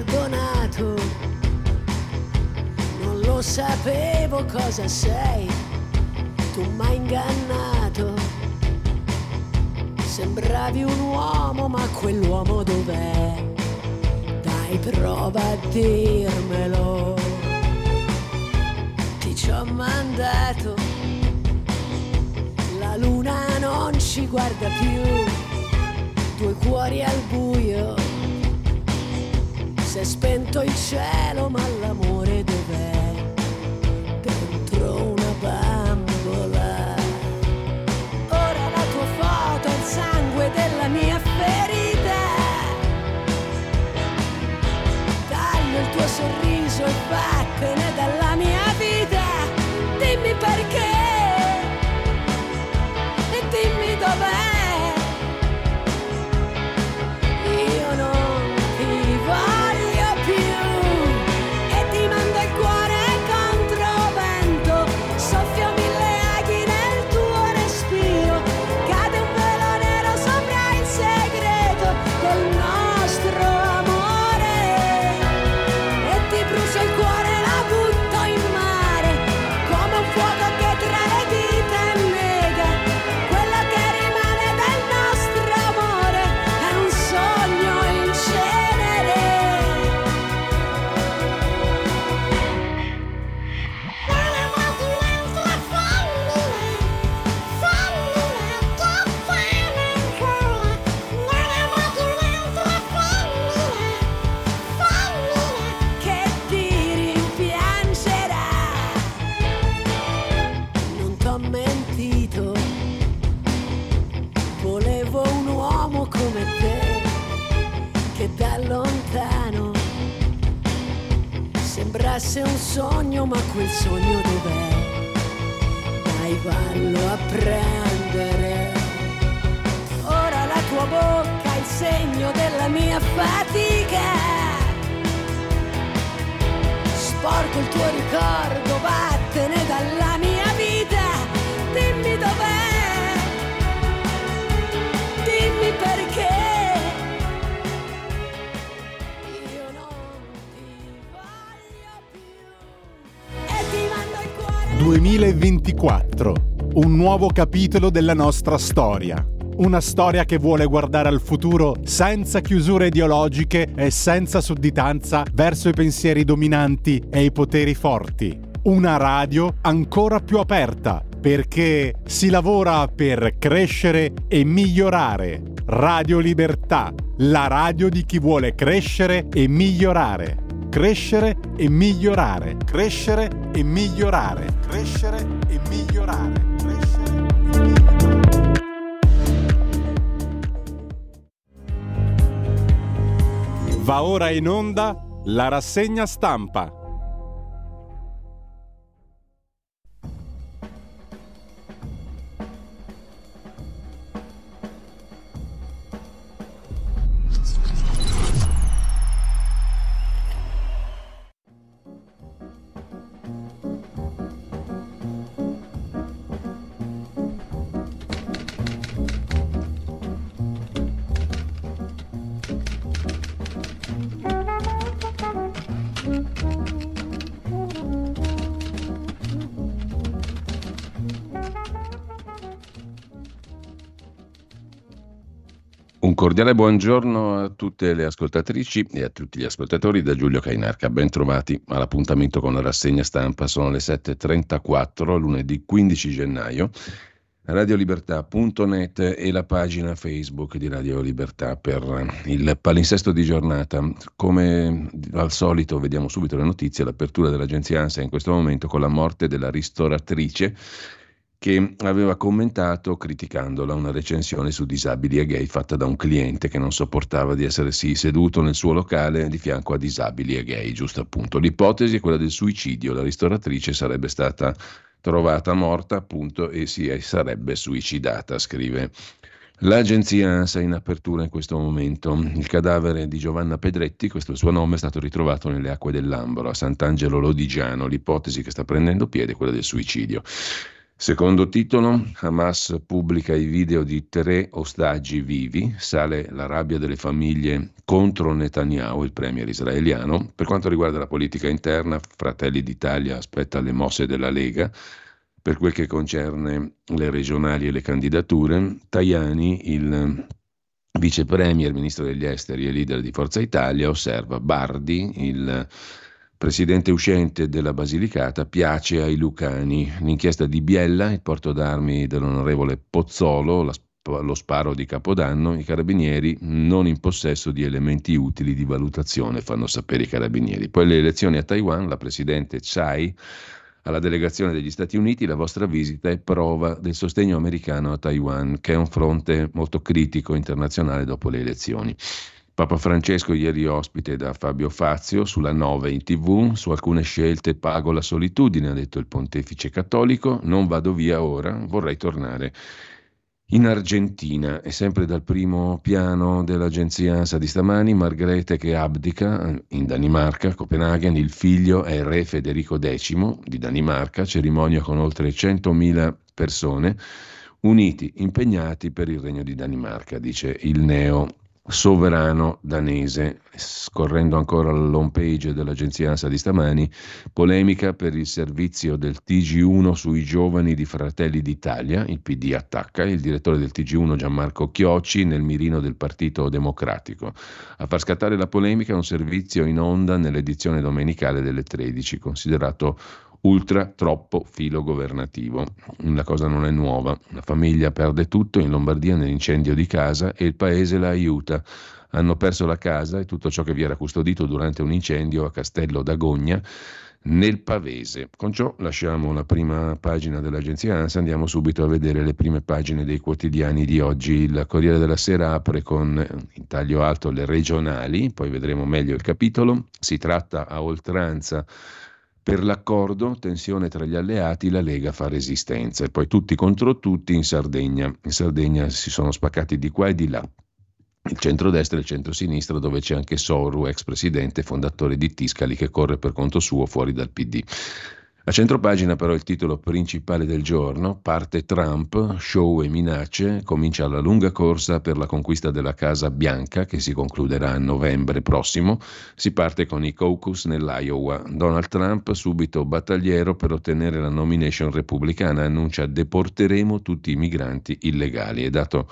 bugiardonato. Non lo sapevo cosa sei, tu m'hai ingannato. Sembravi un uomo, ma quell'uomo dov'è? Dai, prova a dirmelo. Ti ci ho mandato. La luna non ci guarda più. Due cuori al buio. Si è spento il cielo, ma l'amore sembrasse un sogno, ma quel sogno dov'è? Dai, vallo a prendere. Ora la tua bocca è il segno della mia fatica. Sporco il tuo ricordo, vattene dalla 2024, un nuovo capitolo della nostra storia. Una storia che vuole guardare al futuro senza chiusure ideologiche e senza sudditanza verso i pensieri dominanti e i poteri forti. Una radio ancora più aperta perché si lavora per crescere e migliorare. Radio Libertà, la radio di chi vuole crescere e migliorare. Crescere e migliorare. Crescere e migliorare. Crescere e migliorare. Crescere e migliorare. Va ora in onda la rassegna stampa. Cordiale buongiorno a tutte le ascoltatrici e a tutti gli ascoltatori da Giulio Cainarca. Ben trovati all'appuntamento con la rassegna stampa. Sono le 7.34, lunedì 15 gennaio. Radiolibertà.net e la pagina Facebook di Radio Libertà per il palinsesto di giornata. Come al solito vediamo subito le notizie, l'apertura dell'agenzia ANSA in questo momento con la morte della ristoratrice che aveva commentato criticandola una recensione su disabili e gay fatta da un cliente che non sopportava di essere sì seduto nel suo locale di fianco a disabili e gay, giusto appunto. L'ipotesi è quella del suicidio, la ristoratrice sarebbe stata trovata morta appunto e si sarebbe suicidata, scrive L'agenzia ANSA in apertura in questo momento. Il cadavere di Giovanna Pedretti, questo è il suo nome, è stato ritrovato nelle acque dell'Ambro a Sant'Angelo Lodigiano. L'ipotesi che sta prendendo piede è quella del suicidio. Secondo titolo, Hamas pubblica i video di tre ostaggi vivi, sale la rabbia delle famiglie contro Netanyahu, il premier israeliano. Per quanto riguarda la politica interna, Fratelli d'Italia aspetta le mosse della Lega. Per quel che concerne le regionali e le candidature, Tajani, il vice premier, ministro degli esteri e leader di Forza Italia, osserva Bardi, il presidente uscente della Basilicata, piace ai Lucani. L'inchiesta di Biella, il porto d'armi dell'onorevole Pozzolo, la lo sparo di Capodanno, i carabinieri non in possesso di elementi utili di valutazione, fanno sapere i carabinieri. Poi le elezioni a Taiwan, la presidente Tsai alla delegazione degli Stati Uniti, la vostra visita è prova del sostegno americano a Taiwan, che è un fronte molto critico internazionale dopo le elezioni. Papa Francesco ieri ospite da Fabio Fazio sulla 9 in tv, su alcune scelte pago la solitudine, ha detto il pontefice cattolico, non vado via ora, vorrei tornare in Argentina. E sempre dal primo piano dell'agenzia ANSA di stamani, Margrethe che abdica in Danimarca, Copenaghen, il figlio è re Federico X di Danimarca, cerimonia con oltre 100.000 persone uniti, impegnati per il regno di Danimarca, dice il neo sovrano danese. Scorrendo ancora l'home page dell'agenzia ANSA di stamani, polemica per il servizio del TG1 sui giovani di Fratelli d'Italia, il PD attacca, il direttore del TG1 Gianmarco Chiocci nel mirino del Partito Democratico. A far scattare la polemica un servizio in onda nell'edizione domenicale delle 13, considerato ultra troppo filo governativo. La cosa non è nuova. La famiglia perde tutto in Lombardia nell'incendio di casa e il paese la aiuta. Hanno perso la casa e tutto ciò che vi era custodito durante un incendio a Castello d'Agogna nel Pavese. Con ciò lasciamo la prima pagina dell'agenzia ANSA, andiamo subito a vedere le prime pagine dei quotidiani di oggi. Il Corriere della Sera apre con in taglio alto le regionali, poi vedremo meglio il capitolo. Si tratta a oltranza per l'accordo, tensione tra gli alleati, la Lega fa resistenza e poi tutti contro tutti in Sardegna. In Sardegna si sono spaccati di qua e di là. Il centrodestra e il centrosinistra dove c'è anche Soru, ex presidente e fondatore di Tiscali che corre per conto suo fuori dal PD. A centropagina però il titolo principale del giorno, parte Trump, show e minacce, comincia la lunga corsa per la conquista della Casa Bianca che si concluderà a novembre prossimo, si parte con i caucus nell'Iowa. Donald Trump subito battagliero per ottenere la nomination repubblicana, annuncia deporteremo tutti i migranti illegali. È dato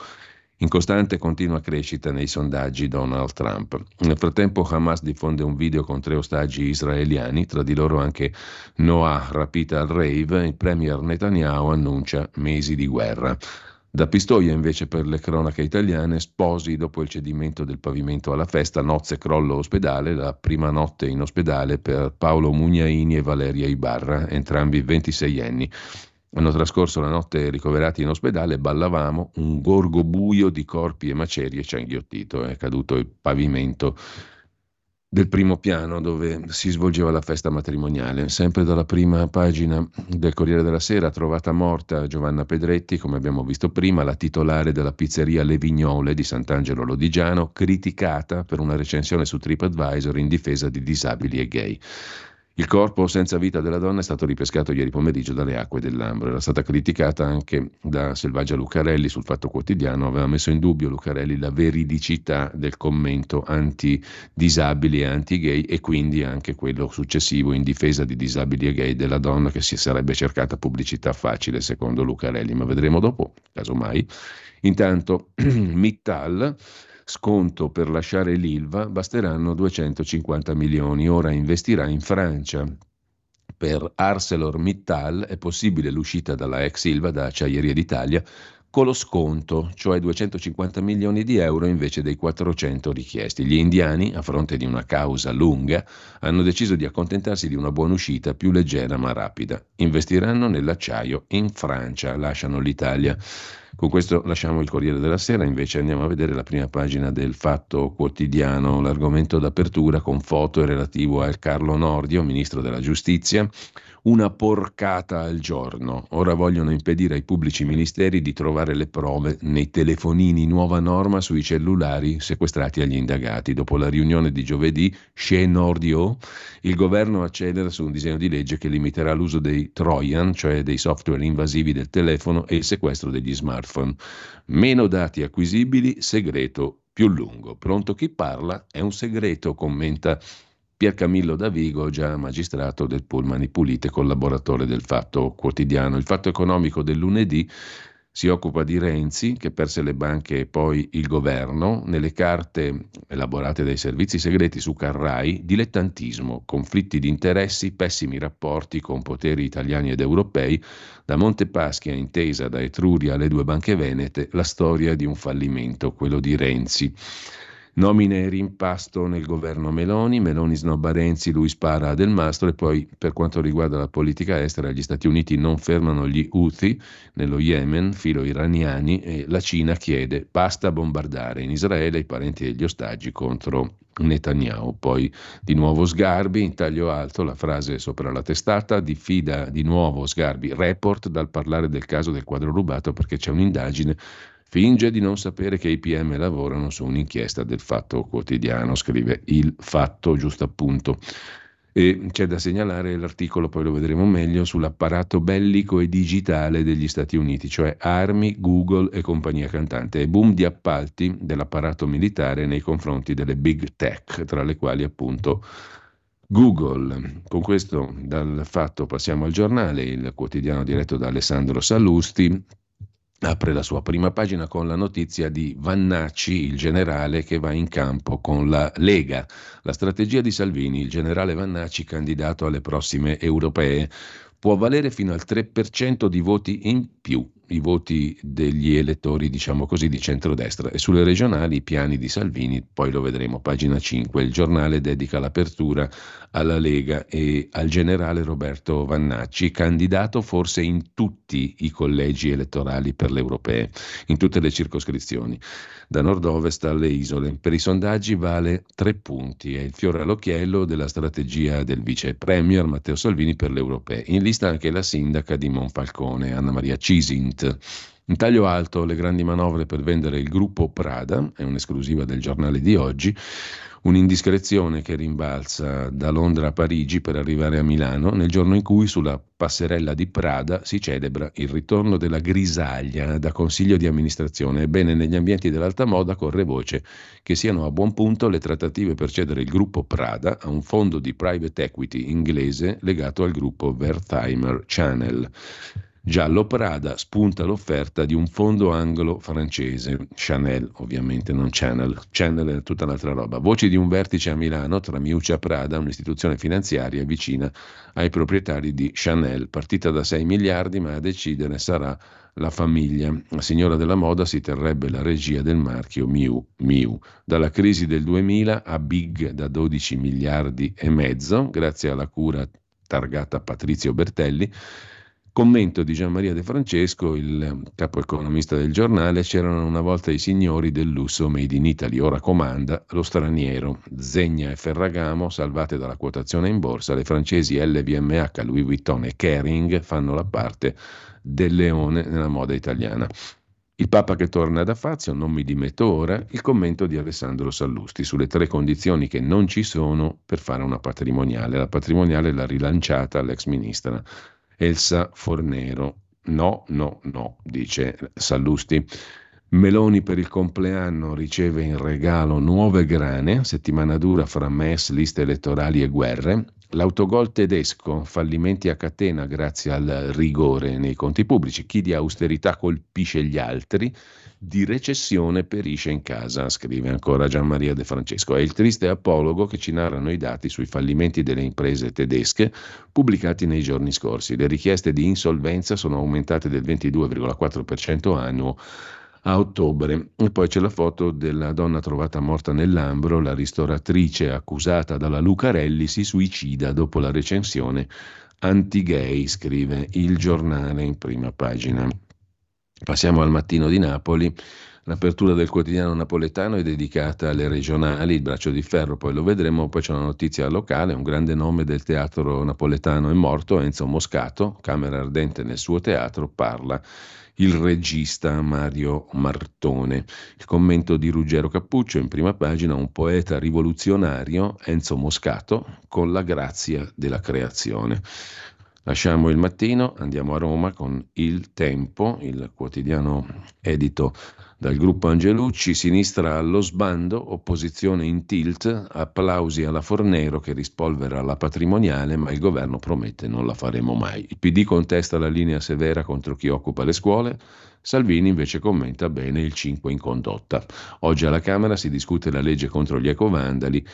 in costante e continua crescita nei sondaggi Donald Trump. Nel frattempo Hamas diffonde un video con tre ostaggi israeliani, tra di loro anche Noah rapita al rave, il premier Netanyahu annuncia mesi di guerra. Da Pistoia invece per le cronache italiane, sposi dopo il cedimento del pavimento alla festa, nozze crollo ospedale, la prima notte in ospedale per Paolo Mugnaini e Valeria Ibarra, entrambi 26 anni. Hanno trascorso la notte ricoverati in ospedale ballavamo, un gorgo buio di corpi e macerie ci ha inghiottito, è caduto il pavimento del primo piano dove si svolgeva la festa matrimoniale. Sempre dalla prima pagina del Corriere della Sera, trovata morta Giovanna Pedretti, come abbiamo visto prima, la titolare della pizzeria Le Vignole di Sant'Angelo Lodigiano, criticata per una recensione su TripAdvisor in difesa di disabili e gay. Il corpo senza vita della donna è stato ripescato ieri pomeriggio dalle acque dell'Ambro. Era stata criticata anche da Selvaggia Lucarelli sul Fatto Quotidiano. Aveva messo in dubbio Lucarelli la veridicità del commento anti-disabili e anti-gay e quindi anche quello successivo in difesa di disabili e gay della donna che si sarebbe cercata pubblicità facile secondo Lucarelli. Ma vedremo dopo, casomai. Intanto Mittal sconto per lasciare l'Ilva, basteranno 250 milioni. Ora investirà in Francia. Per ArcelorMittal è possibile l'uscita dalla ex Ilva da Acciaieria d'Italia con lo sconto, cioè 250 milioni di euro invece dei 400 richiesti. Gli indiani, a fronte di una causa lunga, hanno deciso di accontentarsi di una buona uscita più leggera ma rapida. Investiranno nell'acciaio in Francia, lasciano l'Italia. Con questo lasciamo il Corriere della Sera, invece andiamo a vedere la prima pagina del Fatto Quotidiano, l'argomento d'apertura con foto relativo al Carlo Nordio, ministro della Giustizia, una porcata al giorno. Ora vogliono impedire ai pubblici ministeri di trovare le prove nei telefonini, nuova norma sui cellulari sequestrati agli indagati. Dopo la riunione di giovedì, chez Nordio, il governo accelera su un disegno di legge che limiterà l'uso dei Trojan, cioè dei software invasivi del telefono e il sequestro degli smartphone. Meno dati acquisibili, segreto più lungo. Pronto chi parla? È un segreto, commenta Pier Camillo Davigo, già magistrato del Pullman Pulite, collaboratore del Fatto Quotidiano. Il Fatto Economico del lunedì si occupa di Renzi, che perse le banche e poi il governo, nelle carte elaborate dai servizi segreti su Carrai, dilettantismo, conflitti di interessi, pessimi rapporti con poteri italiani ed europei, da Montepaschi a intesa da Etruria alle due banche venete, la storia di un fallimento, quello di Renzi. Nomine e rimpasto nel governo Meloni, Meloni snobba Renzi, lui spara a Del Mastro e poi per quanto riguarda la politica estera gli Stati Uniti non fermano gli Houthi nello Yemen, filo iraniani e la Cina chiede basta bombardare in Israele i parenti degli ostaggi contro Netanyahu. Poi di nuovo Sgarbi, in taglio alto la frase sopra la testata, diffida di nuovo Sgarbi, report dal parlare del caso del quadro rubato perché c'è un'indagine Finge di non sapere che i PM lavorano su un'inchiesta del Fatto Quotidiano, scrive il Fatto, giusto appunto. E c'è da segnalare l'articolo, poi lo vedremo meglio, sull'apparato bellico e digitale degli Stati Uniti, cioè armi, Google e compagnia cantante, e boom di appalti dell'apparato militare nei confronti delle big tech, tra le quali appunto Google. Con questo dal fatto passiamo al giornale, il quotidiano diretto da Alessandro Sallusti, apre la sua prima pagina con la notizia di Vannacci, il generale che va in campo con la Lega. La strategia di Salvini, il generale Vannacci candidato alle prossime europee, può valere fino al 3% di voti in più i voti degli elettori, diciamo così, di centrodestra. E sulle regionali i piani di Salvini, poi lo vedremo, pagina 5. Il giornale dedica l'apertura alla Lega e al generale Roberto Vannacci, candidato forse in tutti i collegi elettorali per le europee, in tutte le circoscrizioni, da nord-ovest alle isole. Per i sondaggi vale tre punti, è il fiore all'occhiello della strategia del vice premier Matteo Salvini per le europee. In lista anche la sindaca di Monfalcone, Anna Maria Cisint. In taglio alto le grandi manovre per vendere il gruppo Prada, è un'esclusiva del giornale di oggi, un'indiscrezione che rimbalza da Londra a Parigi per arrivare a Milano nel giorno in cui sulla passerella di Prada si celebra il ritorno della grisaglia da consiglio di amministrazione. Ebbene, negli ambienti dell'alta moda corre voce che siano a buon punto le trattative per cedere il gruppo Prada a un fondo di private equity inglese legato al gruppo Wertheimer Channel. Giallo Prada spunta l'offerta di un fondo anglo-francese, Chanel ovviamente, non Channel, Channel è tutta un'altra roba. Voci di un vertice a Milano tra Miuccia Prada, un'istituzione finanziaria vicina ai proprietari di Chanel, partita da 6 miliardi ma a decidere sarà la famiglia. La signora della moda si terrebbe la regia del marchio Miu Miu. Dalla crisi del 2000 a Big da 12 miliardi e mezzo, grazie alla cura targata Patrizio Bertelli, Commento di Gian Maria De Francesco, il capo economista del giornale, c'erano una volta i signori del lusso made in Italy, ora comanda lo straniero. Zegna e Ferragamo, salvate dalla quotazione in borsa, le francesi LVMH, Louis Vuitton e Kering fanno la parte del leone nella moda italiana. Il Papa che torna da Fazio, non mi dimetto ora, il commento di Alessandro Sallusti sulle tre condizioni che non ci sono per fare una patrimoniale. La patrimoniale l'ha rilanciata l'ex ministra Elsa Fornero. No, no, no, dice Sallusti. Meloni per il compleanno riceve in regalo nuove grane, settimana dura fra MES, liste elettorali e guerre. L'autogol tedesco, fallimenti a catena grazie al rigore nei conti pubblici. Chi di austerità colpisce gli altri di recessione perisce in casa, scrive ancora Gian Maria De Francesco. È il triste apologo che ci narrano i dati sui fallimenti delle imprese tedesche pubblicati nei giorni scorsi. Le richieste di insolvenza sono aumentate del 22,4% annuo a ottobre. E poi c'è la foto della donna trovata morta nell'Ambro, la ristoratrice accusata dalla Lucarelli si suicida dopo la recensione anti-gay, scrive il giornale in prima pagina. Passiamo al mattino di Napoli. L'apertura del quotidiano napoletano è dedicata alle regionali, il braccio di ferro, poi lo vedremo, poi c'è una notizia locale, un grande nome del teatro napoletano è morto, Enzo Moscato, camera ardente nel suo teatro, parla il regista Mario Martone. Il commento di Ruggero Cappuccio in prima pagina, un poeta rivoluzionario, Enzo Moscato, con la grazia della creazione. Lasciamo il mattino, andiamo a Roma con Il Tempo, il quotidiano edito dal gruppo Angelucci, sinistra allo sbando, opposizione in tilt, applausi alla Fornero che rispolvera la patrimoniale, ma il governo promette non la faremo mai. Il PD contesta la linea severa contro chi occupa le scuole, Salvini invece commenta bene il 5 in condotta. Oggi alla Camera si discute la legge contro gli ecovandali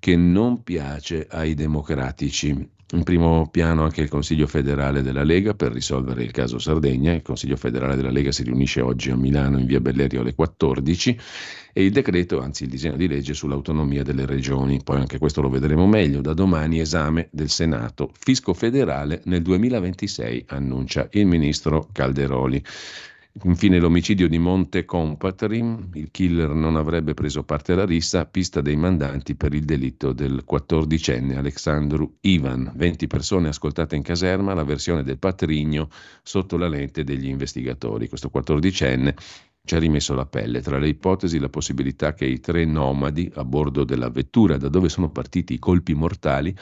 che non piace ai democratici. In primo piano anche il Consiglio federale della Lega per risolvere il caso Sardegna. Il Consiglio federale della Lega si riunisce oggi a Milano in via Bellerio alle 14 e il decreto, anzi il disegno di legge sull'autonomia delle regioni. Poi anche questo lo vedremo meglio. Da domani esame del Senato. Fisco federale nel 2026, annuncia il ministro Calderoli. Infine l'omicidio di Monte Compatri, il killer non avrebbe preso parte alla rissa, pista dei mandanti per il delitto del 14enne Alexandru Ivan. 20 persone ascoltate in caserma, la versione del patrigno sotto la lente degli investigatori. Questo 14enne ci ha rimesso la pelle. Tra le ipotesi la possibilità che i tre nomadi a bordo della vettura da dove sono partiti i colpi mortali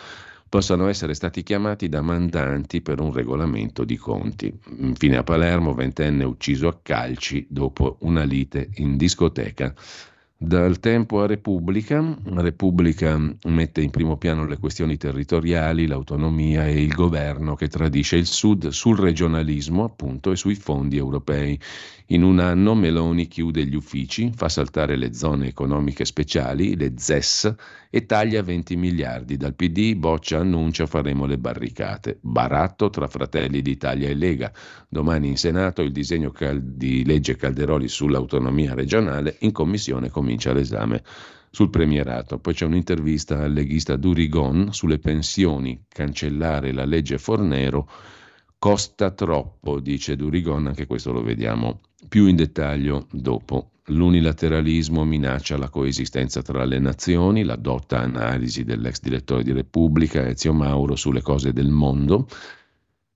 possano essere stati chiamati da mandanti per un regolamento di conti. Infine a Palermo, ventenne ucciso a calci dopo una lite in discoteca. Dal tempo a Repubblica, Repubblica mette in primo piano le questioni territoriali, l'autonomia e il governo che tradisce il Sud sul regionalismo appunto e sui fondi europei. In un anno Meloni chiude gli uffici, fa saltare le zone economiche speciali, le ZES, e taglia 20 miliardi. Dal PD boccia annuncia faremo le barricate. Baratto tra Fratelli d'Italia e Lega. Domani in Senato il disegno cal- di legge Calderoli sull'autonomia regionale, in commissione comincia l'esame sul premierato. Poi c'è un'intervista al leghista Durigon sulle pensioni, cancellare la legge Fornero costa troppo, dice Durigon, anche questo lo vediamo più in dettaglio dopo. L'unilateralismo minaccia la coesistenza tra le nazioni, la dotta analisi dell'ex direttore di Repubblica Ezio Mauro sulle cose del mondo,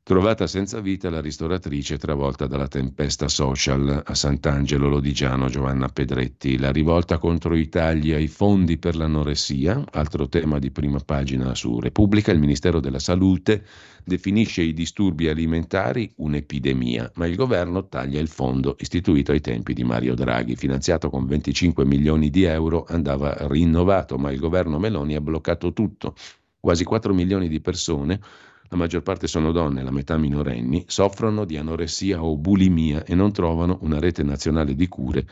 Trovata senza vita la ristoratrice travolta dalla tempesta social a Sant'Angelo Lodigiano Giovanna Pedretti. La rivolta contro i tagli ai fondi per l'anoressia, altro tema di prima pagina su Repubblica, il Ministero della Salute definisce i disturbi alimentari un'epidemia, ma il governo taglia il fondo istituito ai tempi di Mario Draghi, finanziato con 25 milioni di euro, andava rinnovato, ma il governo Meloni ha bloccato tutto. Quasi 4 milioni di persone la maggior parte sono donne, la metà minorenni, soffrono di anoressia o bulimia e non trovano una rete nazionale di cure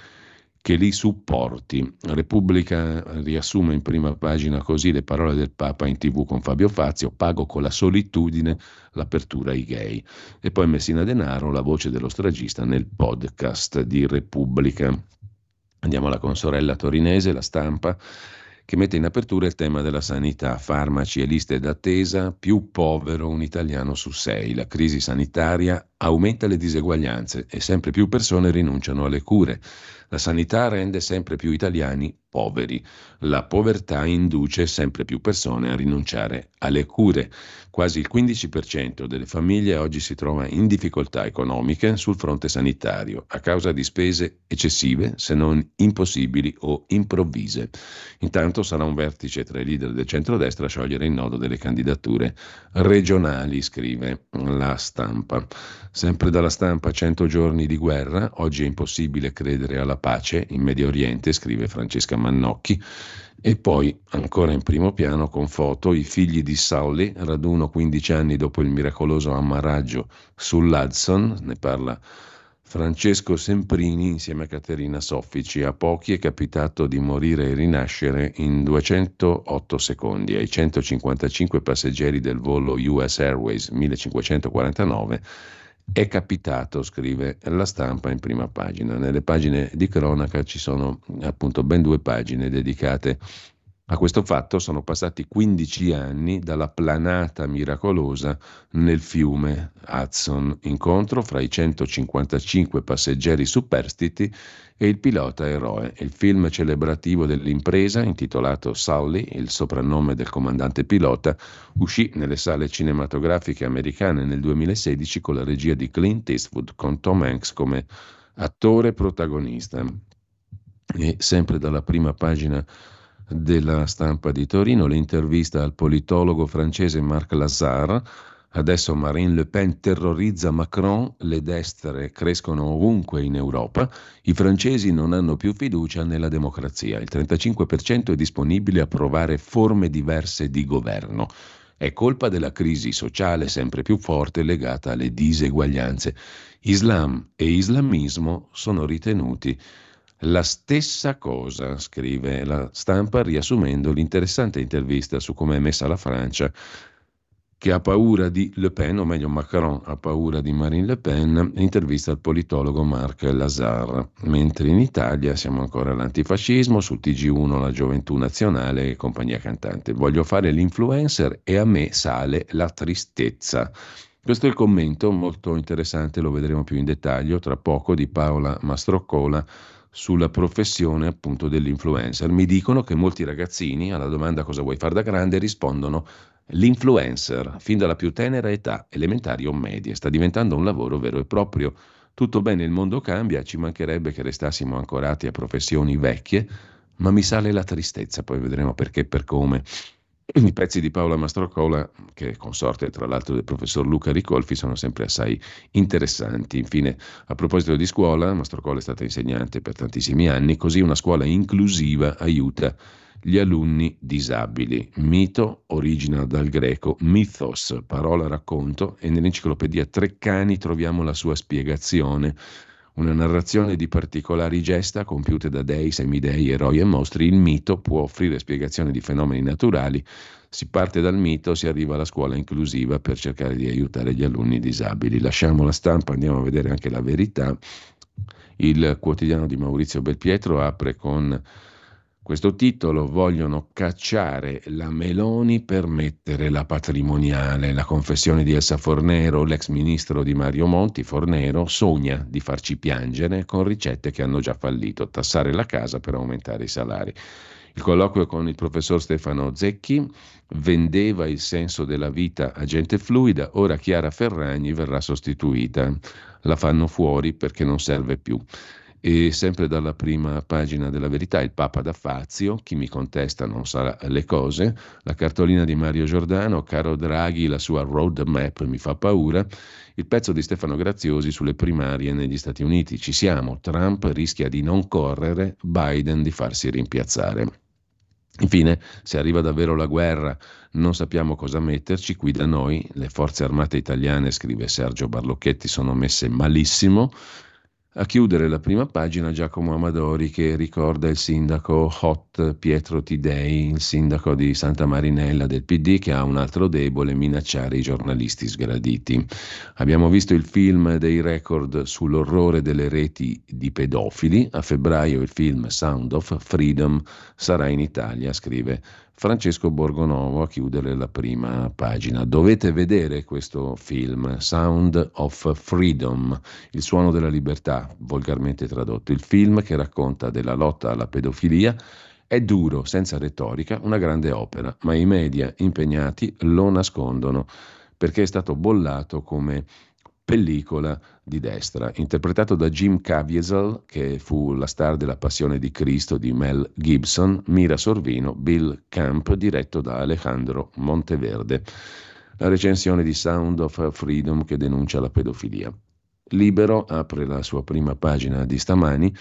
che li supporti. Repubblica riassume in prima pagina così le parole del Papa in tv con Fabio Fazio, pago con la solitudine l'apertura ai gay. E poi Messina Denaro, la voce dello stragista nel podcast di Repubblica. Andiamo alla consorella torinese, la stampa che mette in apertura il tema della sanità, farmaci e liste d'attesa, più povero un italiano su sei. La crisi sanitaria aumenta le diseguaglianze e sempre più persone rinunciano alle cure. La sanità rende sempre più italiani poveri. La povertà induce sempre più persone a rinunciare alle cure. Quasi il 15% delle famiglie oggi si trova in difficoltà economiche sul fronte sanitario a causa di spese eccessive, se non impossibili o improvvise. Intanto sarà un vertice tra i leader del centrodestra a sciogliere il nodo delle candidature regionali, scrive la stampa. Sempre dalla stampa 100 giorni di guerra, oggi è impossibile credere alla pace in Medio Oriente, scrive Francesca Mannocchi. E poi, ancora in primo piano, con foto, i figli di Sauli, raduno 15 anni dopo il miracoloso ammaraggio sull'Hudson, ne parla Francesco Semprini insieme a Caterina Soffici. A pochi è capitato di morire e rinascere in 208 secondi. Ai 155 passeggeri del volo US Airways 1549 è capitato, scrive la stampa in prima pagina. Nelle pagine di cronaca ci sono appunto ben due pagine dedicate A questo fatto sono passati 15 anni dalla planata miracolosa nel fiume Hudson, incontro fra i 155 passeggeri superstiti e il pilota eroe. Il film celebrativo dell'impresa, intitolato Sully, il soprannome del comandante pilota, uscì nelle sale cinematografiche americane nel 2016 con la regia di Clint Eastwood, con Tom Hanks come attore protagonista. E sempre dalla prima pagina della stampa di Torino, l'intervista al politologo francese Marc Lazare. Adesso Marine Le Pen terrorizza Macron, le destre crescono ovunque in Europa, i francesi non hanno più fiducia nella democrazia, il 35% è disponibile a provare forme diverse di governo. È colpa della crisi sociale sempre più forte legata alle diseguaglianze. Islam e islamismo sono ritenuti la stessa cosa, scrive la stampa, riassumendo l'interessante intervista su come è messa la Francia, che ha paura di Le Pen, o meglio Macron ha paura di Marine Le Pen, intervista al politologo Marc Lazar. Mentre in Italia siamo ancora all'antifascismo, sul TG1 la gioventù nazionale e compagnia cantante. Voglio fare l'influencer e a me sale la tristezza. Questo è il commento molto interessante, lo vedremo più in dettaglio tra poco, di Paola Mastroccola sulla professione appunto dell'influencer. Mi dicono che molti ragazzini alla domanda cosa vuoi fare da grande rispondono l'influencer fin dalla più tenera età, elementari o medie, sta diventando un lavoro vero e proprio. Tutto bene, il mondo cambia, ci mancherebbe che restassimo ancorati a professioni vecchie, ma mi sale la tristezza, poi vedremo perché e per come. I pezzi di Paola Mastrocola, che è consorte tra l'altro del professor Luca Ricolfi, sono sempre assai interessanti. Infine, a proposito di scuola, Mastrocola è stata insegnante per tantissimi anni, così una scuola inclusiva aiuta gli alunni disabili. Mito origina dal greco mythos, parola racconto, e nell'enciclopedia Treccani troviamo la sua spiegazione una narrazione di particolari gesta compiute da dei, semidei, eroi e mostri, il mito può offrire spiegazioni di fenomeni naturali. Si parte dal mito, si arriva alla scuola inclusiva per cercare di aiutare gli alunni disabili. Lasciamo la stampa, andiamo a vedere anche la verità. Il quotidiano di Maurizio Belpietro apre con questo titolo vogliono cacciare la Meloni per mettere la patrimoniale. La confessione di Elsa Fornero, l'ex ministro di Mario Monti, Fornero, sogna di farci piangere con ricette che hanno già fallito, tassare la casa per aumentare i salari. Il colloquio con il professor Stefano Zecchi vendeva il senso della vita a gente fluida, ora Chiara Ferragni verrà sostituita. La fanno fuori perché non serve più. E sempre dalla prima pagina della verità, il Papa da Fazio, chi mi contesta non sa le cose, la cartolina di Mario Giordano, caro Draghi, la sua roadmap mi fa paura, il pezzo di Stefano Graziosi sulle primarie negli Stati Uniti. Ci siamo, Trump rischia di non correre, Biden di farsi rimpiazzare. Infine, se arriva davvero la guerra, non sappiamo cosa metterci, qui da noi le forze armate italiane, scrive Sergio Barlocchetti, sono messe malissimo. A chiudere la prima pagina Giacomo Amadori che ricorda il sindaco Hot Pietro Tidei, il sindaco di Santa Marinella del PD che ha un altro debole, minacciare i giornalisti sgraditi. Abbiamo visto il film dei record sull'orrore delle reti di pedofili, a febbraio il film Sound of Freedom sarà in Italia, scrive Francesco Borgonovo a chiudere la prima pagina. Dovete vedere questo film, Sound of Freedom, il suono della libertà, volgarmente tradotto. Il film che racconta della lotta alla pedofilia è duro, senza retorica, una grande opera, ma i media impegnati lo nascondono perché è stato bollato come pellicola di destra, interpretato da Jim Caviezel, che fu la star della Passione di Cristo di Mel Gibson, Mira Sorvino, Bill Camp, diretto da Alejandro Monteverde. La recensione di Sound of Freedom che denuncia la pedofilia. Libero apre la sua prima pagina di stamani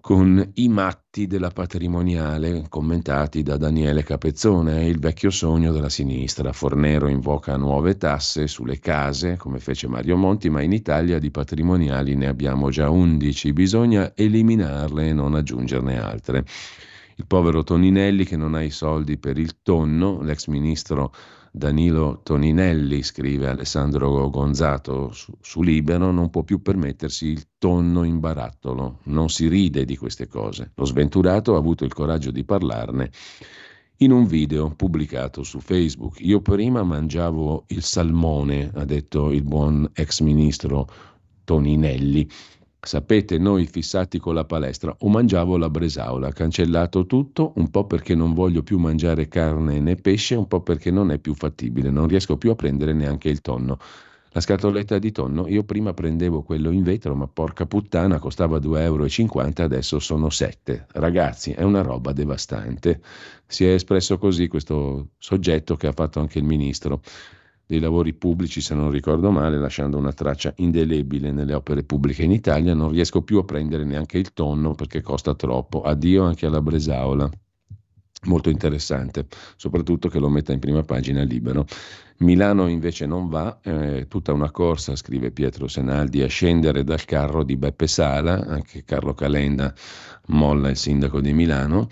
con i matti della patrimoniale commentati da Daniele Capezzone, il vecchio sogno della sinistra. Fornero invoca nuove tasse sulle case, come fece Mario Monti, ma in Italia di patrimoniali ne abbiamo già 11, bisogna eliminarle e non aggiungerne altre. Il povero Toninelli che non ha i soldi per il tonno, l'ex ministro Danilo Toninelli, scrive Alessandro Gonzato su, su, Libero, non può più permettersi il tonno in barattolo, non si ride di queste cose. Lo sventurato ha avuto il coraggio di parlarne in un video pubblicato su Facebook. Io prima mangiavo il salmone, ha detto il buon ex ministro Toninelli. Sapete, noi fissati con la palestra, o mangiavo la bresaola, cancellato tutto, un po' perché non voglio più mangiare carne né pesce, un po' perché non è più fattibile, non riesco più a prendere neanche il tonno. La scatoletta di tonno, io prima prendevo quello in vetro, ma porca puttana, costava 2,50 euro, adesso sono 7. Ragazzi, è una roba devastante. Si è espresso così questo soggetto che ha fatto anche il ministro dei lavori pubblici, se non ricordo male, lasciando una traccia indelebile nelle opere pubbliche in Italia. Non riesco più a prendere neanche il tonno perché costa troppo. Addio anche alla Bresaola. Molto interessante, soprattutto che lo metta in prima pagina libero. Milano invece non va, è tutta una corsa, scrive Pietro Senaldi, a scendere dal carro di Beppe Sala, anche Carlo Calenda molla il sindaco di Milano.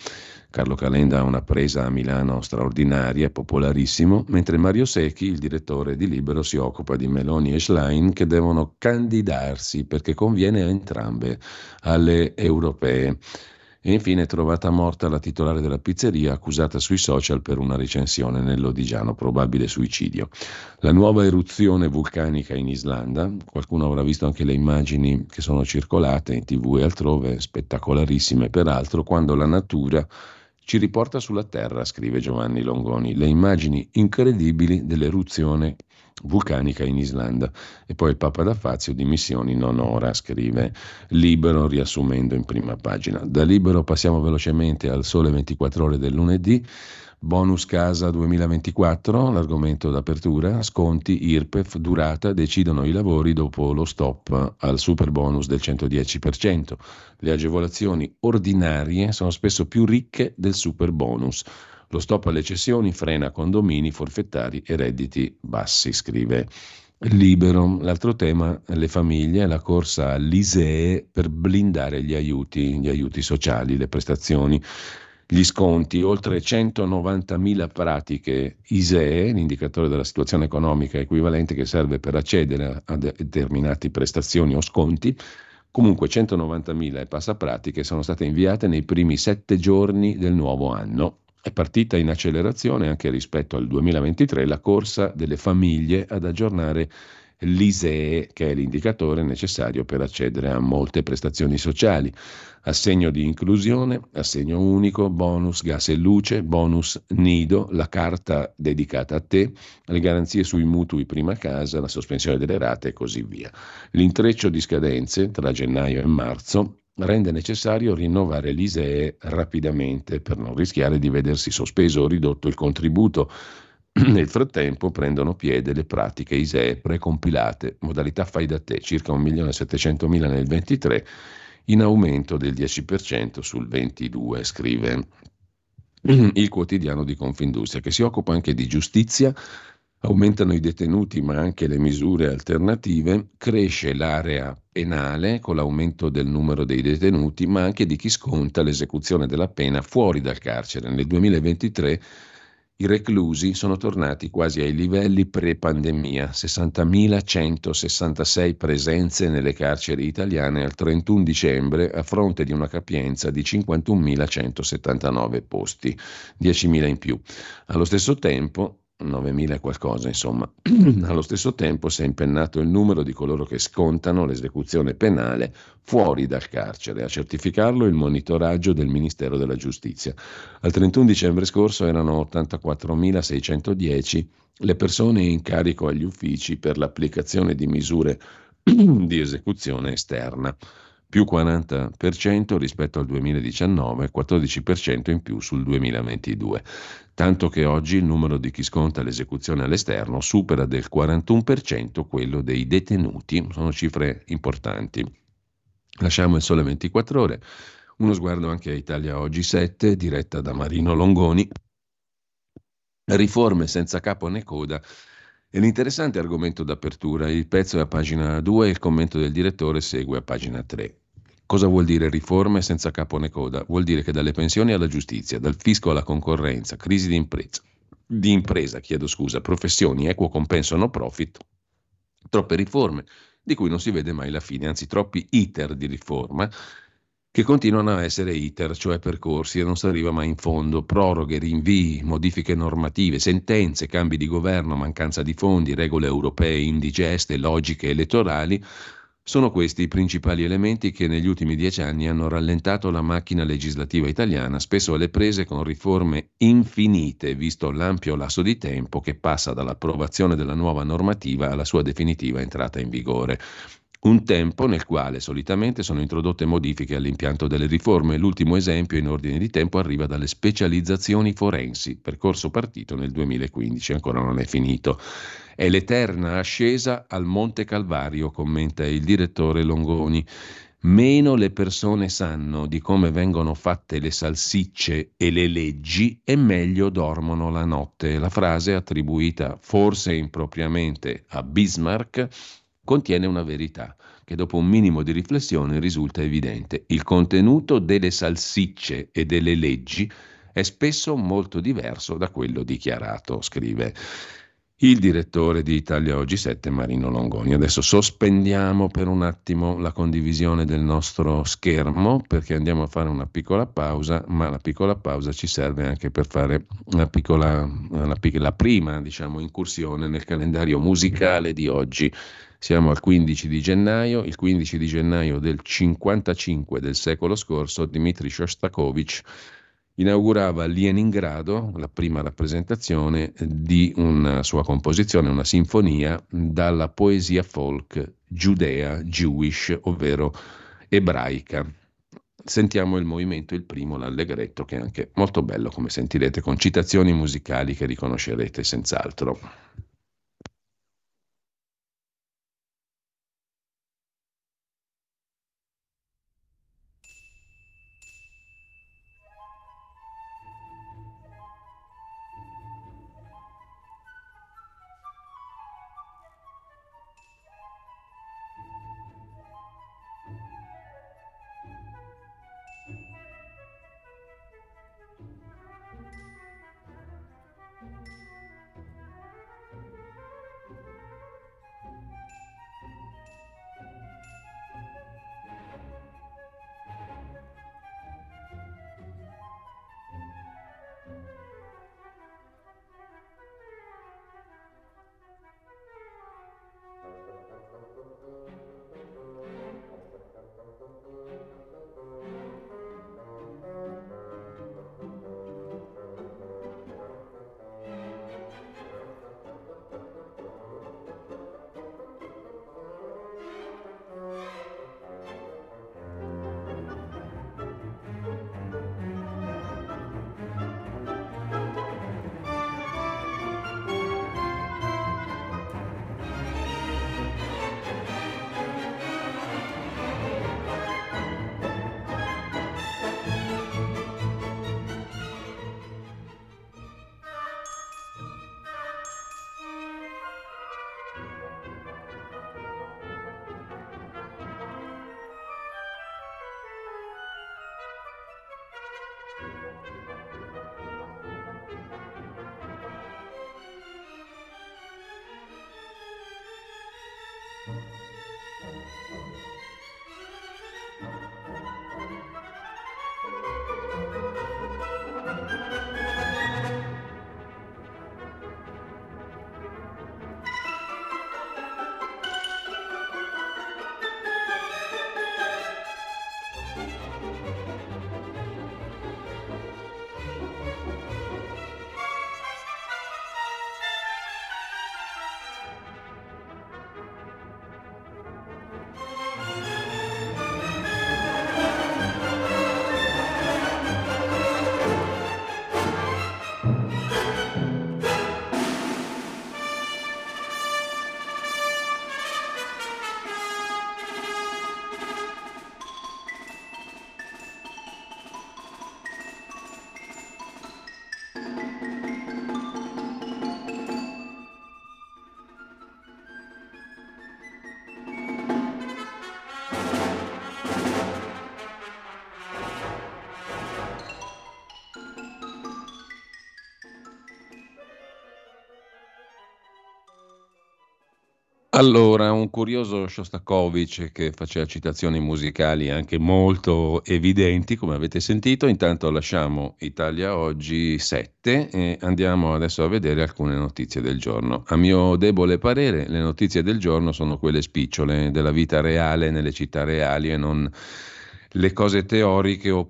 Carlo Calenda ha una presa a Milano straordinaria, popolarissimo, mentre Mario Secchi, il direttore di Libero, si occupa di Meloni e Schlein che devono candidarsi perché conviene a entrambe alle europee. E infine trovata morta la titolare della pizzeria accusata sui social per una recensione nell'Odigiano, probabile suicidio. La nuova eruzione vulcanica in Islanda, qualcuno avrà visto anche le immagini che sono circolate in tv e altrove, spettacolarissime peraltro, quando la natura ci riporta sulla Terra, scrive Giovanni Longoni, le immagini incredibili dell'eruzione vulcanica in Islanda. E poi il Papa da Fazio dimissioni non ora, scrive Libero, riassumendo in prima pagina. Da Libero passiamo velocemente al Sole 24 ore del lunedì. Bonus casa 2024, l'argomento d'apertura, sconti, IRPEF, durata, decidono i lavori dopo lo stop al super bonus del 110%. Le agevolazioni ordinarie sono spesso più ricche del super bonus. Lo stop alle cessioni frena condomini, forfettari e redditi bassi, scrive Libero. L'altro tema, le famiglie, la corsa all'ISEE per blindare gli aiuti, gli aiuti sociali, le prestazioni gli sconti, oltre 190.000 pratiche ISEE, l'indicatore della situazione economica equivalente che serve per accedere a determinate prestazioni o sconti, comunque 190.000 e passapratiche sono state inviate nei primi sette giorni del nuovo anno. È partita in accelerazione anche rispetto al 2023 la corsa delle famiglie ad aggiornare l'ISEE, che è l'indicatore necessario per accedere a molte prestazioni sociali, assegno di inclusione, assegno unico, bonus gas e luce, bonus nido, la carta dedicata a te, le garanzie sui mutui prima casa, la sospensione delle rate e così via. L'intreccio di scadenze tra gennaio e marzo rende necessario rinnovare l'ISEE rapidamente per non rischiare di vedersi sospeso o ridotto il contributo nel frattempo prendono piede le pratiche ISEE precompilate, modalità fai da te, circa 1.700.000 nel 23, in aumento del 10% sul 22, scrive il quotidiano di Confindustria, che si occupa anche di giustizia, aumentano i detenuti ma anche le misure alternative, cresce l'area penale con l'aumento del numero dei detenuti, ma anche di chi sconta l'esecuzione della pena fuori dal carcere. Nel 2023 i reclusi sono tornati quasi ai livelli pre-pandemia, 60.166 presenze nelle carceri italiane al 31 dicembre a fronte di una capienza di 51.179 posti, 10.000 in più. Allo stesso tempo 9.000 e qualcosa, insomma. Allo stesso tempo si è impennato il numero di coloro che scontano l'esecuzione penale fuori dal carcere. A certificarlo il monitoraggio del Ministero della Giustizia. Al 31 dicembre scorso erano 84.610 le persone in carico agli uffici per l'applicazione di misure di esecuzione esterna più 40% rispetto al 2019, 14% in più sul 2022. Tanto che oggi il numero di chi sconta l'esecuzione all'esterno supera del 41% quello dei detenuti, sono cifre importanti. Lasciamo il sole 24 ore, uno sguardo anche a Italia Oggi 7, diretta da Marino Longoni. Riforme senza capo né coda è l'interessante argomento d'apertura. Il pezzo è a pagina 2 e il commento del direttore segue a pagina 3. Cosa vuol dire riforme senza capo né coda? Vuol dire che dalle pensioni alla giustizia, dal fisco alla concorrenza, crisi di impresa, di impresa chiedo scusa, professioni, equo compenso no profit, troppe riforme di cui non si vede mai la fine, anzi troppi iter di riforma che continuano a essere iter, cioè percorsi, e non si arriva mai in fondo. Proroghe, rinvii, modifiche normative, sentenze, cambi di governo, mancanza di fondi, regole europee indigeste, logiche elettorali. Sono questi i principali elementi che negli ultimi dieci anni hanno rallentato la macchina legislativa italiana, spesso alle prese con riforme infinite, visto l'ampio lasso di tempo che passa dall'approvazione della nuova normativa alla sua definitiva entrata in vigore. Un tempo nel quale solitamente sono introdotte modifiche all'impianto delle riforme. L'ultimo esempio in ordine di tempo arriva dalle specializzazioni forensi, percorso partito nel 2015, ancora non è finito. È l'eterna ascesa al Monte Calvario, commenta il direttore Longoni. Meno le persone sanno di come vengono fatte le salsicce e le leggi e meglio dormono la notte. La frase attribuita forse impropriamente a Bismarck contiene una verità che dopo un minimo di riflessione risulta evidente. Il contenuto delle salsicce e delle leggi è spesso molto diverso da quello dichiarato, scrive il direttore di Italia Oggi 7, Marino Longoni. Adesso sospendiamo per un attimo la condivisione del nostro schermo perché andiamo a fare una piccola pausa, ma la piccola pausa ci serve anche per fare una piccola, una, la prima diciamo, incursione nel calendario musicale di oggi. Siamo al 15 di gennaio, il 15 di gennaio del 55 del secolo scorso Dmitry Shostakovich inaugurava a Leningrado la prima rappresentazione di una sua composizione, una sinfonia dalla poesia folk giudea, Jewish, ovvero ebraica. Sentiamo il movimento, il primo, l'allegretto, che è anche molto bello, come sentirete, con citazioni musicali che riconoscerete senz'altro. Allora, un curioso Shostakovich che faceva citazioni musicali anche molto evidenti, come avete sentito. Intanto lasciamo Italia Oggi 7 e andiamo adesso a vedere alcune notizie del giorno. A mio debole parere, le notizie del giorno sono quelle spicciole della vita reale nelle città reali e non le cose teoriche o,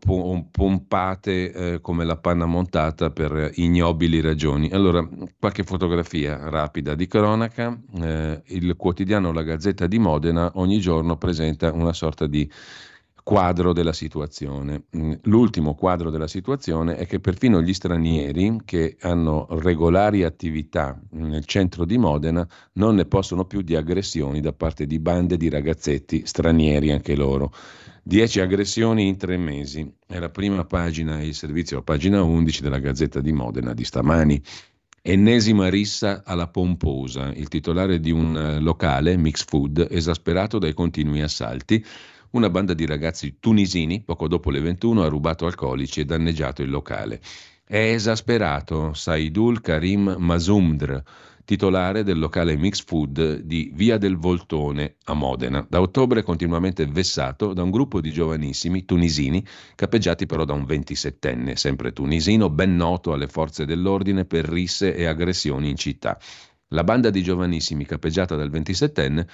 pompate eh, come la panna montata per ignobili ragioni. Allora, qualche fotografia rapida di cronaca. Eh, il quotidiano La Gazzetta di Modena ogni giorno presenta una sorta di quadro della situazione. Mm, l'ultimo quadro della situazione è che perfino gli stranieri che hanno regolari attività nel centro di Modena non ne possono più di aggressioni da parte di bande di ragazzetti stranieri anche loro. Dieci aggressioni in tre mesi. È la prima pagina, il servizio, pagina 11 della Gazzetta di Modena di stamani. Ennesima rissa alla pomposa. Il titolare di un eh, locale, Mix Food, esasperato dai continui assalti. Una banda di ragazzi tunisini, poco dopo le 21, ha rubato alcolici e danneggiato il locale. È esasperato Saidul Karim Mazumdr, titolare del locale Mix Food di Via del Voltone a Modena. Da ottobre continuamente vessato da un gruppo di giovanissimi tunisini, capeggiati però da un 27enne, sempre tunisino, ben noto alle forze dell'ordine per risse e aggressioni in città. La banda di giovanissimi capeggiata dal 27enne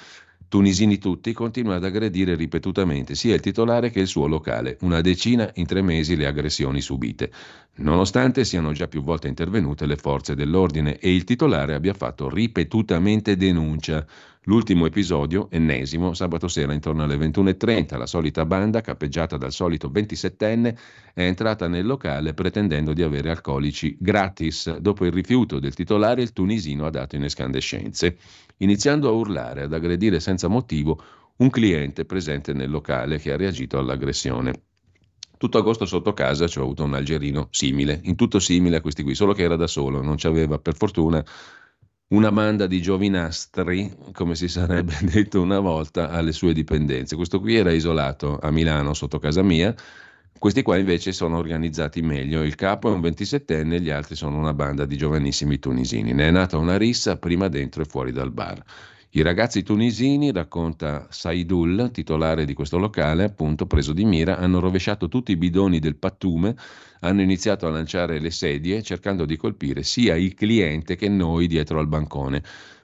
tunisini tutti, continua ad aggredire ripetutamente sia il titolare che il suo locale, una decina in tre mesi le aggressioni subite, nonostante siano già più volte intervenute le forze dell'ordine e il titolare abbia fatto ripetutamente denuncia. L'ultimo episodio, ennesimo, sabato sera intorno alle 21.30, la solita banda, cappeggiata dal solito 27enne, è entrata nel locale pretendendo di avere alcolici gratis. Dopo il rifiuto del titolare, il tunisino ha dato in escandescenze, iniziando a urlare, ad aggredire senza motivo un cliente presente nel locale che ha reagito all'aggressione. Tutto agosto sotto casa ci ho avuto un algerino simile, in tutto simile a questi qui, solo che era da solo, non c'aveva per fortuna una banda di giovinastri, come si sarebbe detto una volta, alle sue dipendenze. Questo qui era isolato a Milano sotto casa mia, questi qua invece sono organizzati meglio. Il capo è un 27enne, gli altri sono una banda di giovanissimi tunisini. Ne è nata una rissa prima dentro e fuori dal bar. I ragazzi tunisini, racconta Saidul, titolare di questo locale, appunto preso di mira, hanno rovesciato tutti i bidoni del pattume, hanno iniziato a lanciare le sedie cercando di colpire sia il cliente che noi dietro al bancone.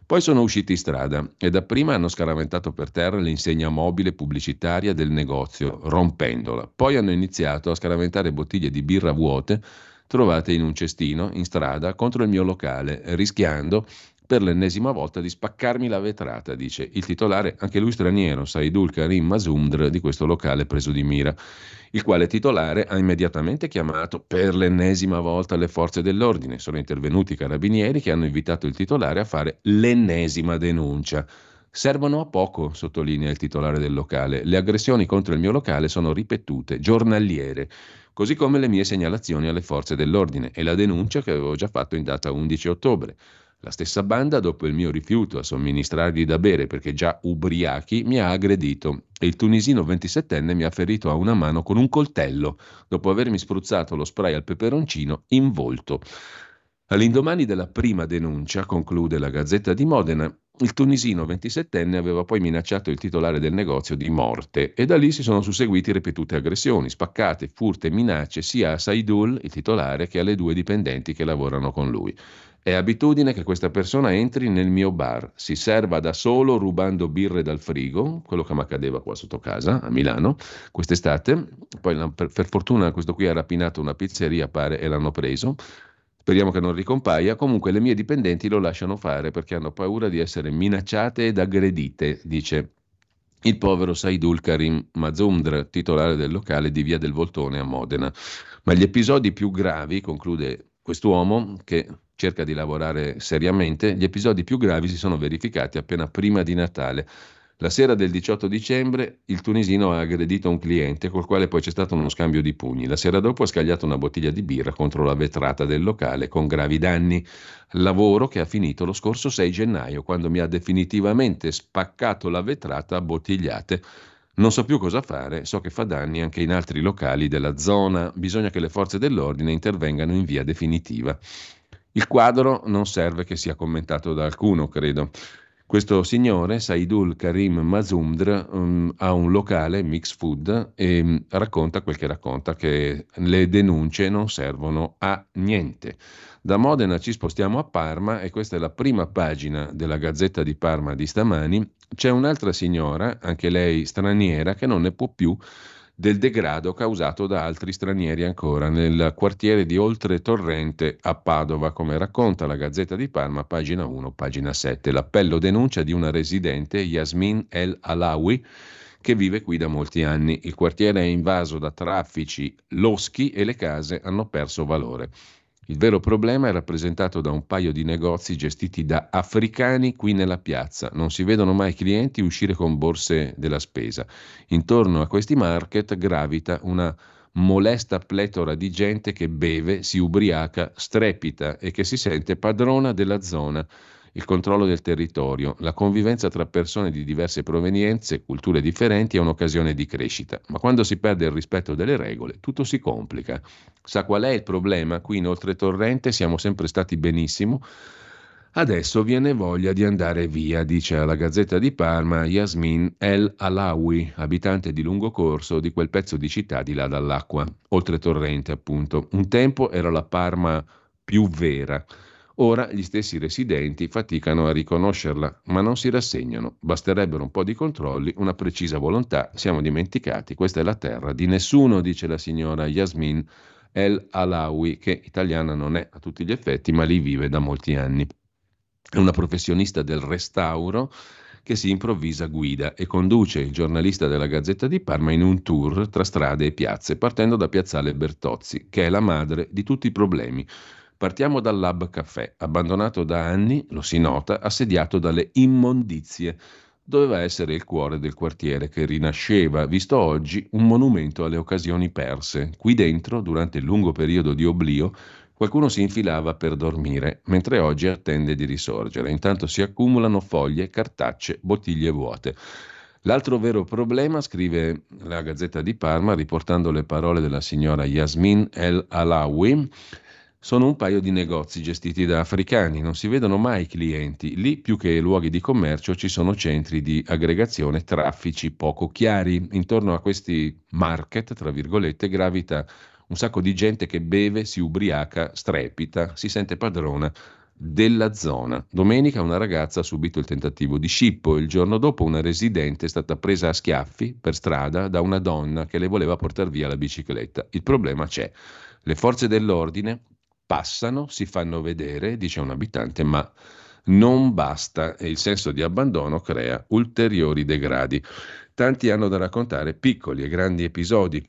Poi sono usciti in strada e dapprima hanno scaraventato per terra l'insegna mobile pubblicitaria del negozio, rompendola. Poi hanno iniziato a scaraventare bottiglie di birra vuote trovate in un cestino in strada contro il mio locale, rischiando per l'ennesima volta di spaccarmi la vetrata, dice il titolare, anche lui straniero, Saidul Karim Mazumdr di questo locale preso di mira, il quale titolare ha immediatamente chiamato per l'ennesima volta le forze dell'ordine. Sono intervenuti i carabinieri che hanno invitato il titolare a fare l'ennesima denuncia. Servono a poco, sottolinea il titolare del locale. Le aggressioni contro il mio locale sono ripetute, giornaliere, così come le mie segnalazioni alle forze dell'ordine e la denuncia che avevo già fatto in data 11 ottobre. La stessa banda, dopo il mio rifiuto a somministrargli da bere perché già ubriachi, mi ha aggredito e il tunisino 27enne mi ha ferito a una mano con un coltello dopo avermi spruzzato lo spray al peperoncino in volto. All'indomani della prima denuncia, conclude la Gazzetta di Modena, il tunisino 27enne aveva poi minacciato il titolare del negozio di morte e da lì si sono susseguiti ripetute aggressioni, spaccate, furte minacce sia a Saidul, il titolare, che alle due dipendenti che lavorano con lui. È abitudine che questa persona entri nel mio bar, si serva da solo rubando birre dal frigo, quello che mi accadeva qua sotto casa a Milano quest'estate. Poi per, per fortuna questo qui ha rapinato una pizzeria, pare, e l'hanno preso. Speriamo che non ricompaia. Comunque le mie dipendenti lo lasciano fare perché hanno paura di essere minacciate ed aggredite, dice il povero Saidul Karim Mazumdr, titolare del locale di Via del Voltone a Modena. Ma gli episodi più gravi, conclude quest'uomo, che cerca di lavorare seriamente, gli episodi più gravi si sono verificati appena prima di Natale. La sera del 18 dicembre il tunisino ha aggredito un cliente col quale poi c'è stato uno scambio di pugni. La sera dopo ha scagliato una bottiglia di birra contro la vetrata del locale con gravi danni. Lavoro che ha finito lo scorso 6 gennaio quando mi ha definitivamente spaccato la vetrata a bottigliate. Non so più cosa fare, so che fa danni anche in altri locali della zona, bisogna che le forze dell'ordine intervengano in via definitiva. Il quadro non serve che sia commentato da alcuno, credo. Questo signore, Saidul Karim Mazumdr, um, ha un locale, Mix Food, e um, racconta quel che racconta, che le denunce non servono a niente. Da Modena ci spostiamo a Parma e questa è la prima pagina della Gazzetta di Parma di stamani. C'è un'altra signora, anche lei straniera, che non ne può più del degrado causato da altri stranieri ancora nel quartiere di Oltre Torrente a Padova, come racconta la Gazzetta di Parma, pagina 1, pagina 7. L'appello denuncia di una residente, Yasmin El Alawi, che vive qui da molti anni. Il quartiere è invaso da traffici loschi e le case hanno perso valore. Il vero problema è rappresentato da un paio di negozi gestiti da africani qui nella piazza. Non si vedono mai clienti uscire con borse della spesa. Intorno a questi market gravita una molesta pletora di gente che beve, si ubriaca, strepita e che si sente padrona della zona il controllo del territorio, la convivenza tra persone di diverse provenienze, culture differenti è un'occasione di crescita, ma quando si perde il rispetto delle regole tutto si complica. Sa qual è il problema? Qui in Oltretorrente siamo sempre stati benissimo. Adesso viene voglia di andare via, dice alla Gazzetta di Parma Yasmin El Alawi, abitante di lungo corso di quel pezzo di città di là dall'acqua, oltre torrente appunto. Un tempo era la Parma più vera. Ora gli stessi residenti faticano a riconoscerla, ma non si rassegnano. Basterebbero un po' di controlli, una precisa volontà. Siamo dimenticati, questa è la terra di nessuno, dice la signora Yasmin El Alawi, che italiana non è a tutti gli effetti, ma lì vive da molti anni. È una professionista del restauro che si improvvisa guida e conduce il giornalista della Gazzetta di Parma in un tour tra strade e piazze, partendo da Piazzale Bertozzi, che è la madre di tutti i problemi Partiamo dal Lab Caffè, abbandonato da anni, lo si nota, assediato dalle immondizie. Doveva essere il cuore del quartiere che rinasceva, visto oggi un monumento alle occasioni perse. Qui dentro, durante il lungo periodo di oblio, qualcuno si infilava per dormire, mentre oggi attende di risorgere. Intanto si accumulano foglie, cartacce, bottiglie vuote. L'altro vero problema, scrive la Gazzetta di Parma, riportando le parole della signora Yasmin El Alawi, sono un paio di negozi gestiti da africani, non si vedono mai clienti. Lì più che luoghi di commercio ci sono centri di aggregazione, traffici poco chiari. Intorno a questi market, tra virgolette, gravita un sacco di gente che beve, si ubriaca, strepita, si sente padrona della zona. Domenica una ragazza ha subito il tentativo di scippo, il giorno dopo una residente è stata presa a schiaffi per strada da una donna che le voleva portare via la bicicletta. Il problema c'è. Le forze dell'ordine passano, si fanno vedere, dice un abitante, ma non basta e il senso di abbandono crea ulteriori degradi. Tanti hanno da raccontare piccoli e grandi episodi.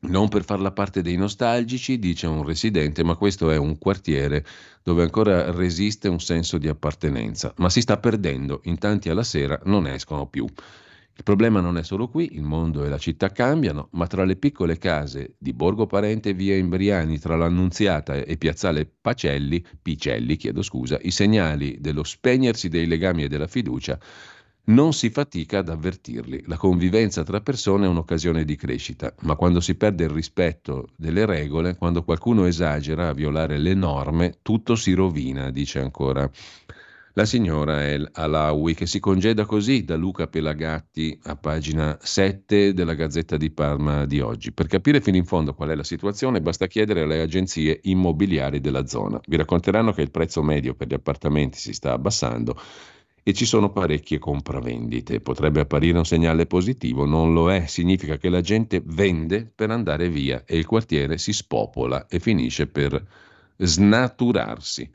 Non per farla parte dei nostalgici, dice un residente, ma questo è un quartiere dove ancora resiste un senso di appartenenza, ma si sta perdendo, in tanti alla sera non escono più. Il problema non è solo qui, il mondo e la città cambiano, ma tra le piccole case di Borgo Parente e via Imbriani, tra l'Annunziata e Piazzale Pacelli, Picelli, chiedo scusa, i segnali dello spegnersi dei legami e della fiducia non si fatica ad avvertirli. La convivenza tra persone è un'occasione di crescita, ma quando si perde il rispetto delle regole, quando qualcuno esagera a violare le norme, tutto si rovina, dice ancora la signora El Alawi, che si congeda così da Luca Pelagatti a pagina 7 della Gazzetta di Parma di oggi. Per capire fino in fondo qual è la situazione basta chiedere alle agenzie immobiliari della zona. Vi racconteranno che il prezzo medio per gli appartamenti si sta abbassando e ci sono parecchie compravendite. Potrebbe apparire un segnale positivo, non lo è, significa che la gente vende per andare via e il quartiere si spopola e finisce per snaturarsi.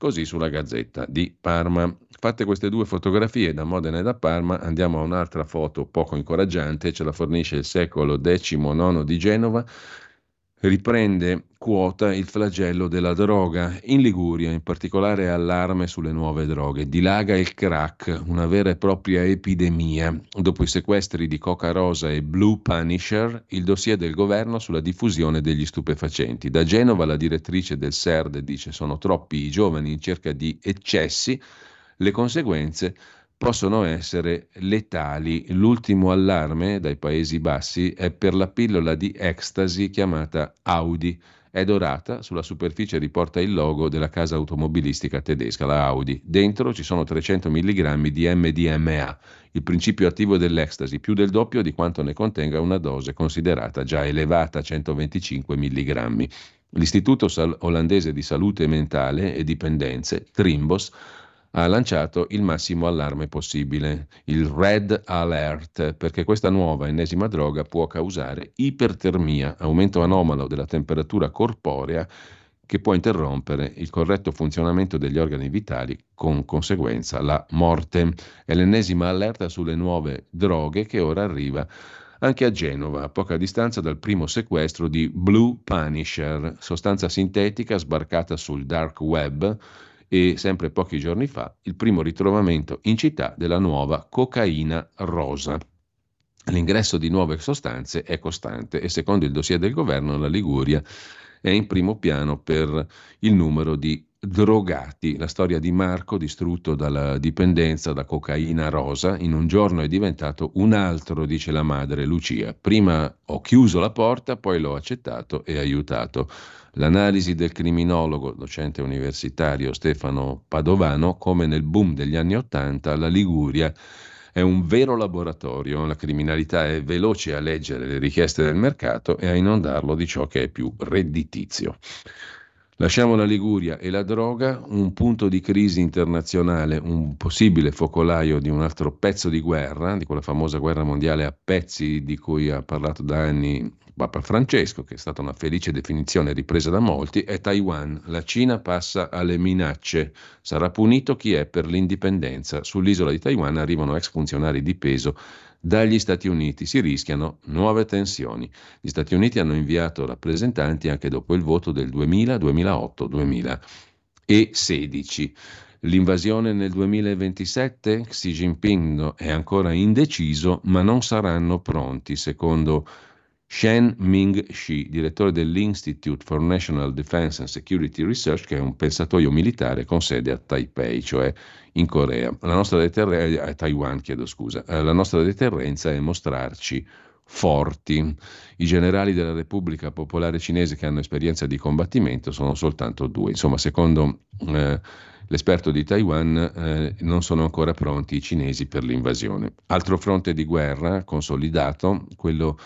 Così sulla Gazzetta di Parma. Fatte queste due fotografie da Modena e da Parma, andiamo a un'altra foto poco incoraggiante, ce la fornisce il secolo XIX di Genova, riprende quota il flagello della droga. In Liguria, in particolare, allarme sulle nuove droghe. Dilaga il crack, una vera e propria epidemia. Dopo i sequestri di Coca Rosa e Blue Punisher, il dossier del governo sulla diffusione degli stupefacenti. Da Genova la direttrice del SERD dice sono troppi i giovani in cerca di eccessi. Le conseguenze possono essere letali. L'ultimo allarme dai Paesi Bassi è per la pillola di ecstasy chiamata Audi È dorata, sulla superficie riporta il logo della casa automobilistica tedesca, la Audi. Dentro ci sono 300 mg di MDMA, il principio attivo dell'ecstasy, più del doppio di quanto ne contenga una dose considerata già elevata, 125 mg. L'Istituto olandese di salute mentale e dipendenze, Trimbos, ha lanciato il massimo allarme possibile, il Red Alert, perché questa nuova ennesima droga può causare ipertermia, aumento anomalo della temperatura corporea che può interrompere il corretto funzionamento degli organi vitali con conseguenza la morte. È l'ennesima allerta sulle nuove droghe che ora arriva anche a Genova, a poca distanza dal primo sequestro di Blue Punisher, sostanza sintetica sbarcata sul dark web e sempre pochi giorni fa il primo ritrovamento in città della nuova cocaina rosa. L'ingresso di nuove sostanze è costante e secondo il dossier del governo la Liguria è in primo piano per il numero di drogati. La storia di Marco, distrutto dalla dipendenza da cocaina rosa, in un giorno è diventato un altro, dice la madre Lucia. Prima ho chiuso la porta, poi l'ho accettato e aiutato. L'analisi del criminologo, docente universitario Stefano Padovano, come nel boom degli anni Ottanta, la Liguria è un vero laboratorio, la criminalità è veloce a leggere le richieste del mercato e a inondarlo di ciò che è più redditizio. Lasciamo la Liguria e la droga, un punto di crisi internazionale, un possibile focolaio di un altro pezzo di guerra, di quella famosa guerra mondiale a pezzi di cui ha parlato da anni Papa Francesco, che è stata una felice definizione ripresa da molti, è Taiwan. La Cina passa alle minacce. Sarà punito chi è per l'indipendenza. Sull'isola di Taiwan arrivano ex funzionari di peso dagli Stati Uniti. Si rischiano nuove tensioni. Gli Stati Uniti hanno inviato rappresentanti anche dopo il voto del 2000, 2008, 2016. L'invasione nel 2027? Xi Jinping è ancora indeciso, ma non saranno pronti, secondo Shen Ming-shi, direttore dell'Institute for National Defense and Security Research, che è un pensatoio militare con sede a Taipei, cioè in Corea. La nostra deterrenza, a Taiwan, chiedo scusa. Eh, la nostra deterrenza è mostrarci forti. I generali della Repubblica Popolare Cinese che hanno esperienza di combattimento sono soltanto due. Insomma, secondo eh, l'esperto di Taiwan, eh, non sono ancora pronti i cinesi per l'invasione. Altro fronte di guerra consolidato, quello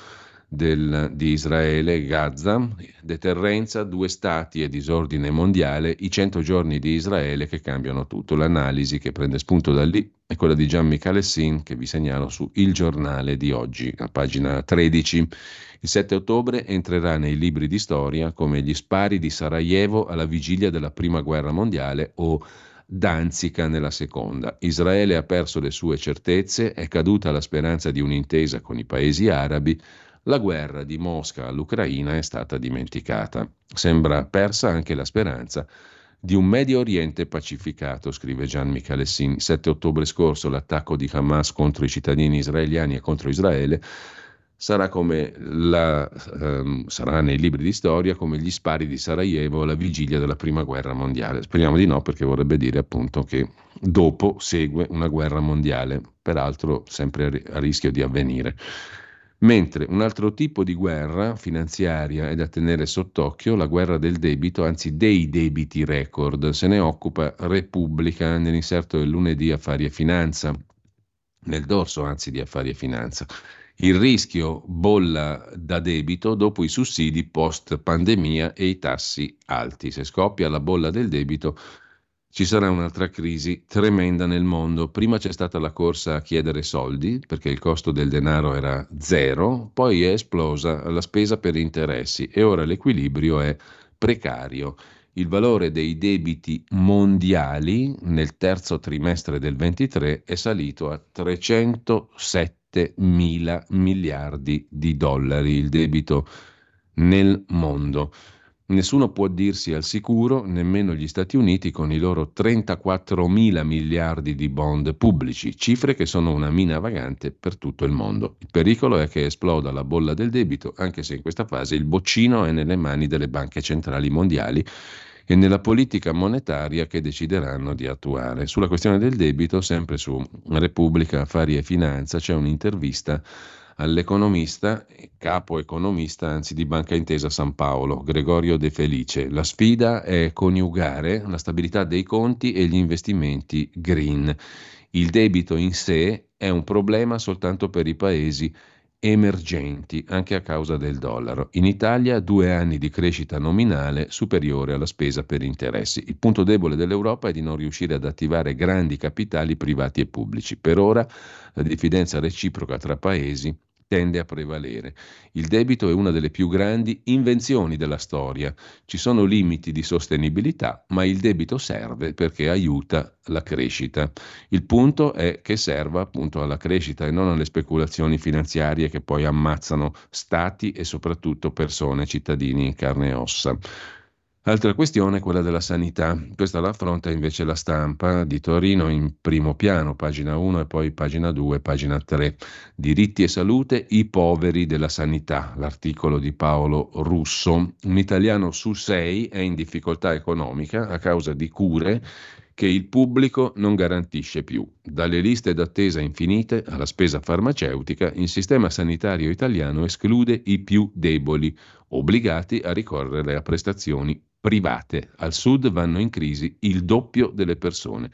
del, di Israele, Gaza, deterrenza, due stati e disordine mondiale, i 100 giorni di Israele che cambiano tutto. L'analisi che prende spunto da lì è quella di Gian Michalessin che vi segnalo su Il Giornale di oggi, a pagina 13. Il 7 ottobre entrerà nei libri di storia come gli spari di Sarajevo alla vigilia della Prima Guerra Mondiale o Danzica nella seconda. Israele ha perso le sue certezze, è caduta la speranza di un'intesa con i paesi arabi, la guerra di Mosca all'Ucraina è stata dimenticata. Sembra persa anche la speranza di un Medio Oriente pacificato, scrive Gian Michalessin. 7 ottobre scorso l'attacco di Hamas contro i cittadini israeliani e contro Israele sarà, la, ehm, sarà nei libri di storia come gli spari di Sarajevo alla vigilia della prima guerra mondiale. Speriamo di no perché vorrebbe dire appunto che dopo segue una guerra mondiale, peraltro sempre a rischio di avvenire. Mentre un altro tipo di guerra finanziaria è da tenere sott'occhio, la guerra del debito, anzi dei debiti record, se ne occupa Repubblica nell'inserto del lunedì Affari e Finanza, nel dorso anzi di Affari e Finanza. Il rischio bolla da debito dopo i sussidi post pandemia e i tassi alti. Se scoppia la bolla del debito, ci sarà un'altra crisi tremenda nel mondo. Prima c'è stata la corsa a chiedere soldi perché il costo del denaro era zero, poi è esplosa la spesa per interessi e ora l'equilibrio è precario. Il valore dei debiti mondiali nel terzo trimestre del 23 è salito a 307 mila miliardi di dollari, il debito nel mondo. Nessuno può dirsi al sicuro, nemmeno gli Stati Uniti con i loro 34 mila miliardi di bond pubblici, cifre che sono una mina vagante per tutto il mondo. Il pericolo è che esploda la bolla del debito, anche se in questa fase il boccino è nelle mani delle banche centrali mondiali e nella politica monetaria che decideranno di attuare. Sulla questione del debito, sempre su Repubblica Affari e Finanza, c'è un'intervista all'economista, capo economista anzi di Banca Intesa San Paolo, Gregorio De Felice. La sfida è coniugare la stabilità dei conti e gli investimenti green. Il debito in sé è un problema soltanto per i paesi emergenti, anche a causa del dollaro. In Italia due anni di crescita nominale superiore alla spesa per interessi. Il punto debole dell'Europa è di non riuscire ad attivare grandi capitali privati e pubblici. Per ora la diffidenza reciproca tra paesi tende a prevalere. Il debito è una delle più grandi invenzioni della storia. Ci sono limiti di sostenibilità, ma il debito serve perché aiuta la crescita. Il punto è che serva appunto alla crescita e non alle speculazioni finanziarie che poi ammazzano stati e soprattutto persone, cittadini in carne e ossa. Altra questione è quella della sanità. Questa la affronta invece la stampa di Torino in primo piano, pagina 1 e poi pagina 2, pagina 3. Diritti e salute, i poveri della sanità. L'articolo di Paolo Russo. Un italiano su sei è in difficoltà economica a causa di cure che il pubblico non garantisce più. Dalle liste d'attesa infinite alla spesa farmaceutica, il sistema sanitario italiano esclude i più deboli, obbligati a ricorrere a prestazioni private. Al sud vanno in crisi il doppio delle persone.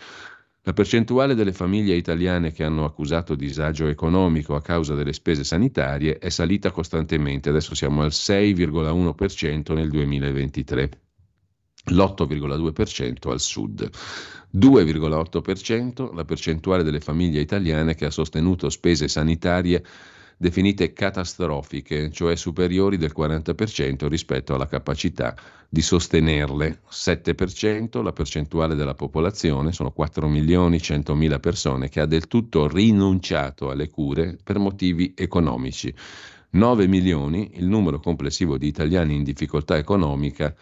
La percentuale delle famiglie italiane che hanno accusato disagio economico a causa delle spese sanitarie è salita costantemente, adesso siamo al 6,1% nel 2023, l'8,2% al sud. 2,8% la percentuale delle famiglie italiane che ha sostenuto spese sanitarie definite catastrofiche, cioè superiori del 40% rispetto alla capacità di sostenerle. 7% la percentuale della popolazione, sono 4 milioni 100 mila persone, che ha del tutto rinunciato alle cure per motivi economici. 9 milioni il numero complessivo di italiani in difficoltà economica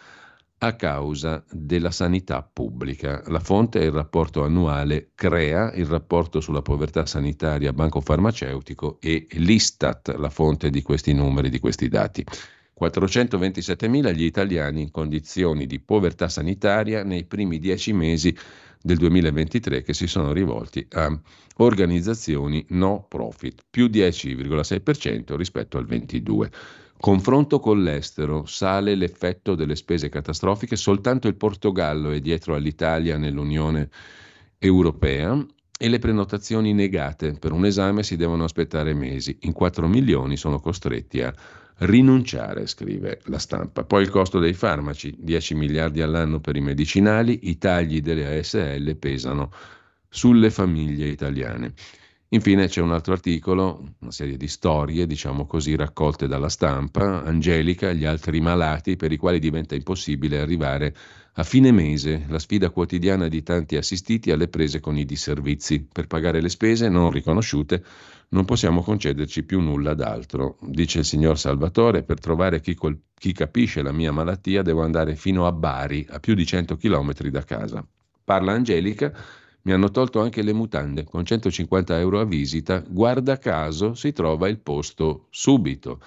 a causa della sanità pubblica. La fonte è il rapporto annuale CREA, il rapporto sulla povertà sanitaria Banco Farmaceutico e l'Istat, la fonte di questi numeri, di questi dati. 427.000 gli italiani in condizioni di povertà sanitaria nei primi dieci mesi del 2023 che si sono rivolti a organizzazioni no profit, più 10,6% rispetto al 22%. Confronto con l'estero, sale l'effetto delle spese catastrofiche, soltanto il Portogallo è dietro all'Italia nell'Unione Europea e le prenotazioni negate per un esame si devono aspettare mesi. In 4 milioni sono costretti a rinunciare, scrive la stampa. Poi il costo dei farmaci, 10 miliardi all'anno per i medicinali, i tagli delle ASL pesano sulle famiglie italiane. Infine c'è un altro articolo, una serie di storie, diciamo così, raccolte dalla stampa, Angelica, gli altri malati per i quali diventa impossibile arrivare a fine mese, la sfida quotidiana di tanti assistiti alle prese con i disservizi. Per pagare le spese non riconosciute non possiamo concederci più nulla d'altro. Dice il signor Salvatore, per trovare chi, col- chi capisce la mia malattia devo andare fino a Bari, a più di 100 km da casa. Parla Angelica mi hanno tolto anche le mutande, con 150 euro a visita, guarda caso si trova il posto subito.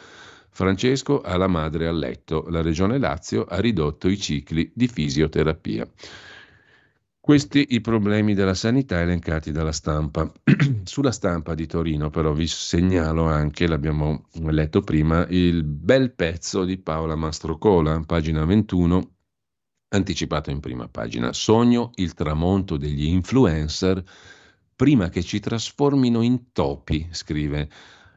Francesco ha la madre a letto, la Regione Lazio ha ridotto i cicli di fisioterapia. Questi i problemi della sanità elencati dalla stampa. Sulla stampa di Torino però vi segnalo anche, l'abbiamo letto prima, il bel pezzo di Paola Mastrocola, pagina 21, anticipato in prima pagina. Sogno il tramonto degli influencer prima che ci trasformino in topi, scrive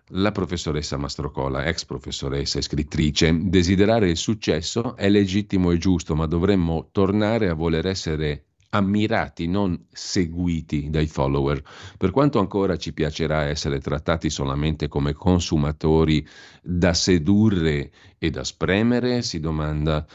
la professoressa Mastrocola, ex professoressa e scrittrice. Desiderare il successo è legittimo e giusto, ma dovremmo tornare a voler essere ammirati, non seguiti dai follower. Per quanto ancora ci piacerà essere trattati solamente come consumatori da sedurre e da spremere, si domanda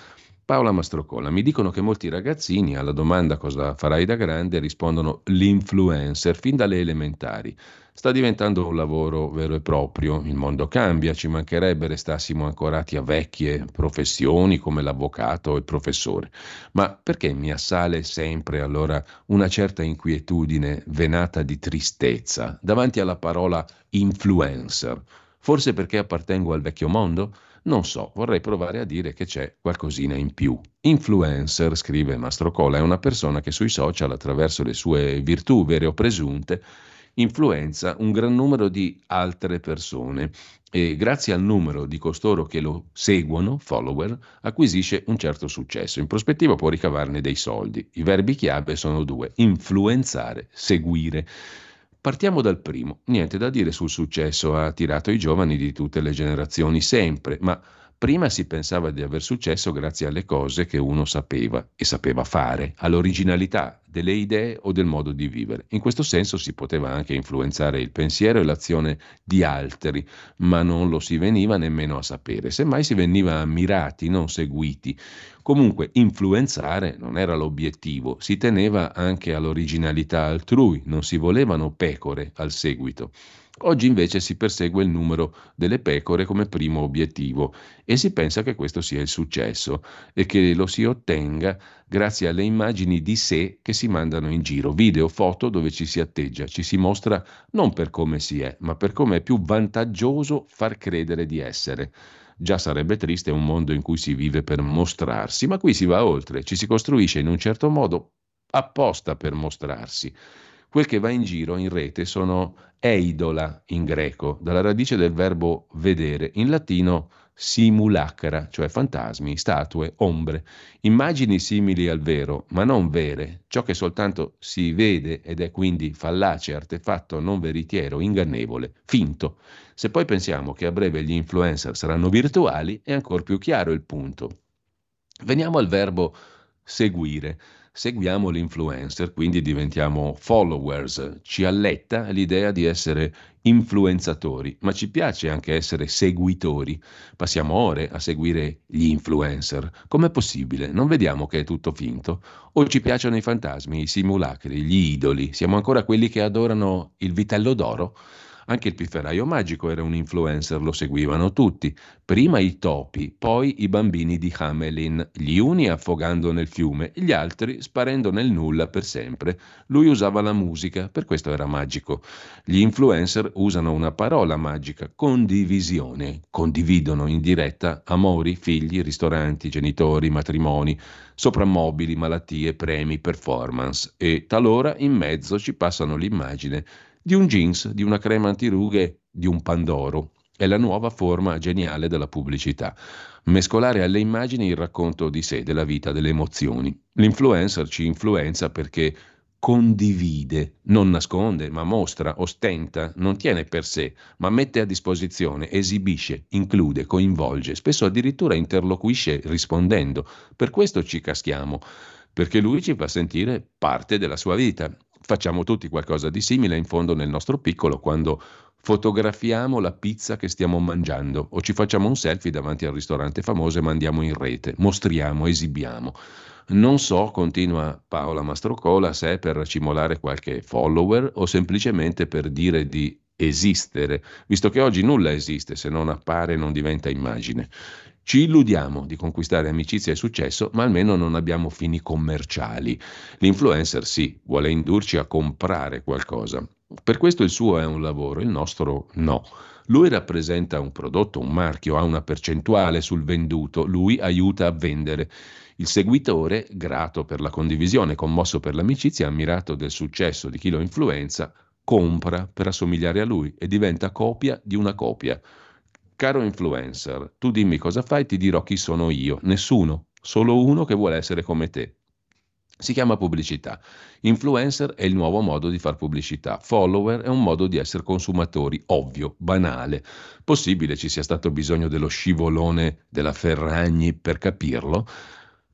Paola Mastrocola, mi dicono che molti ragazzini alla domanda cosa farai da grande rispondono l'influencer fin dalle elementari. Sta diventando un lavoro vero e proprio, il mondo cambia, ci mancherebbe restassimo ancorati a vecchie professioni come l'avvocato o il professore. Ma perché mi assale sempre allora una certa inquietudine venata di tristezza davanti alla parola influencer? Forse perché appartengo al vecchio mondo? Non so, vorrei provare a dire che c'è qualcosina in più. Influencer, scrive Mastro Cola, è una persona che sui social, attraverso le sue virtù vere o presunte, influenza un gran numero di altre persone e grazie al numero di costoro che lo seguono, follower, acquisisce un certo successo. In prospettiva può ricavarne dei soldi. I verbi chiave sono due, influenzare, seguire. Partiamo dal primo. Niente da dire sul successo, ha attirato i giovani di tutte le generazioni sempre, ma Prima si pensava di aver successo grazie alle cose che uno sapeva e sapeva fare, all'originalità delle idee o del modo di vivere. In questo senso si poteva anche influenzare il pensiero e l'azione di altri, ma non lo si veniva nemmeno a sapere, semmai si veniva ammirati, non seguiti. Comunque influenzare non era l'obiettivo, si teneva anche all'originalità altrui, non si volevano pecore al seguito. Oggi invece si persegue il numero delle pecore come primo obiettivo e si pensa che questo sia il successo e che lo si ottenga grazie alle immagini di sé che si mandano in giro, video, foto dove ci si atteggia, ci si mostra non per come si è, ma per come è più vantaggioso far credere di essere. Già sarebbe triste un mondo in cui si vive per mostrarsi, ma qui si va oltre, ci si costruisce in un certo modo apposta per mostrarsi. Quel che va in giro in rete sono eidola in greco, dalla radice del verbo vedere, in latino simulacra, cioè fantasmi, statue, ombre, immagini simili al vero, ma non vere, ciò che soltanto si vede ed è quindi fallace, artefatto non veritiero, ingannevole, finto. Se poi pensiamo che a breve gli influencer saranno virtuali, è ancora più chiaro il punto. Veniamo al verbo seguire seguiamo l'influencer, quindi diventiamo followers. Ci alletta l'idea di essere influenzatori, ma ci piace anche essere seguitori. Passiamo ore a seguire gli influencer. Com'è possibile? Non vediamo che è tutto finto? O ci piacciono i fantasmi, i simulacri, gli idoli? Siamo ancora quelli che adorano il vitello d'oro? Anche il pifferaio magico era un influencer, lo seguivano tutti. Prima i topi, poi i bambini di Hamelin, gli uni affogando nel fiume, gli altri sparendo nel nulla per sempre. Lui usava la musica, per questo era magico. Gli influencer usano una parola magica, condivisione. Condividono in diretta amori, figli, ristoranti, genitori, matrimoni, soprammobili, malattie, premi, performance e talora in mezzo ci passano l'immagine di un jeans, di una crema antirughe, di un pandoro. È la nuova forma geniale della pubblicità. Mescolare alle immagini il racconto di sé, della vita, delle emozioni. L'influencer ci influenza perché condivide, non nasconde, ma mostra, ostenta, non tiene per sé, ma mette a disposizione, esibisce, include, coinvolge, spesso addirittura interloquisce rispondendo. Per questo ci caschiamo, perché lui ci fa sentire parte della sua vita Facciamo tutti qualcosa di simile in fondo nel nostro piccolo quando fotografiamo la pizza che stiamo mangiando o ci facciamo un selfie davanti al ristorante famoso e mandiamo in rete, mostriamo, esibiamo. Non so, continua Paola Mastrocola, se è per cimolare qualche follower o semplicemente per dire di esistere, visto che oggi nulla esiste se non appare e non diventa immagine. Ci illudiamo di conquistare amicizia e successo, ma almeno non abbiamo fini commerciali. L'influencer sì, vuole indurci a comprare qualcosa. Per questo il suo è un lavoro, il nostro no. Lui rappresenta un prodotto, un marchio, ha una percentuale sul venduto, lui aiuta a vendere. Il seguitore, grato per la condivisione, commosso per l'amicizia, ammirato del successo di chi lo influenza, compra per assomigliare a lui e diventa copia di una copia. Caro influencer, tu dimmi cosa fai, ti dirò chi sono io. Nessuno, solo uno che vuole essere come te. Si chiama pubblicità. Influencer è il nuovo modo di fare pubblicità. Follower è un modo di essere consumatori, ovvio, banale. Possibile ci sia stato bisogno dello scivolone della Ferragni per capirlo?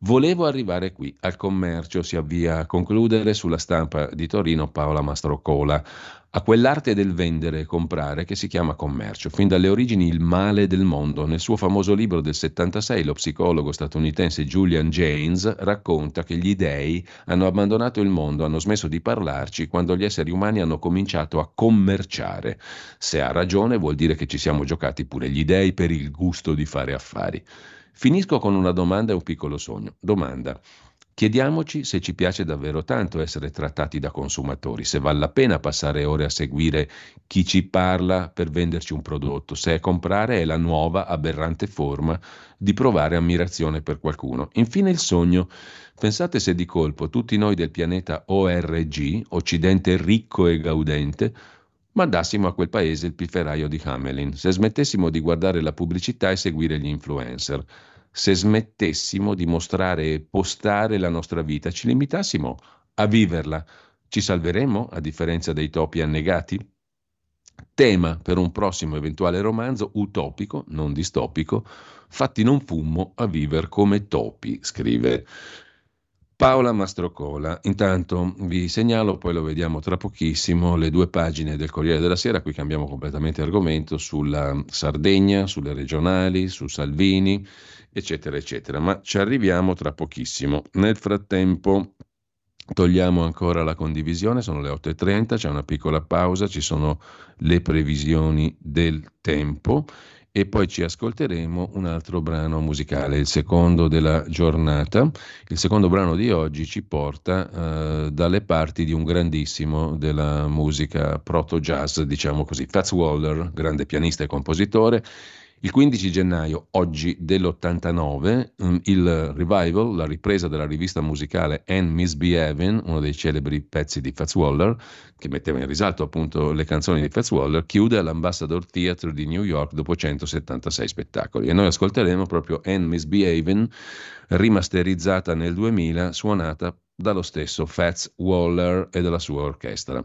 Volevo arrivare qui, al commercio, si avvia a concludere sulla stampa di Torino Paola Mastrocola, a quell'arte del vendere e comprare che si chiama commercio, fin dalle origini il male del mondo. Nel suo famoso libro del 76 lo psicologo statunitense Julian James racconta che gli dei hanno abbandonato il mondo, hanno smesso di parlarci quando gli esseri umani hanno cominciato a commerciare. Se ha ragione vuol dire che ci siamo giocati pure gli dei per il gusto di fare affari. Finisco con una domanda e un piccolo sogno. Domanda. Chiediamoci se ci piace davvero tanto essere trattati da consumatori, se vale la pena passare ore a seguire chi ci parla per venderci un prodotto, se comprare è la nuova aberrante forma di provare ammirazione per qualcuno. Infine il sogno. Pensate se di colpo tutti noi del pianeta ORG, Occidente ricco e gaudente, mandassimo a quel paese il pifferaio di Hamelin, se smettessimo di guardare la pubblicità e seguire gli influencer, se smettessimo di mostrare e postare la nostra vita, ci limitassimo a viverla, ci salveremmo a differenza dei topi annegati? Tema per un prossimo eventuale romanzo utopico, non distopico, fatti non fummo a vivere come topi, scrive Paola Mastrocola. Intanto vi segnalo, poi lo vediamo tra pochissimo, le due pagine del Corriere della Sera, qui cambiamo completamente argomento, sulla Sardegna, sulle regionali, su Salvini, eccetera, eccetera. Ma ci arriviamo tra pochissimo. Nel frattempo togliamo ancora la condivisione, sono le 8.30, c'è una piccola pausa, ci sono le previsioni del tempo e poi ci ascolteremo un altro brano musicale, il secondo della giornata. Il secondo brano di oggi ci porta uh, dalle parti di un grandissimo della musica proto jazz, diciamo così, Fats Waller, grande pianista e compositore il 15 gennaio, oggi dell'89, mm, il revival, la ripresa della rivista musicale Anne Misbehavin, uno dei celebri pezzi di Fats Waller, che metteva in risalto appunto le canzoni di Fats Waller, chiude all'Ambassador Theatre di New York dopo 176 spettacoli. E noi ascolteremo proprio Anne Misbehavin, rimasterizzata nel 2000, suonata dallo stesso Fats Waller e dalla sua orchestra.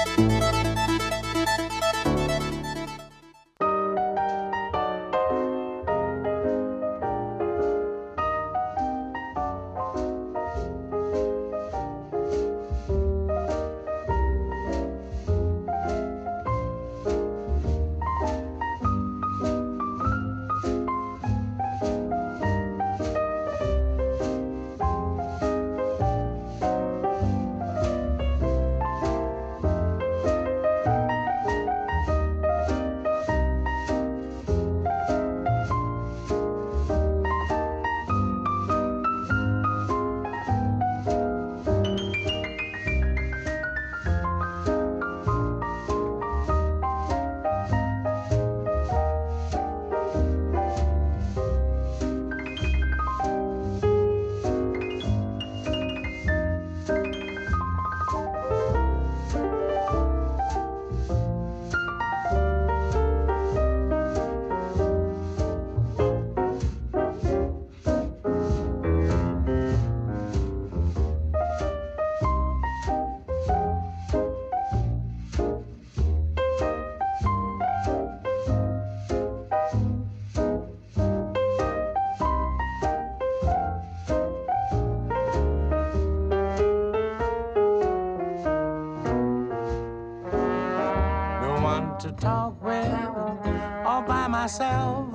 myself.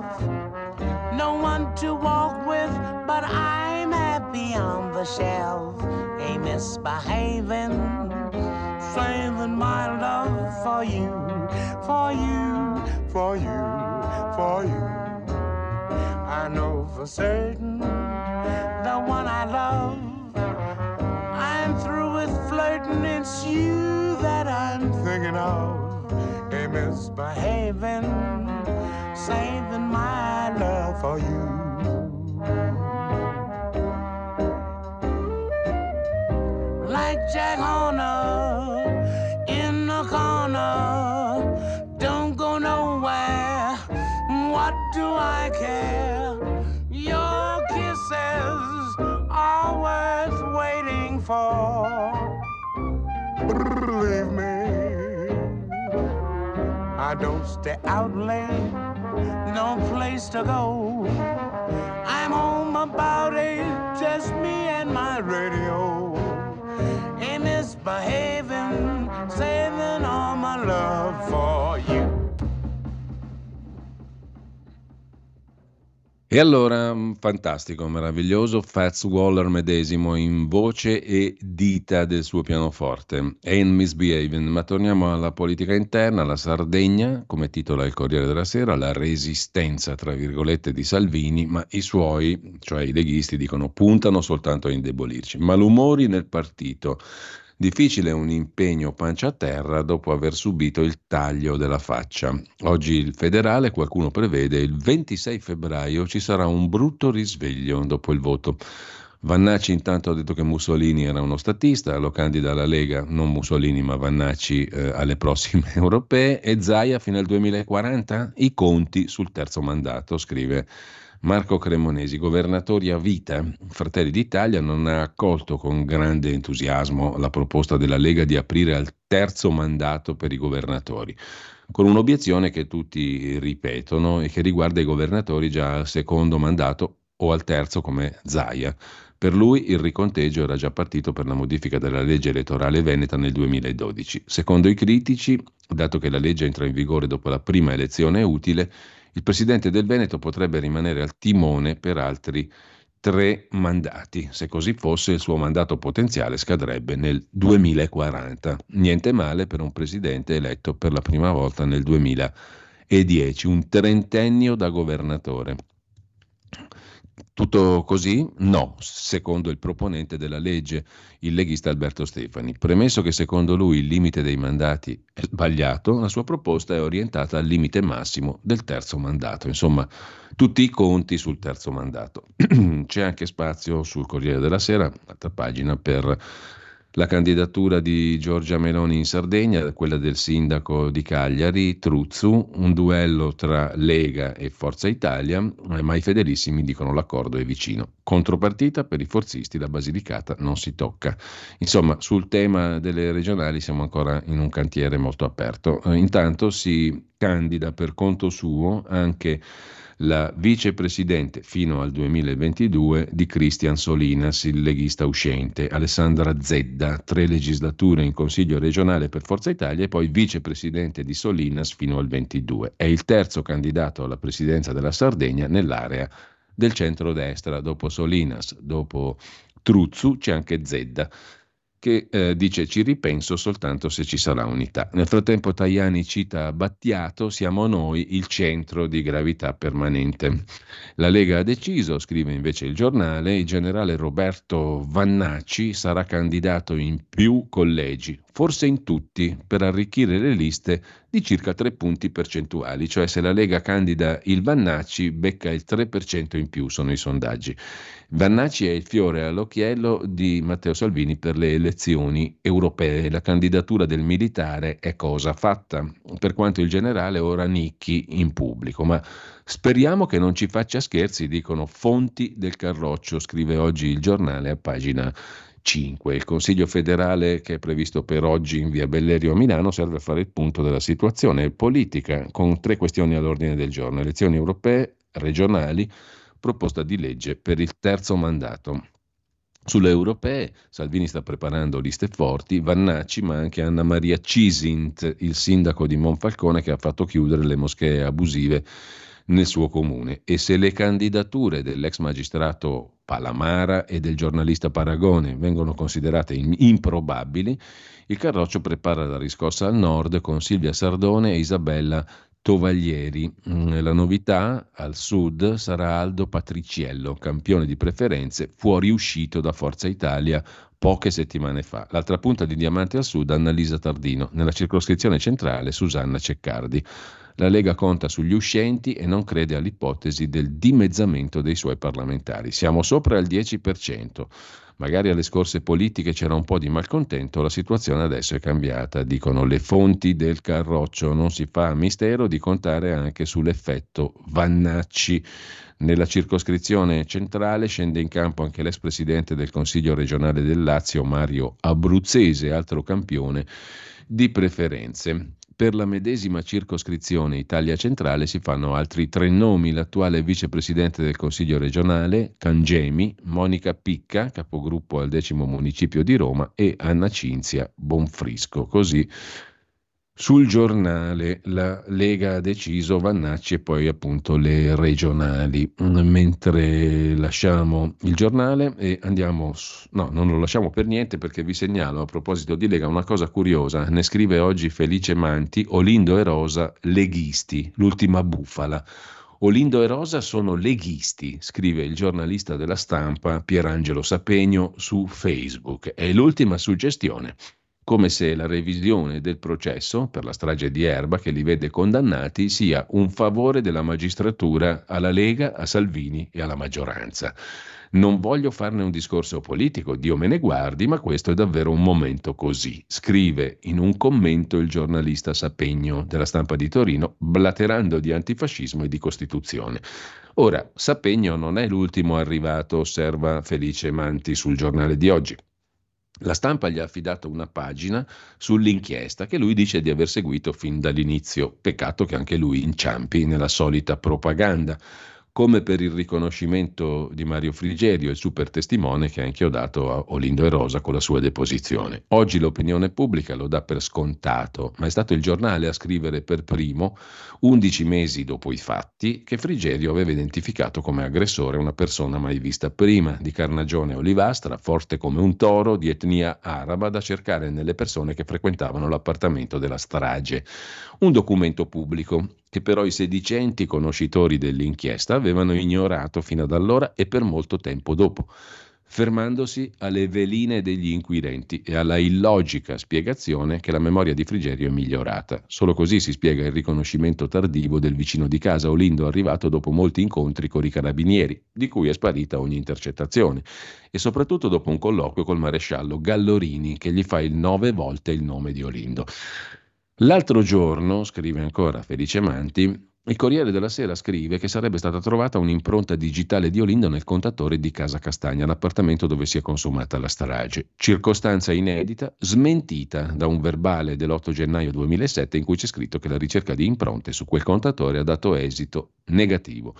No one to walk with, but I'm happy on the shelf. A misbehaving, saving my love for you, for you, for you, for you. I know for certain the one I love. I'm through with flirting, it's you that I'm thinking of. A misbehaving saving my love for you. Like Jack Horner in the corner, don't go nowhere. What do I care? Your kisses are worth waiting for. Believe me, I don't stay out late no place to go. I'm home about eight, just me and my radio. A misbehaving, saving all my love for E allora, mm, fantastico, meraviglioso, Fats Waller medesimo in voce e dita del suo pianoforte. Ain't misbehaving, ma torniamo alla politica interna, la Sardegna, come titola il Corriere della Sera, la resistenza, tra virgolette, di Salvini, ma i suoi, cioè i leghisti, dicono puntano soltanto a indebolirci. Malumori nel partito. Difficile un impegno pancia a terra dopo aver subito il taglio della faccia. Oggi il federale, qualcuno prevede, il 26 febbraio ci sarà un brutto risveglio dopo il voto. Vannacci intanto ha detto che Mussolini era uno statista, lo candida alla Lega, non Mussolini ma Vannacci eh, alle prossime europee e Zaia fino al 2040 i conti sul terzo mandato, scrive Marco Cremonesi, governatori a vita, Fratelli d'Italia non ha accolto con grande entusiasmo la proposta della Lega di aprire al terzo mandato per i governatori, con un'obiezione che tutti ripetono e che riguarda i governatori già al secondo mandato o al terzo come Zaia. Per lui il riconteggio era già partito per la modifica della legge elettorale veneta nel 2012. Secondo i critici, dato che la legge entra in vigore dopo la prima elezione utile, il presidente del Veneto potrebbe rimanere al timone per altri tre mandati. Se così fosse, il suo mandato potenziale scadrebbe nel 2040. Niente male per un presidente eletto per la prima volta nel 2010, un trentennio da governatore. Tutto così? No, secondo il proponente della legge, il leghista Alberto Stefani. Premesso che secondo lui il limite dei mandati è sbagliato, la sua proposta è orientata al limite massimo del terzo mandato. Insomma, tutti i conti sul terzo mandato. C'è anche spazio sul Corriere della Sera, altra pagina, per la candidatura di Giorgia Meloni in Sardegna, quella del sindaco di Cagliari, Truzzu, un duello tra Lega e Forza Italia, eh, ma i fedelissimi dicono l'accordo è vicino. Contropartita per i forzisti la Basilicata non si tocca. Insomma, sul tema delle regionali siamo ancora in un cantiere molto aperto. Eh, intanto si candida per conto suo anche la vicepresidente fino al 2022 di Cristian Solinas, il leghista uscente, Alessandra Zedda, tre legislature in Consiglio regionale per Forza Italia e poi vicepresidente di Solinas fino al 22. È il terzo candidato alla presidenza della Sardegna nell'area del centro-destra. Dopo Solinas, dopo Truzzu c'è anche Zedda che eh, dice ci ripenso soltanto se ci sarà unità. Nel frattempo Tajani cita Battiato, siamo noi il centro di gravità permanente. La Lega ha deciso, scrive invece il giornale, il generale Roberto Vannacci sarà candidato in più collegi, forse in tutti, per arricchire le liste di circa 3 punti percentuali, cioè se la Lega candida il Vannacci becca il 3% in più, sono i sondaggi. Vannacci è il fiore all'occhiello di Matteo Salvini per le elezioni europee. La candidatura del militare è cosa fatta, per quanto il generale ora nicchi in pubblico. Ma speriamo che non ci faccia scherzi, dicono fonti del Carroccio, scrive oggi il giornale a pagina 5. Il Consiglio federale che è previsto per oggi in via Bellerio a Milano serve a fare il punto della situazione politica con tre questioni all'ordine del giorno, elezioni europee, regionali, proposta di legge per il terzo mandato. Sulle europee Salvini sta preparando liste forti, Vannacci ma anche Anna Maria Cisint, il sindaco di Monfalcone che ha fatto chiudere le moschee abusive nel suo comune e se le candidature dell'ex magistrato Palamara e del giornalista Paragone vengono considerate improbabili, il Carroccio prepara la riscossa al nord con Silvia Sardone e Isabella Tovaglieri. Mm, la novità al sud sarà Aldo Patriciello, campione di preferenze, fuoriuscito da Forza Italia poche settimane fa. L'altra punta di diamante al sud, Annalisa Tardino. Nella circoscrizione centrale, Susanna Ceccardi. La Lega conta sugli uscenti e non crede all'ipotesi del dimezzamento dei suoi parlamentari. Siamo sopra il 10%. Magari alle scorse politiche c'era un po' di malcontento, la situazione adesso è cambiata, dicono le fonti del Carroccio. Non si fa mistero di contare anche sull'effetto Vannacci. Nella circoscrizione centrale scende in campo anche l'ex presidente del Consiglio regionale del Lazio, Mario Abruzzese, altro campione di preferenze. Per la medesima circoscrizione Italia Centrale si fanno altri tre nomi, l'attuale vicepresidente del Consiglio regionale Cangemi, Monica Picca, capogruppo al decimo municipio di Roma e Anna Cinzia Bonfrisco. Così sul giornale la Lega ha deciso Vannacci e poi appunto le regionali. Mentre lasciamo il giornale e andiamo, no, non lo lasciamo per niente perché vi segnalo a proposito di Lega una cosa curiosa. Ne scrive oggi Felice Manti, Olindo e Rosa, leghisti, l'ultima bufala. Olindo e Rosa sono leghisti, scrive il giornalista della stampa Pierangelo Sapegno su Facebook. È l'ultima suggestione come se la revisione del processo per la strage di Erba che li vede condannati sia un favore della magistratura alla Lega, a Salvini e alla maggioranza. Non voglio farne un discorso politico, Dio me ne guardi, ma questo è davvero un momento così. Scrive in un commento il giornalista Sapegno della stampa di Torino, blaterando di antifascismo e di Costituzione. Ora, Sapegno non è l'ultimo arrivato, osserva Felice Manti sul giornale di oggi. La stampa gli ha affidato una pagina sull'inchiesta che lui dice di aver seguito fin dall'inizio. Peccato che anche lui inciampi nella solita propaganda come per il riconoscimento di Mario Frigerio, il super testimone che ha inchiodato a Olindo e Rosa con la sua deposizione. Oggi l'opinione pubblica lo dà per scontato, ma è stato il giornale a scrivere per primo, undici mesi dopo i fatti, che Frigerio aveva identificato come aggressore una persona mai vista prima, di carnagione olivastra, forte come un toro, di etnia araba, da cercare nelle persone che frequentavano l'appartamento della strage. Un documento pubblico che però i sedicenti conoscitori dell'inchiesta avevano ignorato fino ad allora e per molto tempo dopo, fermandosi alle veline degli inquirenti e alla illogica spiegazione che la memoria di Frigerio è migliorata. Solo così si spiega il riconoscimento tardivo del vicino di casa Olindo arrivato dopo molti incontri con i carabinieri, di cui è sparita ogni intercettazione, e soprattutto dopo un colloquio col maresciallo Gallorini che gli fa il nove volte il nome di Olindo. L'altro giorno, scrive ancora Felice Manti, il Corriere della Sera scrive che sarebbe stata trovata un'impronta digitale di Olindo nel contatore di Casa Castagna, l'appartamento dove si è consumata la strage. Circostanza inedita, smentita da un verbale dell'8 gennaio 2007 in cui c'è scritto che la ricerca di impronte su quel contatore ha dato esito negativo.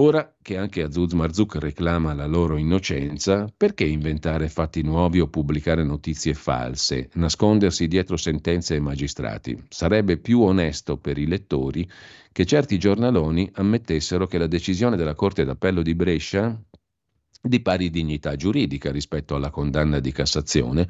Ora che anche Azuz Marzuk reclama la loro innocenza, perché inventare fatti nuovi o pubblicare notizie false, nascondersi dietro sentenze e magistrati? Sarebbe più onesto per i lettori che certi giornaloni ammettessero che la decisione della Corte d'Appello di Brescia, di pari dignità giuridica rispetto alla condanna di Cassazione,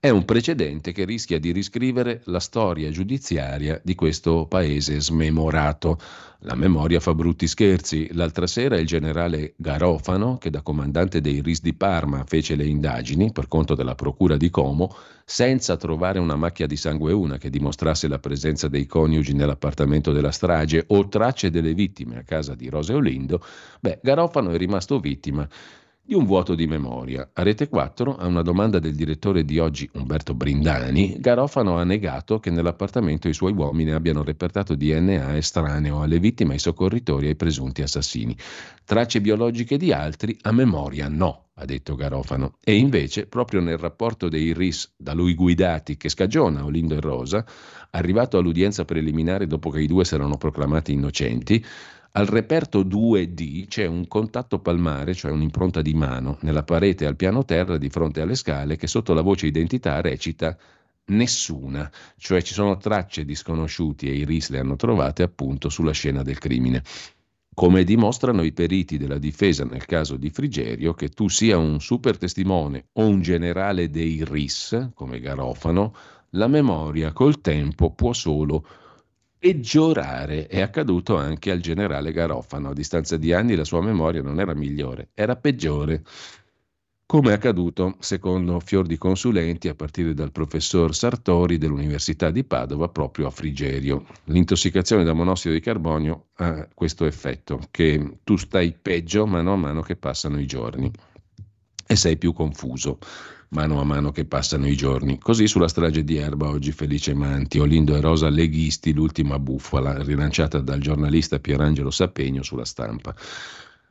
è un precedente che rischia di riscrivere la storia giudiziaria di questo paese smemorato. La memoria fa brutti scherzi. L'altra sera il generale Garofano, che da comandante dei RIS di Parma fece le indagini per conto della procura di Como, senza trovare una macchia di sangue una che dimostrasse la presenza dei coniugi nell'appartamento della strage o tracce delle vittime a casa di Rose Olindo, beh, Garofano è rimasto vittima di un vuoto di memoria. A Rete 4, a una domanda del direttore di oggi Umberto Brindani, Garofano ha negato che nell'appartamento i suoi uomini abbiano repertato DNA estraneo alle vittime, ai soccorritori e ai presunti assassini. Tracce biologiche di altri a memoria no, ha detto Garofano. E invece, proprio nel rapporto dei RIS da lui guidati che scagiona Olindo e Rosa, arrivato all'udienza preliminare dopo che i due si erano proclamati innocenti, al reperto 2D c'è un contatto palmare, cioè un'impronta di mano, nella parete al piano terra di fronte alle scale che sotto la voce identità recita nessuna, cioè ci sono tracce di sconosciuti e i RIS le hanno trovate appunto sulla scena del crimine. Come dimostrano i periti della difesa nel caso di Frigerio, che tu sia un super testimone o un generale dei RIS, come Garofano, la memoria col tempo può solo peggiorare. È accaduto anche al generale Garofano. A distanza di anni la sua memoria non era migliore, era peggiore. Come è accaduto, secondo fior di consulenti, a partire dal professor Sartori dell'Università di Padova, proprio a Frigerio. L'intossicazione da monossido di carbonio ha questo effetto, che tu stai peggio mano a mano che passano i giorni e sei più confuso mano a mano che passano i giorni. Così sulla strage di Erba oggi Felice Manti, Olindo e Rosa leghisti, l'ultima bufala, rilanciata dal giornalista Pierangelo Sapegno sulla stampa.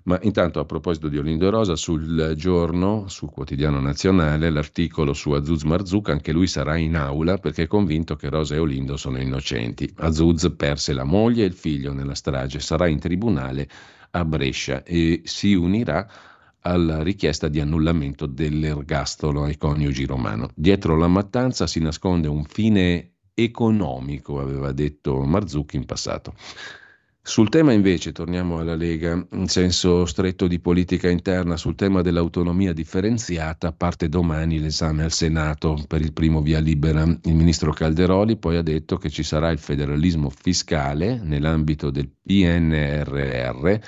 Ma intanto a proposito di Olindo Rosa, sul giorno, sul quotidiano nazionale, l'articolo su Azuz Marzuk, anche lui sarà in aula perché è convinto che Rosa e Olindo sono innocenti. Azuz perse la moglie e il figlio nella strage, sarà in tribunale a Brescia e si unirà alla richiesta di annullamento dell'ergastolo ai coniugi romano. Dietro la mattanza si nasconde un fine economico, aveva detto Marzuk in passato. Sul tema invece, torniamo alla Lega, in senso stretto di politica interna, sul tema dell'autonomia differenziata, parte domani l'esame al Senato per il primo via libera. Il ministro Calderoli poi ha detto che ci sarà il federalismo fiscale nell'ambito del PNRR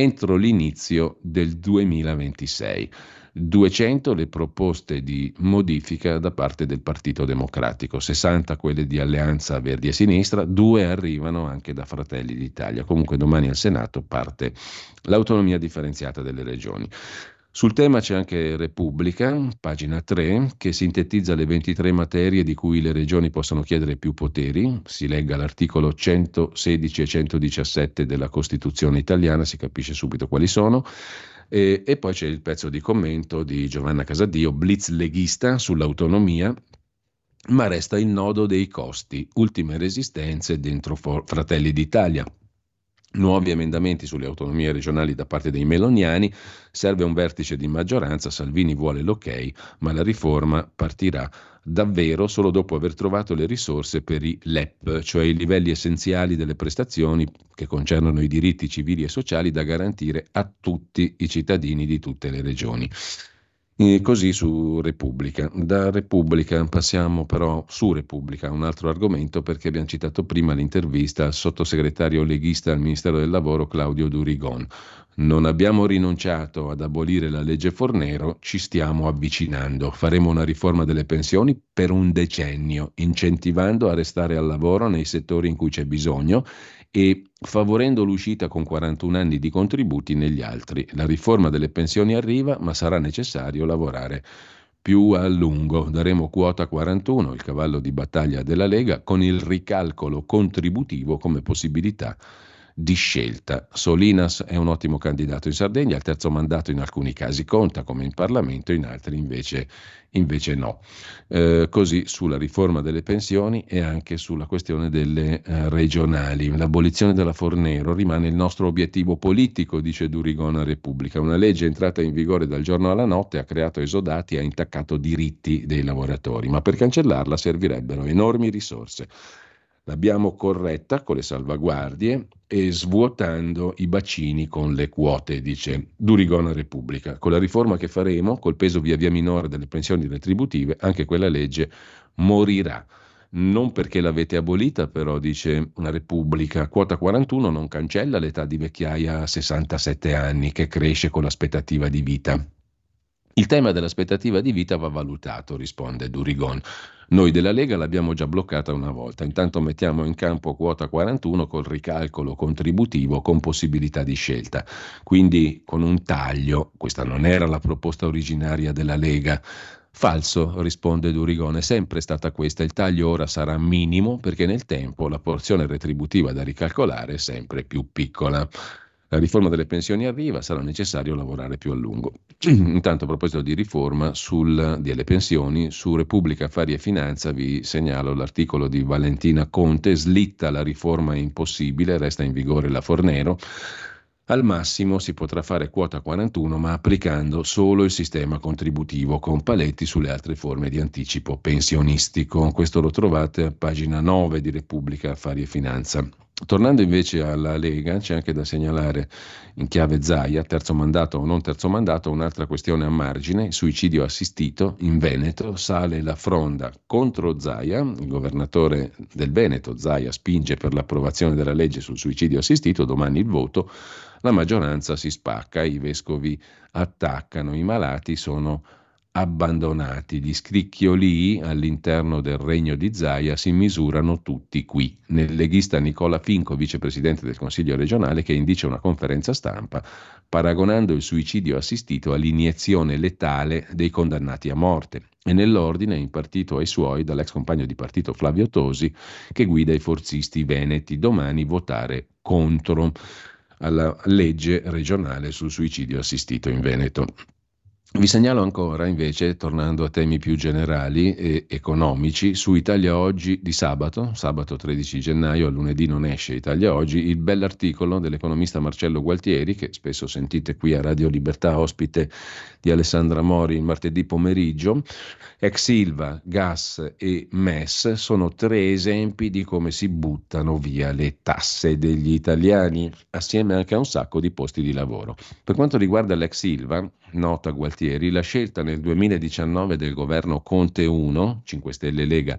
entro l'inizio del 2026. 200 le proposte di modifica da parte del Partito Democratico, 60 quelle di Alleanza Verdi e Sinistra, due arrivano anche da Fratelli d'Italia. Comunque domani al Senato parte l'autonomia differenziata delle regioni. Sul tema c'è anche Repubblica, pagina 3, che sintetizza le 23 materie di cui le regioni possono chiedere più poteri. Si legga l'articolo 116 e 117 della Costituzione italiana, si capisce subito quali sono. E, e poi c'è il pezzo di commento di Giovanna Casadio, blitz leghista sull'autonomia, ma resta il nodo dei costi, ultime resistenze dentro Fratelli d'Italia. Nuovi emendamenti sulle autonomie regionali da parte dei meloniani, serve un vertice di maggioranza, Salvini vuole l'ok, ma la riforma partirà davvero solo dopo aver trovato le risorse per i LEP, cioè i livelli essenziali delle prestazioni che concernono i diritti civili e sociali da garantire a tutti i cittadini di tutte le regioni. E così su Repubblica. Da Repubblica passiamo però su Repubblica, un altro argomento perché abbiamo citato prima l'intervista al sottosegretario leghista al Ministero del Lavoro Claudio Durigon. Non abbiamo rinunciato ad abolire la legge Fornero, ci stiamo avvicinando. Faremo una riforma delle pensioni per un decennio, incentivando a restare al lavoro nei settori in cui c'è bisogno e favorendo l'uscita con 41 anni di contributi negli altri. La riforma delle pensioni arriva, ma sarà necessario lavorare più a lungo. Daremo quota 41, il cavallo di battaglia della Lega, con il ricalcolo contributivo come possibilità di scelta. Solinas è un ottimo candidato in Sardegna, il terzo mandato in alcuni casi conta come in Parlamento, in altri invece, invece no. Eh, così sulla riforma delle pensioni e anche sulla questione delle eh, regionali. L'abolizione della Fornero rimane il nostro obiettivo politico, dice Durigona Repubblica. Una legge entrata in vigore dal giorno alla notte ha creato esodati e ha intaccato diritti dei lavoratori, ma per cancellarla servirebbero enormi risorse. L'abbiamo corretta con le salvaguardie e svuotando i bacini con le quote, dice Durigona Repubblica. Con la riforma che faremo, col peso via via minore delle pensioni retributive, anche quella legge morirà. Non perché l'avete abolita, però, dice una Repubblica. Quota 41 non cancella l'età di vecchiaia a 67 anni, che cresce con l'aspettativa di vita. Il tema dell'aspettativa di vita va valutato, risponde Durigon. Noi della Lega l'abbiamo già bloccata una volta, intanto mettiamo in campo quota 41 col ricalcolo contributivo con possibilità di scelta, quindi con un taglio, questa non era la proposta originaria della Lega, Falso, risponde Durigone, è sempre stata questa, il taglio ora sarà minimo perché nel tempo la porzione retributiva da ricalcolare è sempre più piccola. La riforma delle pensioni arriva, sarà necessario lavorare più a lungo. Intanto a proposito di riforma sul, delle pensioni, su Repubblica Affari e Finanza vi segnalo l'articolo di Valentina Conte, slitta la riforma è impossibile, resta in vigore la Fornero. Al massimo si potrà fare quota 41, ma applicando solo il sistema contributivo, con paletti sulle altre forme di anticipo pensionistico. Questo lo trovate a pagina 9 di Repubblica Affari e Finanza. Tornando invece alla Lega, c'è anche da segnalare in chiave Zaia, terzo mandato o non terzo mandato, un'altra questione a margine, suicidio assistito in Veneto, sale la fronda contro Zaia, il governatore del Veneto, Zaia, spinge per l'approvazione della legge sul suicidio assistito, domani il voto, la maggioranza si spacca, i vescovi attaccano, i malati sono abbandonati. Gli scricchiolii all'interno del regno di Zaia si misurano tutti qui. Nel leghista Nicola Finco, vicepresidente del Consiglio regionale, che indice una conferenza stampa paragonando il suicidio assistito all'iniezione letale dei condannati a morte e nell'ordine impartito ai suoi dall'ex compagno di partito Flavio Tosi che guida i forzisti veneti domani votare contro. alla legge regionale sul suicidio assistito in Veneto. Vi segnalo ancora, invece, tornando a temi più generali e economici, su Italia Oggi di sabato, sabato 13 gennaio, a lunedì non esce Italia Oggi, il bell'articolo dell'economista Marcello Gualtieri, che spesso sentite qui a Radio Libertà, ospite di Alessandra Mori il martedì pomeriggio. Ex Silva, Gas e MES sono tre esempi di come si buttano via le tasse degli italiani, assieme anche a un sacco di posti di lavoro. Per quanto riguarda l'ex Silva, nota Gualtieri, la scelta nel 2019 del governo Conte 1, 5 Stelle Lega,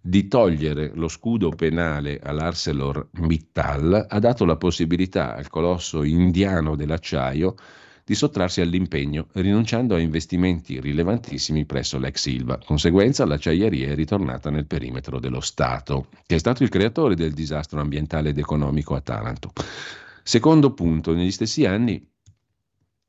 di togliere lo scudo penale all'ArcelorMittal ha dato la possibilità al colosso indiano dell'acciaio di sottrarsi all'impegno, rinunciando a investimenti rilevantissimi presso l'ex Silva. Conseguenza, l'acciaieria è ritornata nel perimetro dello Stato, che è stato il creatore del disastro ambientale ed economico a Taranto. Secondo punto, negli stessi anni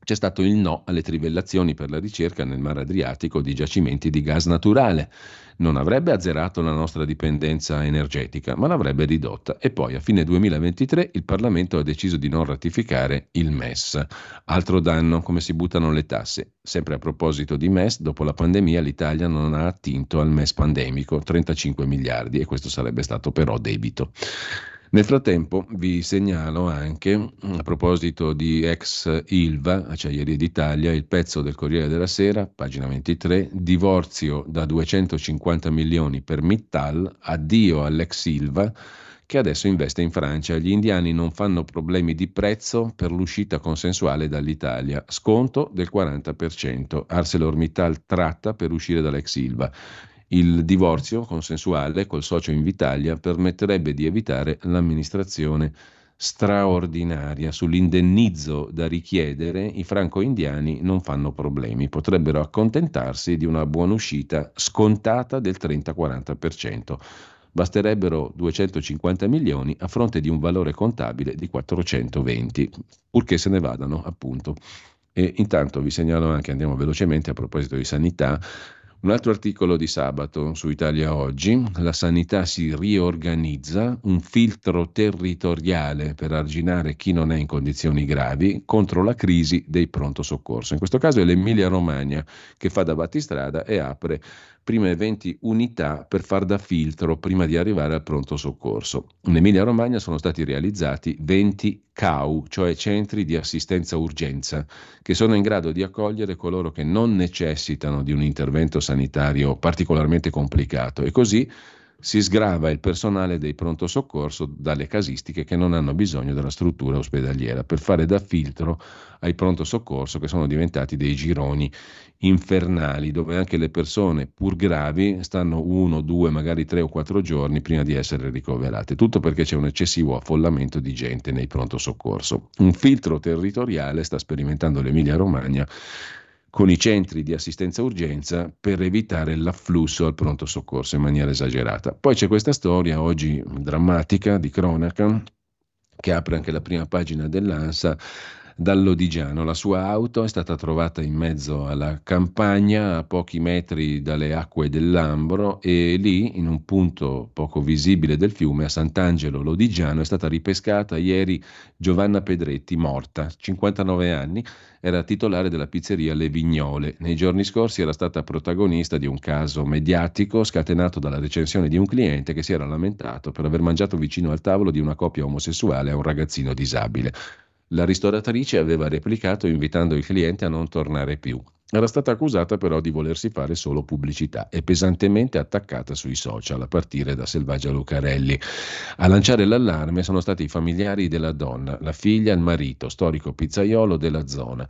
c'è stato il no alle trivellazioni per la ricerca nel Mar Adriatico di giacimenti di gas naturale. Non avrebbe azzerato la nostra dipendenza energetica, ma l'avrebbe ridotta. E poi a fine 2023 il Parlamento ha deciso di non ratificare il MES. Altro danno, come si buttano le tasse. Sempre a proposito di MES, dopo la pandemia l'Italia non ha attinto al MES pandemico, 35 miliardi, e questo sarebbe stato però debito. Nel frattempo vi segnalo anche, a proposito di ex Ilva, Acciaierie d'Italia, il pezzo del Corriere della Sera, pagina 23, divorzio da 250 milioni per Mittal, addio all'ex Ilva che adesso investe in Francia. Gli indiani non fanno problemi di prezzo per l'uscita consensuale dall'Italia. Sconto del 40%. ArcelorMittal tratta per uscire dall'ex Ilva. Il divorzio consensuale col socio Invitalia permetterebbe di evitare l'amministrazione straordinaria. Sull'indennizzo da richiedere i franco-indiani non fanno problemi, potrebbero accontentarsi di una buona uscita scontata del 30-40%. Basterebbero 250 milioni a fronte di un valore contabile di 420, purché se ne vadano appunto. E intanto vi segnalo anche, andiamo velocemente a proposito di sanità, un altro articolo di sabato su Italia Oggi, la sanità si riorganizza, un filtro territoriale per arginare chi non è in condizioni gravi contro la crisi dei pronto soccorso. In questo caso è l'Emilia Romagna che fa da battistrada e apre prime 20 unità per far da filtro prima di arrivare al pronto soccorso. In Emilia Romagna sono stati realizzati 20 CAU, cioè centri di assistenza urgenza, che sono in grado di accogliere coloro che non necessitano di un intervento sanitario particolarmente complicato e così si sgrava il personale dei pronto soccorso dalle casistiche che non hanno bisogno della struttura ospedaliera per fare da filtro ai pronto soccorso che sono diventati dei gironi infernali dove anche le persone pur gravi stanno uno, due, magari tre o quattro giorni prima di essere ricoverate. Tutto perché c'è un eccessivo affollamento di gente nei pronto soccorso. Un filtro territoriale sta sperimentando l'Emilia Romagna con i centri di assistenza urgenza per evitare l'afflusso al pronto soccorso in maniera esagerata. Poi c'è questa storia oggi drammatica di cronaca che apre anche la prima pagina dell'ANSA dall'Odigiano. La sua auto è stata trovata in mezzo alla campagna, a pochi metri dalle acque dell'Ambro e lì, in un punto poco visibile del fiume, a Sant'Angelo Lodigiano, è stata ripescata ieri Giovanna Pedretti, morta, 59 anni, era titolare della pizzeria Le Vignole. Nei giorni scorsi era stata protagonista di un caso mediatico scatenato dalla recensione di un cliente che si era lamentato per aver mangiato vicino al tavolo di una coppia omosessuale a un ragazzino disabile. La ristoratrice aveva replicato invitando il cliente a non tornare più. Era stata accusata però di volersi fare solo pubblicità e pesantemente attaccata sui social, a partire da Selvaggia Lucarelli. A lanciare l'allarme sono stati i familiari della donna, la figlia e il marito, storico pizzaiolo della zona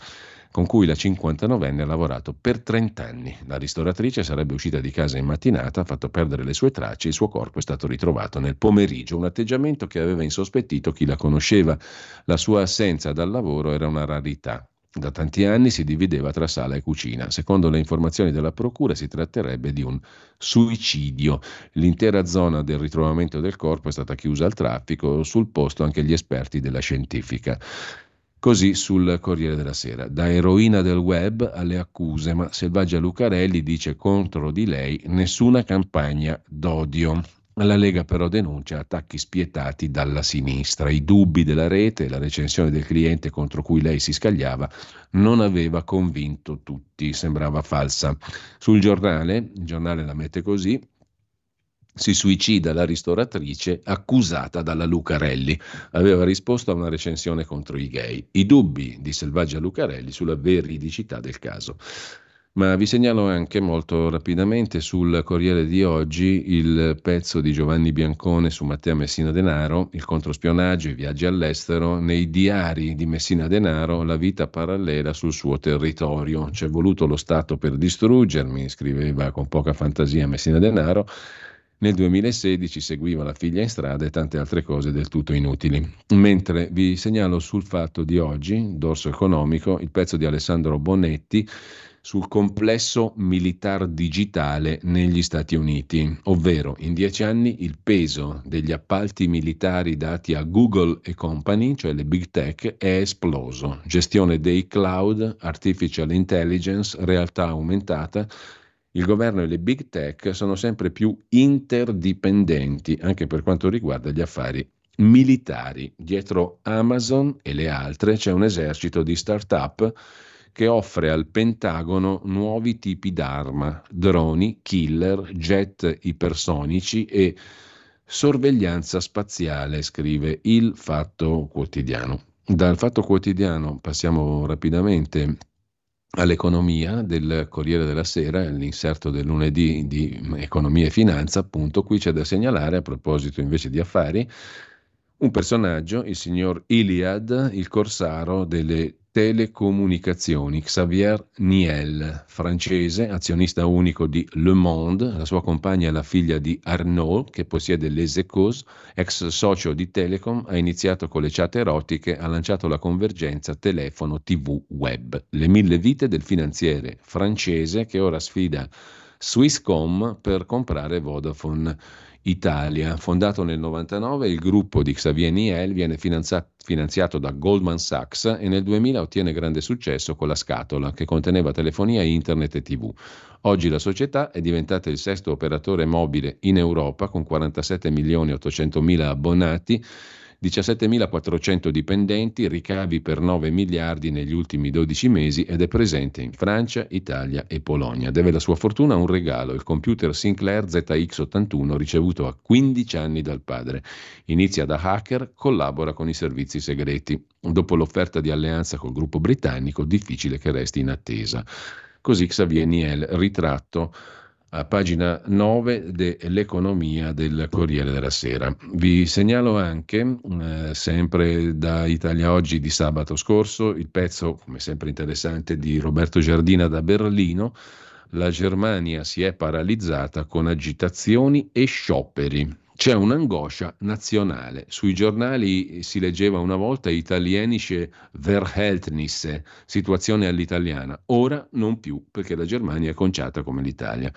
con cui la 59enne ha lavorato per 30 anni. La ristoratrice sarebbe uscita di casa in mattinata, ha fatto perdere le sue tracce e il suo corpo è stato ritrovato nel pomeriggio, un atteggiamento che aveva insospettito chi la conosceva. La sua assenza dal lavoro era una rarità. Da tanti anni si divideva tra sala e cucina. Secondo le informazioni della Procura si tratterebbe di un suicidio. L'intera zona del ritrovamento del corpo è stata chiusa al traffico, sul posto anche gli esperti della scientifica. Così sul Corriere della Sera, da eroina del web alle accuse, ma Selvaggia Lucarelli dice contro di lei nessuna campagna d'odio. La Lega però denuncia attacchi spietati dalla sinistra. I dubbi della rete la recensione del cliente contro cui lei si scagliava non aveva convinto tutti, sembrava falsa. Sul giornale, il giornale la mette così, si suicida la ristoratrice accusata dalla Lucarelli. Aveva risposto a una recensione contro i gay. I dubbi di Selvaggia Lucarelli sulla veridicità del caso. Ma vi segnalo anche molto rapidamente sul Corriere di oggi il pezzo di Giovanni Biancone su Matteo Messina Denaro, il controspionaggio, i viaggi all'estero, nei diari di Messina Denaro, la vita parallela sul suo territorio. C'è voluto lo Stato per distruggermi, scriveva con poca fantasia Messina Denaro. Nel 2016 seguiva la figlia in strada e tante altre cose del tutto inutili. Mentre vi segnalo sul fatto di oggi, dorso economico, il pezzo di Alessandro Bonetti sul complesso militar digitale negli Stati Uniti, ovvero in dieci anni il peso degli appalti militari dati a Google e company, cioè le big tech, è esploso. Gestione dei cloud, artificial intelligence, realtà aumentata. Il governo e le big tech sono sempre più interdipendenti anche per quanto riguarda gli affari militari. Dietro Amazon e le altre c'è un esercito di start-up che offre al Pentagono nuovi tipi d'arma, droni, killer, jet ipersonici e sorveglianza spaziale, scrive il Fatto Quotidiano. Dal Fatto Quotidiano passiamo rapidamente all'economia del Corriere della Sera, l'inserto del lunedì di economia e finanza, appunto, qui c'è da segnalare a proposito invece di affari un personaggio, il signor Iliad, il corsaro delle telecomunicazioni, Xavier Niel, francese, azionista unico di Le Monde, la sua compagna è la figlia di Arnaud, che possiede Les Echos, ex socio di Telecom, ha iniziato con le chat erotiche, ha lanciato la convergenza telefono TV web, le mille vite del finanziere francese che ora sfida Swisscom per comprare Vodafone. Italia. Fondato nel 99, il gruppo di Xavier Niel viene finanziato da Goldman Sachs e nel 2000 ottiene grande successo con la scatola che conteneva telefonia, internet e tv. Oggi la società è diventata il sesto operatore mobile in Europa con 47 milioni 800 mila abbonati 17.400 dipendenti, ricavi per 9 miliardi negli ultimi 12 mesi ed è presente in Francia, Italia e Polonia. Deve la sua fortuna a un regalo, il computer Sinclair ZX81 ricevuto a 15 anni dal padre. Inizia da hacker, collabora con i servizi segreti. Dopo l'offerta di alleanza col gruppo britannico, difficile che resti in attesa. Così Xavier Niel, ritratto a pagina 9 dell'economia del Corriere della Sera. Vi segnalo anche, eh, sempre da Italia Oggi di sabato scorso, il pezzo, come sempre interessante, di Roberto Giardina da Berlino. La Germania si è paralizzata con agitazioni e scioperi c'è un'angoscia nazionale. Sui giornali si leggeva una volta italienische Verhältnisse, situazione all'italiana. Ora non più, perché la Germania è conciata come l'Italia.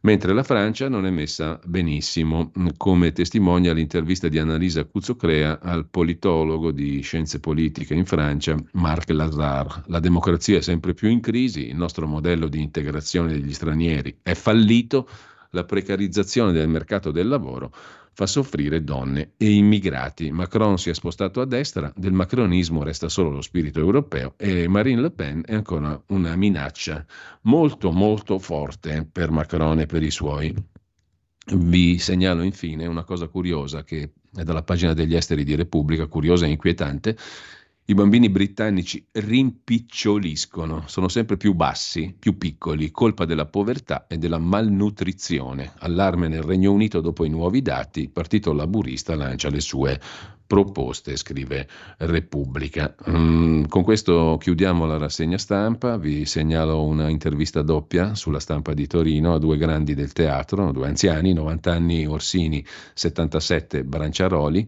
Mentre la Francia non è messa benissimo, come testimonia l'intervista di Annalisa Cuzzocrea al politologo di scienze politiche in Francia, Marc Lazare. La democrazia è sempre più in crisi, il nostro modello di integrazione degli stranieri è fallito, la precarizzazione del mercato del lavoro fa soffrire donne e immigrati. Macron si è spostato a destra, del macronismo resta solo lo spirito europeo e Marine Le Pen è ancora una minaccia molto molto forte per Macron e per i suoi. Vi segnalo infine una cosa curiosa che è dalla pagina degli esteri di Repubblica, curiosa e inquietante. I bambini britannici rimpiccioliscono, sono sempre più bassi, più piccoli, colpa della povertà e della malnutrizione. Allarme nel Regno Unito dopo i nuovi dati, il partito laburista lancia le sue proposte, scrive Repubblica. Mm, con questo chiudiamo la rassegna stampa, vi segnalo una intervista doppia sulla stampa di Torino a due grandi del teatro, due anziani, 90 anni Orsini, 77 Branciaroli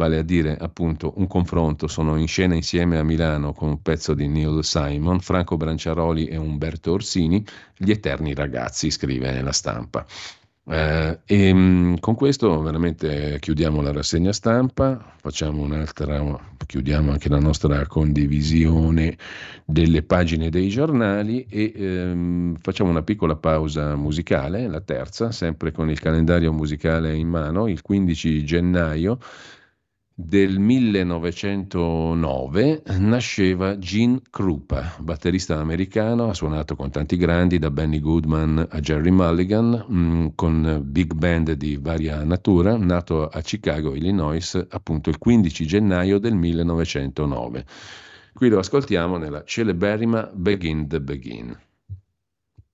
vale a dire appunto un confronto, sono in scena insieme a Milano con un pezzo di Neil Simon, Franco Branciaroli e Umberto Orsini, Gli eterni ragazzi, scrive nella stampa. Eh, e mh, con questo veramente chiudiamo la rassegna stampa, facciamo un'altra, chiudiamo anche la nostra condivisione delle pagine dei giornali e ehm, facciamo una piccola pausa musicale, la terza, sempre con il calendario musicale in mano, il 15 gennaio del 1909 nasceva Gene Krupa, batterista americano, ha suonato con tanti grandi, da Benny Goodman a Jerry Mulligan, mm, con big band di varia natura, nato a Chicago, Illinois, appunto il 15 gennaio del 1909. Qui lo ascoltiamo nella celeberrima Begin the Begin.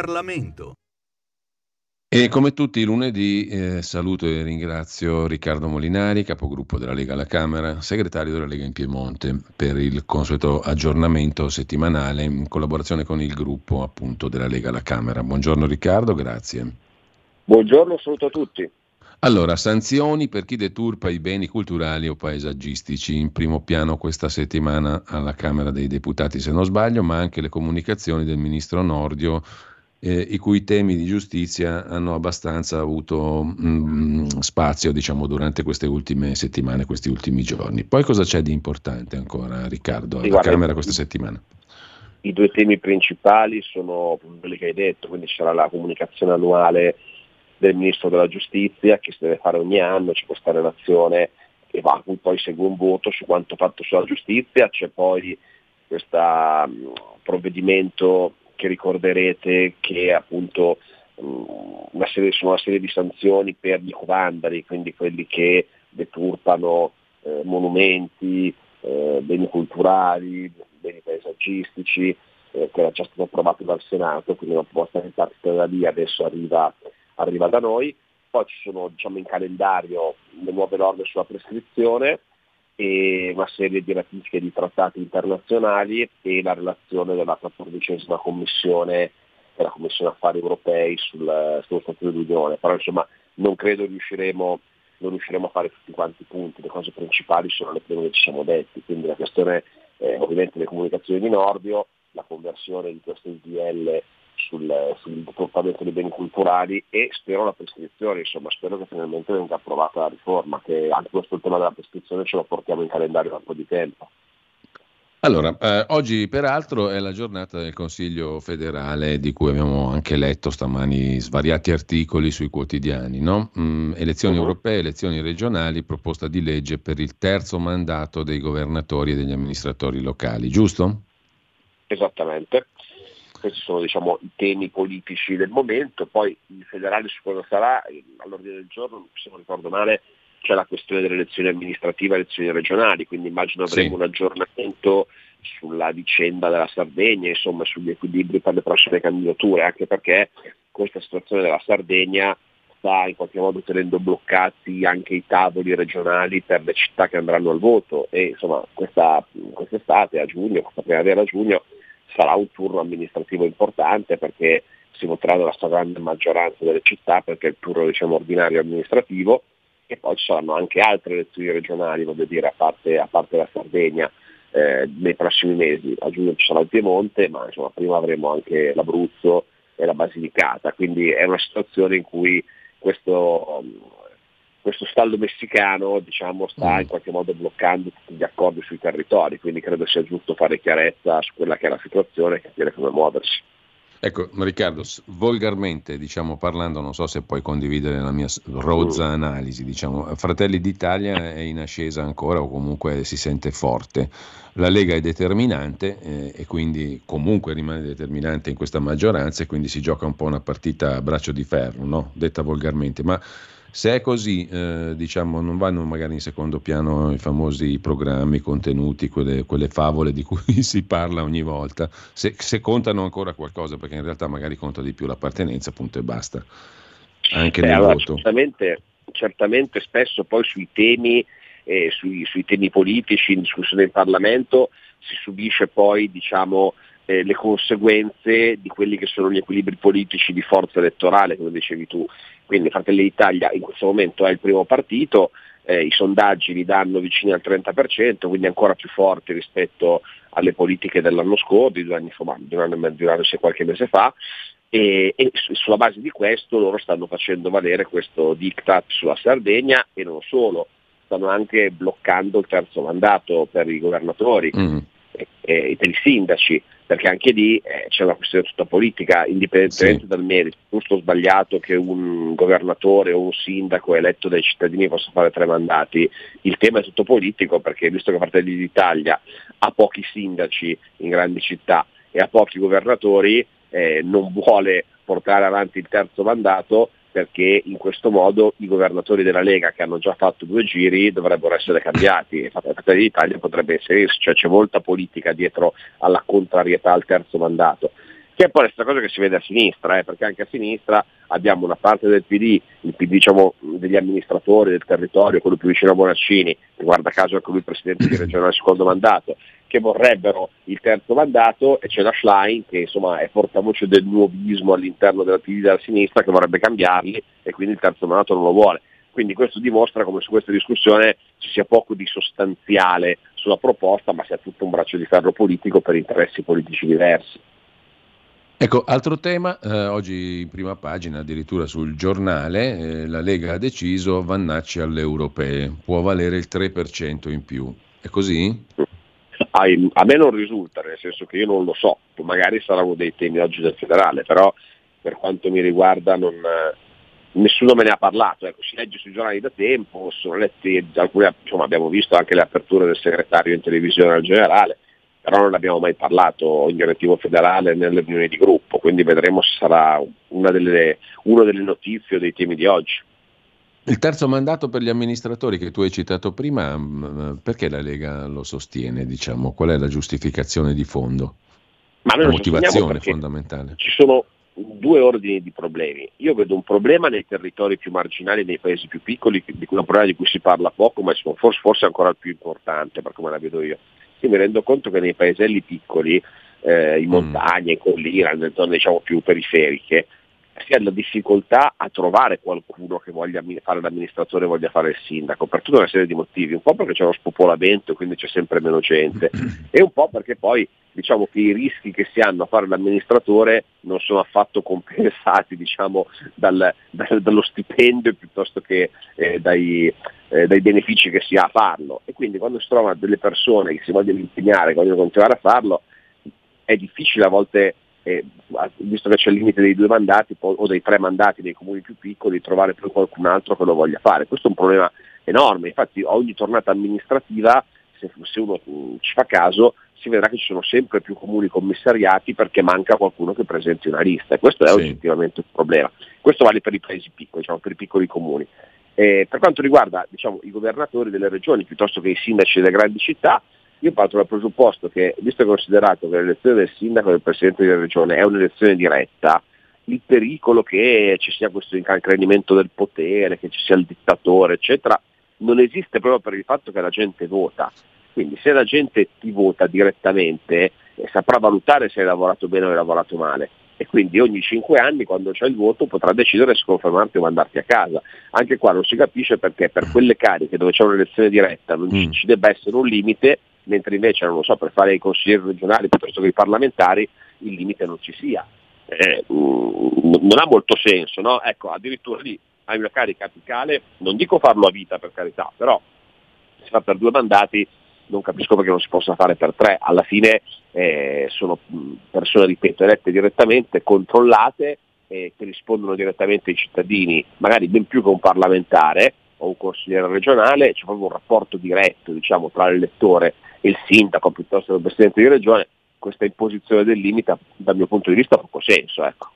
Parlamento. E come tutti i lunedì eh, saluto e ringrazio Riccardo Molinari, capogruppo della Lega alla Camera, segretario della Lega in Piemonte, per il consueto aggiornamento settimanale in collaborazione con il gruppo appunto della Lega alla Camera. Buongiorno Riccardo, grazie. Buongiorno, saluto a tutti. Allora, sanzioni per chi deturpa i beni culturali o paesaggistici. In primo piano questa settimana alla Camera dei Deputati, se non sbaglio, ma anche le comunicazioni del ministro Nordio eh, i cui temi di giustizia hanno abbastanza avuto mh, mm, spazio diciamo, durante queste ultime settimane, questi ultimi giorni. Poi cosa c'è di importante ancora, Riccardo, alla guarda, Camera questa settimana? I due temi principali sono quelli che hai detto, quindi sarà la comunicazione annuale del Ministro della Giustizia che si deve fare ogni anno, c'è questa relazione e va, poi segue un voto su quanto fatto sulla giustizia, c'è poi questo provvedimento che ricorderete che appunto una serie, sono una serie di sanzioni per gli vandali, quindi quelli che deturpano eh, monumenti, eh, beni culturali, beni paesaggistici, eh, che era già stato approvato dal Senato, quindi una proposta che parte da lì adesso arriva, arriva da noi. Poi ci sono diciamo, in calendario le nuove norme sulla prescrizione e una serie di ratifiche di trattati internazionali e la relazione della 14 commissione della Commissione Affari Europei sul, sullo Stato dell'Unione, però insomma non credo riusciremo, non riusciremo a fare tutti quanti i punti, le cose principali sono le prime che ci siamo detti, quindi la questione eh, ovviamente delle comunicazioni di Nordio, la conversione di questo IDL sul, sul comportamento dei beni culturali e spero la prescrizione, insomma spero che finalmente venga approvata la riforma, che anche questo tema della prescrizione ce lo portiamo in calendario da un po' di tempo. Allora, eh, oggi peraltro è la giornata del Consiglio federale di cui abbiamo anche letto stamani svariati articoli sui quotidiani, no? mm, elezioni uh-huh. europee, elezioni regionali, proposta di legge per il terzo mandato dei governatori e degli amministratori locali, giusto? Esattamente questi sono diciamo, i temi politici del momento, poi il federale su cosa sarà, all'ordine del giorno, se non ricordo male, c'è la questione delle elezioni amministrative e elezioni regionali, quindi immagino avremo sì. un aggiornamento sulla vicenda della Sardegna, insomma sugli equilibri per le prossime candidature, anche perché questa situazione della Sardegna sta in qualche modo tenendo bloccati anche i tavoli regionali per le città che andranno al voto e insomma questa, quest'estate a giugno, questa primavera a giugno sarà un turno amministrativo importante perché si voterà nella stragrande maggioranza delle città perché è il turno diciamo, ordinario amministrativo e poi ci saranno anche altre elezioni regionali, voglio dire, a parte, a parte la Sardegna eh, nei prossimi mesi. A giugno ci sarà il Piemonte, ma insomma, prima avremo anche l'Abruzzo e la Basilicata, quindi è una situazione in cui questo, questo stallo messicano diciamo, sta mm. in qualche modo bloccando tutti gli accordi sui territori, quindi credo sia giusto fare chiarezza su quella che è la situazione e capire come muoversi. Ecco, Riccardo, volgarmente diciamo, parlando, non so se puoi condividere la mia rozza mm. analisi, diciamo, Fratelli d'Italia è in ascesa ancora o comunque si sente forte, la Lega è determinante eh, e quindi comunque rimane determinante in questa maggioranza e quindi si gioca un po' una partita a braccio di ferro, no? detta volgarmente, ma se è così, eh, diciamo, non vanno magari in secondo piano i famosi programmi, i contenuti, quelle, quelle, favole di cui si parla ogni volta, se, se, contano ancora qualcosa, perché in realtà magari conta di più l'appartenenza, punto e basta, anche Beh, nel allora, voto. Certamente, certamente spesso poi sui temi, eh, sui, sui temi politici in discussione in Parlamento si subisce poi diciamo, eh, le conseguenze di quelli che sono gli equilibri politici di forza elettorale, come dicevi tu. Quindi Fratelli d'Italia in questo momento è il primo partito, eh, i sondaggi li danno vicini al 30%, quindi ancora più forti rispetto alle politiche dell'anno scorso, di due anni fa, di un anno e di un anno e qualche mese fa, e, e, sulla base di questo loro stanno facendo valere questo diktat sulla Sardegna e non solo, stanno anche bloccando il terzo mandato per i governatori mm. E, e per i sindaci perché anche lì eh, c'è una questione tutta politica, indipendentemente sì. dal merito, giusto o sbagliato che un governatore o un sindaco eletto dai cittadini possa fare tre mandati, il tema è tutto politico perché visto che Fratelli d'Italia ha pochi sindaci in grandi città e ha pochi governatori, eh, non vuole portare avanti il terzo mandato perché in questo modo i governatori della Lega che hanno già fatto due giri dovrebbero essere cambiati. E Fratelli d'Italia potrebbe inserirsi, cioè c'è molta politica dietro alla contrarietà al terzo mandato che è poi la stessa cosa che si vede a sinistra, eh, perché anche a sinistra abbiamo una parte del PD, il PD diciamo, degli amministratori del territorio, quello più vicino a Bonaccini, che guarda caso anche lui presidente di regione al secondo mandato, che vorrebbero il terzo mandato e c'è la Schlein che insomma è portavoce del nuovismo all'interno della PD della sinistra che vorrebbe cambiarli e quindi il terzo mandato non lo vuole. Quindi questo dimostra come su questa discussione ci sia poco di sostanziale sulla proposta, ma sia tutto un braccio di ferro politico per interessi politici diversi. Ecco, altro tema, eh, oggi in prima pagina, addirittura sul giornale, eh, la Lega ha deciso Vannacci alle europee, può valere il 3% in più. È così? A me non risulta, nel senso che io non lo so, magari sarà uno dei temi oggi del federale, però per quanto mi riguarda non, nessuno me ne ha parlato, ecco, si legge sui giornali da tempo, sono letti, alcune, insomma, abbiamo visto anche le aperture del segretario in televisione al generale, però non abbiamo mai parlato in direttivo federale nelle riunioni di gruppo, quindi vedremo se sarà una delle, una delle notizie o dei temi di oggi. Il terzo mandato per gli amministratori che tu hai citato prima, mm, perché la Lega lo sostiene? Diciamo? Qual è la giustificazione di fondo? Ma la motivazione fondamentale. Ci sono due ordini di problemi. Io vedo un problema nei territori più marginali, nei paesi più piccoli, di cui, un problema di cui si parla poco, ma forse, forse ancora il più importante per come la vedo io. Io mi rendo conto che nei paeselli piccoli, eh, in mm. montagna, in collina, nelle zone diciamo, più periferiche, si ha la difficoltà a trovare qualcuno che voglia fare l'amministratore voglia fare il sindaco, per tutta una serie di motivi, un po' perché c'è lo spopolamento, quindi c'è sempre meno gente, e un po' perché poi diciamo che i rischi che si hanno a fare l'amministratore non sono affatto compensati diciamo, dal, dal, dallo stipendio piuttosto che eh, dai, eh, dai, benefici che si ha a farlo. E quindi quando si trovano delle persone che si vogliono impegnare, che vogliono continuare a farlo, è difficile a volte eh, visto che c'è il limite dei due mandati o dei tre mandati nei comuni più piccoli, trovare poi qualcun altro che lo voglia fare. Questo è un problema enorme, infatti ogni tornata amministrativa, se, se uno mm, ci fa caso, si vedrà che ci sono sempre più comuni commissariati perché manca qualcuno che presenti una lista e questo è sì. oggettivamente un problema. Questo vale per i paesi piccoli, diciamo, per i piccoli comuni. Eh, per quanto riguarda diciamo, i governatori delle regioni piuttosto che i sindaci delle grandi città, io parto dal presupposto che, visto e considerato che l'elezione del sindaco e del presidente della regione è un'elezione diretta, il pericolo che ci sia questo incredimento del potere, che ci sia il dittatore, eccetera, non esiste proprio per il fatto che la gente vota. Quindi se la gente ti vota direttamente eh, saprà valutare se hai lavorato bene o hai lavorato male e quindi ogni cinque anni quando c'è il voto potrà decidere se confermarti o mandarti a casa. Anche qua non si capisce perché per quelle cariche dove c'è un'elezione diretta non mm. ci debba essere un limite mentre invece, non lo so, per fare i consiglieri regionali piuttosto che i parlamentari il limite non ci sia. Eh, mm, non ha molto senso, no? Ecco, addirittura lì hai una carica apicale, non dico farlo a vita per carità, però si fa per due mandati, non capisco perché non si possa fare per tre. Alla fine eh, sono mm, persone, ripeto, elette direttamente, controllate, eh, che rispondono direttamente ai cittadini, magari ben più che un parlamentare o un consigliere regionale, c'è proprio un rapporto diretto diciamo, tra l'elettore il sindaco piuttosto che il presidente di regione, questa imposizione del limite dal mio punto di vista ha poco senso. Ecco.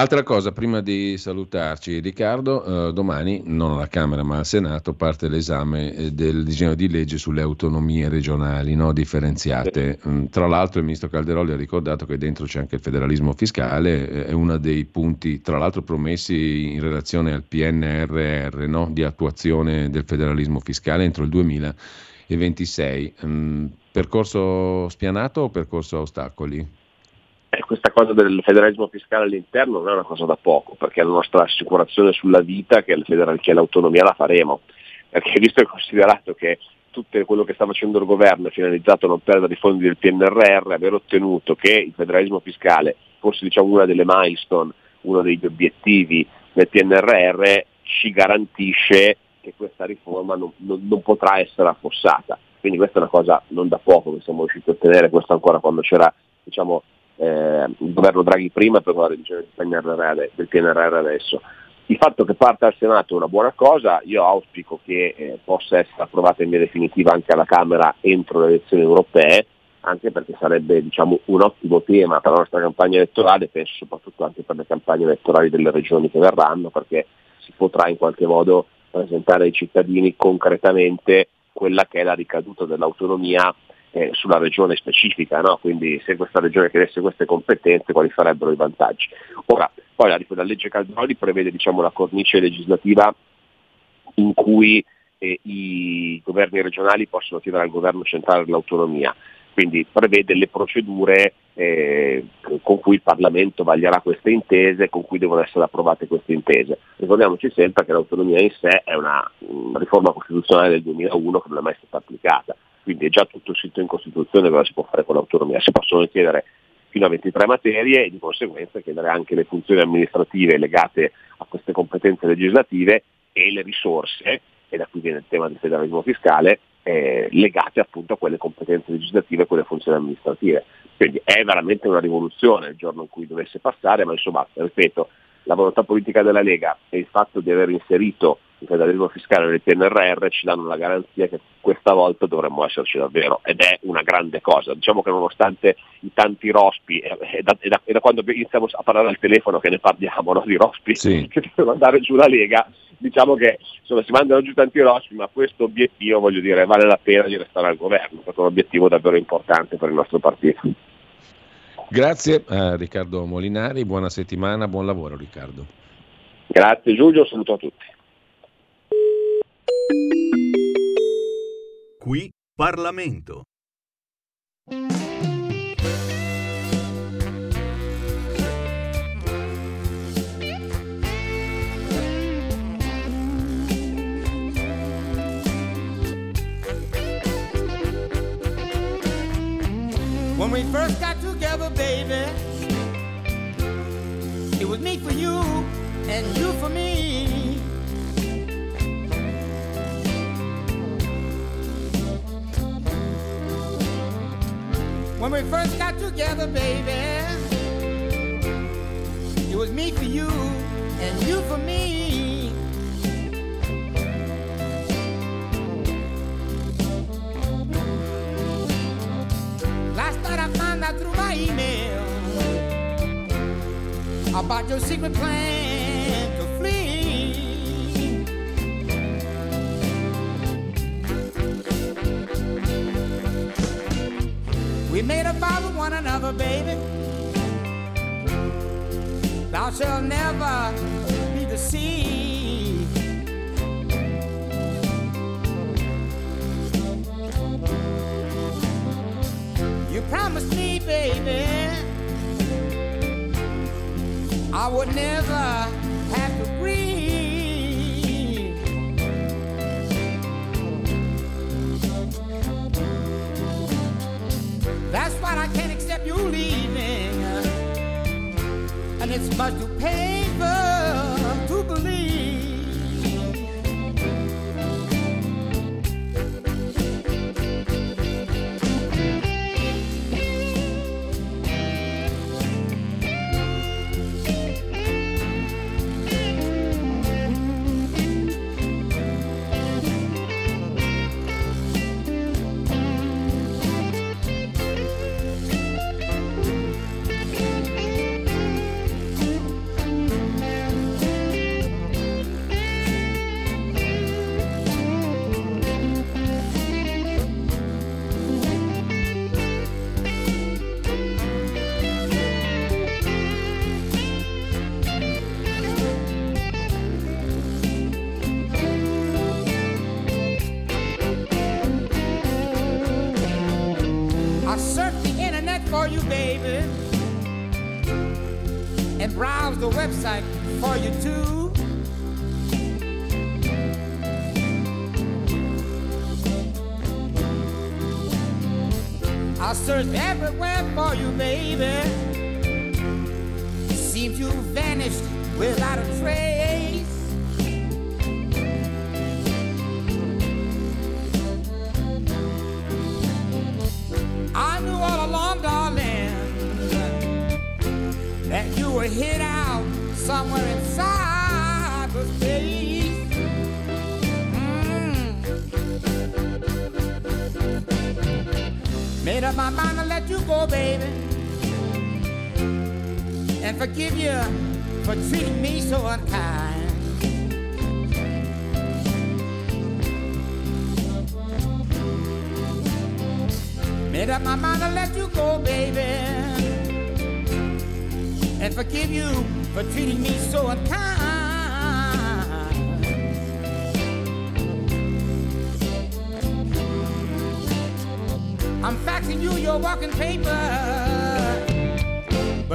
Altra cosa, prima di salutarci, Riccardo, eh, domani, non alla Camera ma al Senato, parte l'esame eh, del disegno di legge sulle autonomie regionali no, differenziate. Mm, tra l'altro il ministro Calderoli ha ricordato che dentro c'è anche il federalismo fiscale, eh, è uno dei punti, tra l'altro promessi in relazione al PNRR no, di attuazione del federalismo fiscale entro il 2000 e 26. Um, percorso spianato o percorso a ostacoli? Eh, questa cosa del federalismo fiscale all'interno non è una cosa da poco, perché la nostra assicurazione sulla vita che, federal- che l'autonomia la faremo, perché visto e considerato che tutto quello che sta facendo il governo è finalizzato a non perdere i fondi del PNRR, aver ottenuto che il federalismo fiscale fosse diciamo, una delle milestone, uno degli obiettivi del PNRR, ci garantisce che questa riforma non, non, non, potrà essere affossata. Quindi questa è una cosa non da poco che siamo riusciti a ottenere, questo ancora quando c'era diciamo, eh, il governo Draghi prima e poi con la revisione del PNRR, adesso. Il fatto che parta al Senato è una buona cosa, io auspico che eh, possa essere approvata in via definitiva anche alla Camera entro le elezioni europee, anche perché sarebbe diciamo, un ottimo tema per la nostra campagna elettorale, penso soprattutto anche per le campagne elettorali delle regioni che verranno, perché si potrà in qualche modo presentare ai cittadini concretamente quella che è la ricaduta dell'autonomia eh, sulla regione specifica, no? quindi se questa regione chiedesse queste competenze quali sarebbero i vantaggi. Ora, poi la, la legge Calderoli prevede diciamo, la cornice legislativa in cui eh, i governi regionali possono chiedere al governo centrale l'autonomia quindi prevede le procedure eh, con cui il Parlamento vaglierà queste intese, con cui devono essere approvate queste intese. Ricordiamoci sempre che l'autonomia in sé è una, una riforma costituzionale del 2001 che non è mai stata applicata, quindi è già tutto scritto in Costituzione cosa si può fare con l'autonomia, si possono chiedere fino a 23 materie e di conseguenza chiedere anche le funzioni amministrative legate a queste competenze legislative e le risorse, e da qui viene il tema del federalismo fiscale, eh, legate appunto a quelle competenze legislative e quelle funzioni amministrative. Quindi è veramente una rivoluzione il giorno in cui dovesse passare, ma insomma, ripeto, la volontà politica della Lega e il fatto di aver inserito il federalismo fiscale nel PNRR ci danno la garanzia che questa volta dovremmo esserci davvero ed è una grande cosa. Diciamo che nonostante i tanti rospi, è da, da, da quando iniziamo a parlare al telefono che ne parliamo no? di rospi Sì. che devono andare giù la Lega, diciamo che insomma, si mandano giù tanti rospi, ma questo obiettivo voglio dire vale la pena di restare al governo, perché è un obiettivo davvero importante per il nostro partito. Grazie a Riccardo Molinari, buona settimana, buon lavoro Riccardo. Grazie Giulio, saluto a tutti. Qui Parlamento. When we first got together, baby, it was me for you and you for me. When we first got together, baby, it was me for you and you for me. I through my email about your secret plan to flee. We made a vow with one another, baby. Thou shalt never be deceived. You promised me, baby, I would never have to grieve. That's why I can't accept you leaving, and it's much too painful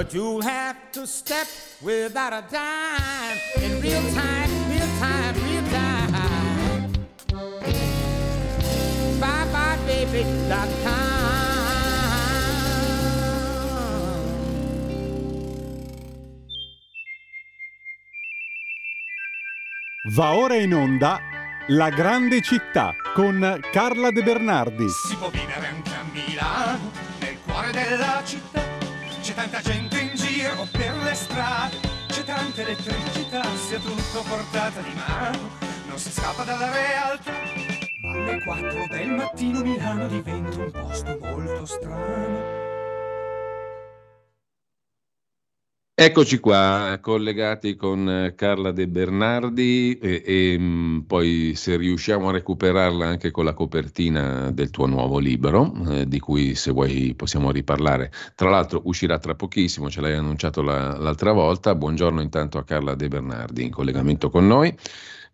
But you'll have to step without a dime in real time, real time, real time. Bye bye, baby.com. Va ora in onda La grande città con Carla De Bernardi. Si può vivere anche a Milano, nel cuore della città. Tanta gente in giro per le strade, c'è tanta elettricità sia tutto portata di mano, non si scappa dalla realtà. Ma alle 4 del mattino Milano diventa un posto molto strano. Eccoci qua, collegati con eh, Carla De Bernardi e, e mm, poi se riusciamo a recuperarla anche con la copertina del tuo nuovo libro, eh, di cui se vuoi possiamo riparlare. Tra l'altro uscirà tra pochissimo, ce l'hai annunciato la, l'altra volta. Buongiorno intanto a Carla De Bernardi in collegamento con noi.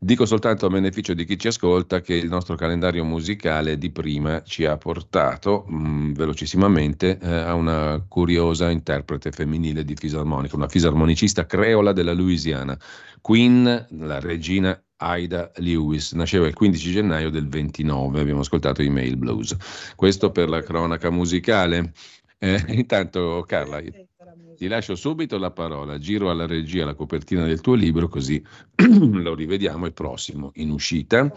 Dico soltanto a beneficio di chi ci ascolta che il nostro calendario musicale di prima ci ha portato mh, mm, velocissimamente eh, a una curiosa interprete femminile di fisarmonica, una fisarmonicista creola della Louisiana, Queen, la regina Aida Lewis. Nasceva il 15 gennaio del 29, abbiamo ascoltato i Mail Blues. Questo per la cronaca musicale. Eh, intanto Carla, ti lascio subito la parola, giro alla regia la copertina del tuo libro così lo rivediamo il prossimo in uscita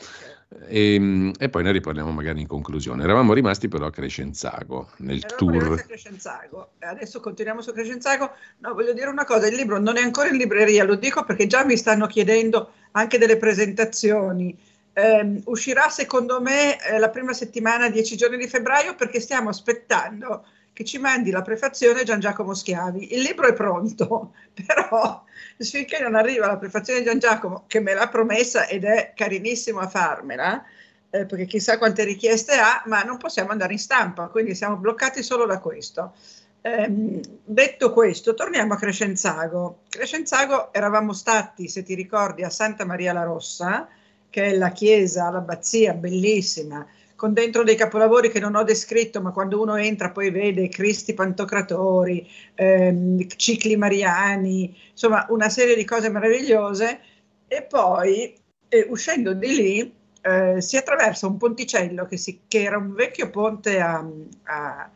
e, ehm, e, poi ne riparliamo magari in conclusione. Eravamo rimasti però a Crescenzago nel Eravamo tour. A Crescenzago. Adesso continuiamo su Crescenzago. No, voglio dire una cosa, il libro non è ancora in libreria, lo dico perché già mi stanno chiedendo anche delle presentazioni. Eh, uscirà secondo me eh, la prima settimana, dieci giorni di febbraio, perché stiamo aspettando che ci mandi la prefazione Gian Giacomo Schiavi. Il libro è pronto, però finché non arriva la prefazione di Gian Giacomo, che me l'ha promessa ed è carinissimo a farmela, eh, perché chissà quante richieste ha, ma non possiamo andare in stampa, quindi siamo bloccati solo da questo. Eh, detto questo, torniamo a Crescenzago. Crescenzago eravamo stati, se ti ricordi, a Santa Maria la Rossa, che è la chiesa, l'abbazia bellissima, con dentro dei capolavori che non ho descritto, ma quando uno entra poi vede Cristi Pantocratori, ehm, cicli mariani, insomma una serie di cose meravigliose e poi eh, uscendo di lì eh, si attraversa un ponticello che, si, che, era un vecchio ponte a, a,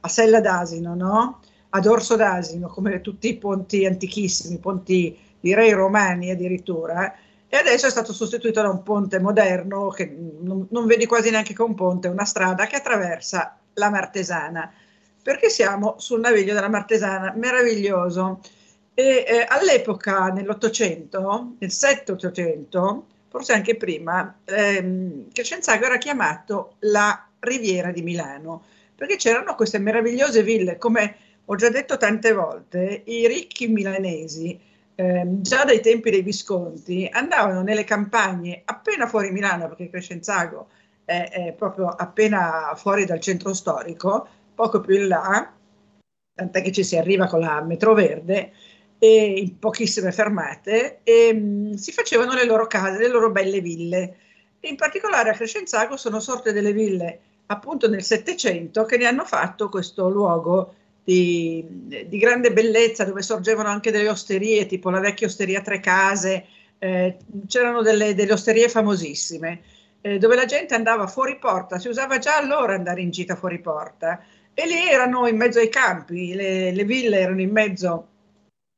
a Sella d'Asino, no? ad Orso d'Asino, come tutti i ponti antichissimi, ponti direi romani addirittura, e adesso è stato sostituito da un ponte moderno che non, non vedi quasi neanche che un ponte, una strada che attraversa la Martesana, perché siamo sul naviglio della Martesana, meraviglioso. E eh, all'epoca, nell'Ottocento, nel 7-800, forse anche prima, ehm, Crescenzago era chiamato la Riviera di Milano, perché c'erano queste meravigliose ville, come ho già detto tante volte, i ricchi milanesi eh, già dai tempi dei Visconti andavano nelle campagne appena fuori Milano, perché Crescenzago è, è proprio appena fuori dal centro storico, poco più in là, tant'è che ci si arriva con la metro verde e in pochissime fermate e mh, mm, si facevano le loro case, le loro belle ville. In particolare a Crescenzago sono sorte delle ville appunto nel Settecento che ne hanno fatto questo luogo di, di, grande bellezza dove sorgevano anche delle osterie, tipo la vecchia osteria Tre Case, eh, c'erano delle, delle, osterie famosissime, eh, dove la gente andava fuori porta, si usava già allora andare in gita fuori porta, e lì erano in mezzo ai campi, le, le ville erano in mezzo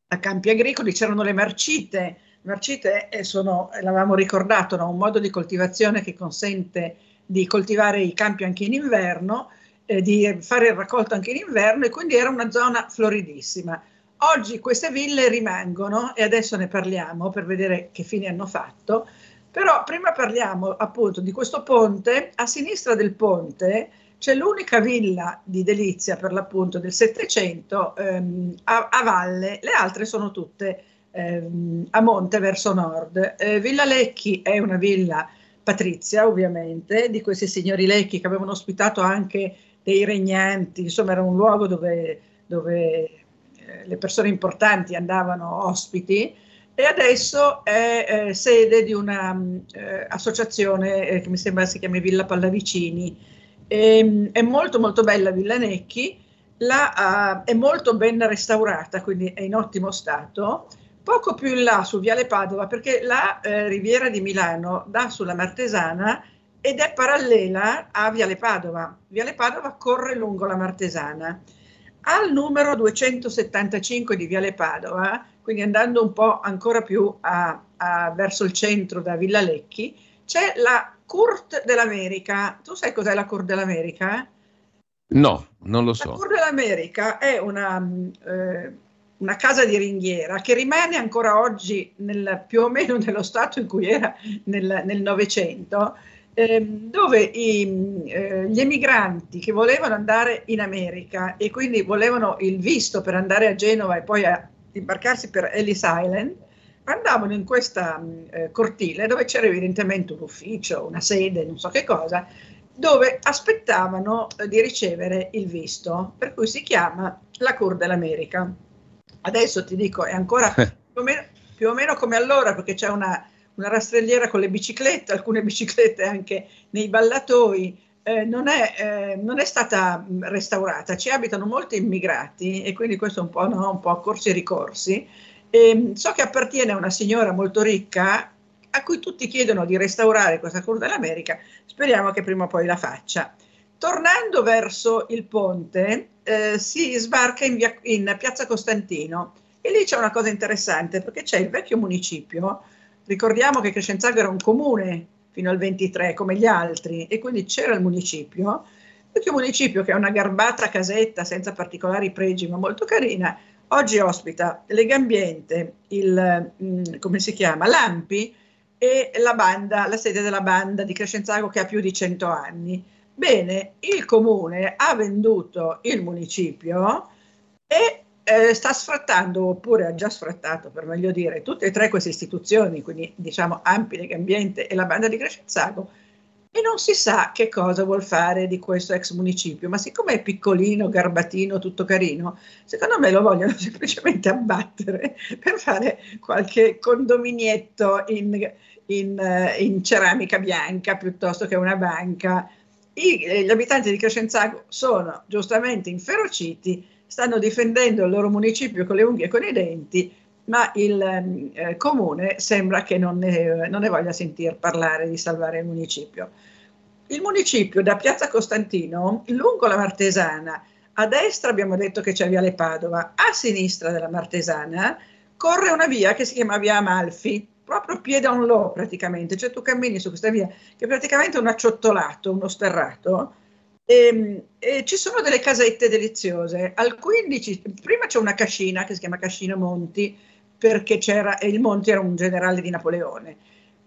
a campi agricoli, c'erano le marcite, marcite sono, l'avevamo ricordato, no? un modo di coltivazione che consente di coltivare i campi anche in inverno, eh, di fare il raccolto anche in inverno e quindi era una zona floridissima. Oggi queste ville rimangono e adesso ne parliamo per vedere che fine hanno fatto, però prima parliamo appunto di questo ponte, a sinistra del ponte c'è l'unica villa di Delizia per l'appunto del Settecento ehm, a, a, valle, le altre sono tutte ehm, a monte verso nord. Eh, villa Lecchi è una villa patrizia ovviamente, di questi signori Lecchi che avevano ospitato anche dei regnanti, insomma era un luogo dove, dove eh, le persone importanti andavano ospiti e adesso è eh, sede di un'associazione mm, eh, che mi sembra si chiami Villa Pallavicini. E, ehm, è molto molto bella Villa Necchi, la, uh, è molto ben restaurata, quindi è in ottimo stato. Poco più in là su Viale Padova, perché la eh, Riviera di Milano dà sulla Martesana ed è parallela a Viale Padova. Viale Padova corre lungo la Martesana. Al numero 275 di Viale Padova, quindi andando un po' ancora più a, a, verso il centro da Villa Lecchi, c'è la Court dell'America. Tu sai cos'è la Court dell'America? No, non lo so. La Court dell'America è una, eh, una casa di ringhiera che rimane ancora oggi nel, più o meno nello stato in cui era nel Novecento, dove i, eh, gli emigranti che volevano andare in America e quindi volevano il visto per andare a Genova e poi a imbarcarsi per Ellis Island, andavano in questa eh, cortile dove c'era evidentemente un ufficio, una sede, non so che cosa, dove aspettavano eh, di ricevere il visto, per cui si chiama la Cour dell'America. Adesso ti dico, è ancora più o meno, più o meno come allora, perché c'è una, una, rastrelliera con le biciclette, alcune biciclette anche nei ballatoi, eh, non, è, eh, non, è, stata restaurata, ci abitano molti immigrati e quindi questo è un po', no, un po' corsi e ricorsi. E, mm, so che appartiene a una signora molto ricca a cui tutti chiedono di restaurare questa Cour dell'America, speriamo che prima o poi la faccia. Tornando verso il ponte, eh, si sbarca in, via, in, Piazza Costantino e lì c'è una cosa interessante perché c'è il vecchio municipio, ricordiamo che Crescenzago era un comune fino al 23 come gli altri e quindi c'era il municipio, vecchio municipio che è una garbata casetta senza particolari pregi ma molto carina, oggi ospita Legambiente, il, mm, come si chiama, Lampi, e la banda, la sede della banda di Crescenzago che ha più di 100 anni. Bene, il comune ha venduto il municipio e eh, sta sfrattando, oppure ha già sfrattato, per meglio dire, tutte e tre queste istituzioni, quindi diciamo Ampi, Legambiente e la banda di Crescenzago, e non si sa che cosa vuol fare di questo ex municipio, ma siccome è piccolino, garbatino, tutto carino, secondo me lo vogliono semplicemente abbattere per fare qualche condominietto in, in, eh, in ceramica bianca piuttosto che una banca. I, eh, gli abitanti di Crescenzago sono giustamente inferociti, stanno difendendo il loro municipio con le unghie e con i denti, ma il eh, comune sembra che non ne, non ne voglia sentir parlare di salvare il municipio. Il municipio da Piazza Costantino, lungo la Martesana, a destra abbiamo detto che c'è Viale Padova, a sinistra della Martesana corre una via che si chiama Via Amalfi, proprio piede on low praticamente, cioè tu cammini su questa via che è praticamente un acciottolato, uno sterrato, e, ehm, e, ci sono delle casette deliziose. Al 15, prima c'è una cascina che si chiama Cascina Monti, perché c'era, il Monti era un generale di Napoleone.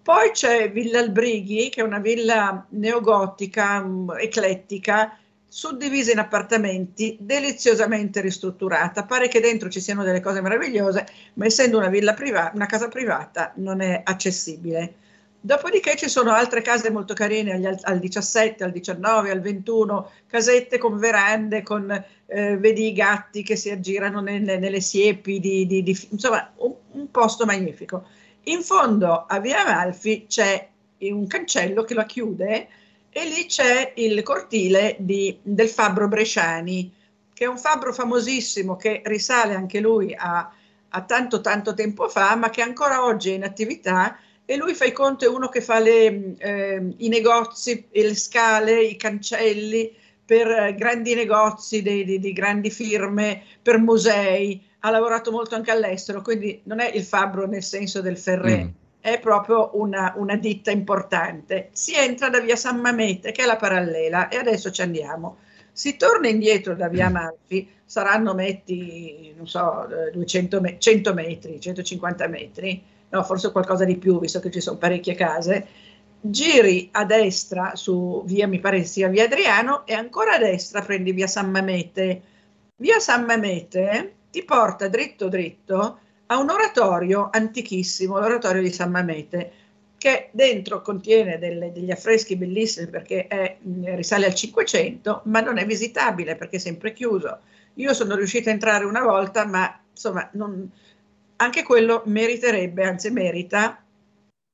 Poi c'è Villa Albrighi, che è una villa neogotica, um, eclettica, suddivisa in appartamenti, deliziosamente ristrutturata. Pare che dentro ci siano delle cose meravigliose, ma essendo una privata, una casa privata, non è accessibile. Dopodiché ci sono altre case molto carine al, al 17, al 19, al 21, casette con verande, con eh, vedi i gatti che si aggirano nelle, nelle siepi, di, di, di, insomma un, un, posto magnifico. In fondo a Via Amalfi c'è un cancello che la chiude e lì c'è il cortile del Fabbro Bresciani, che è un fabbro famosissimo che risale anche lui a, a tanto tanto tempo fa, ma che ancora oggi è in attività e lui fa i conti, è uno che fa le, eh, i negozi, le scale, i cancelli per grandi negozi di, di, di, grandi firme, per musei, ha lavorato molto anche all'estero, quindi non è il fabbro nel senso del Ferré, mm. è proprio una, una, ditta importante. Si entra da via San Mamete, che è la parallela, e adesso ci andiamo. Si torna indietro da via Amalfi, saranno metti, non so, 200 me- 100 metri, 150 metri, no, forse qualcosa di più, visto che ci sono parecchie case, giri a destra su via, mi pare sia via Adriano, e ancora a destra prendi via San Mamete. Via San Mamete ti porta dritto dritto a un oratorio antichissimo, l'oratorio di San Mamete, che dentro contiene delle, degli affreschi bellissimi perché è, risale al 500, ma non è visitabile perché è sempre chiuso. Io sono riuscita a entrare una volta, ma insomma non, anche quello meriterebbe, anzi merita,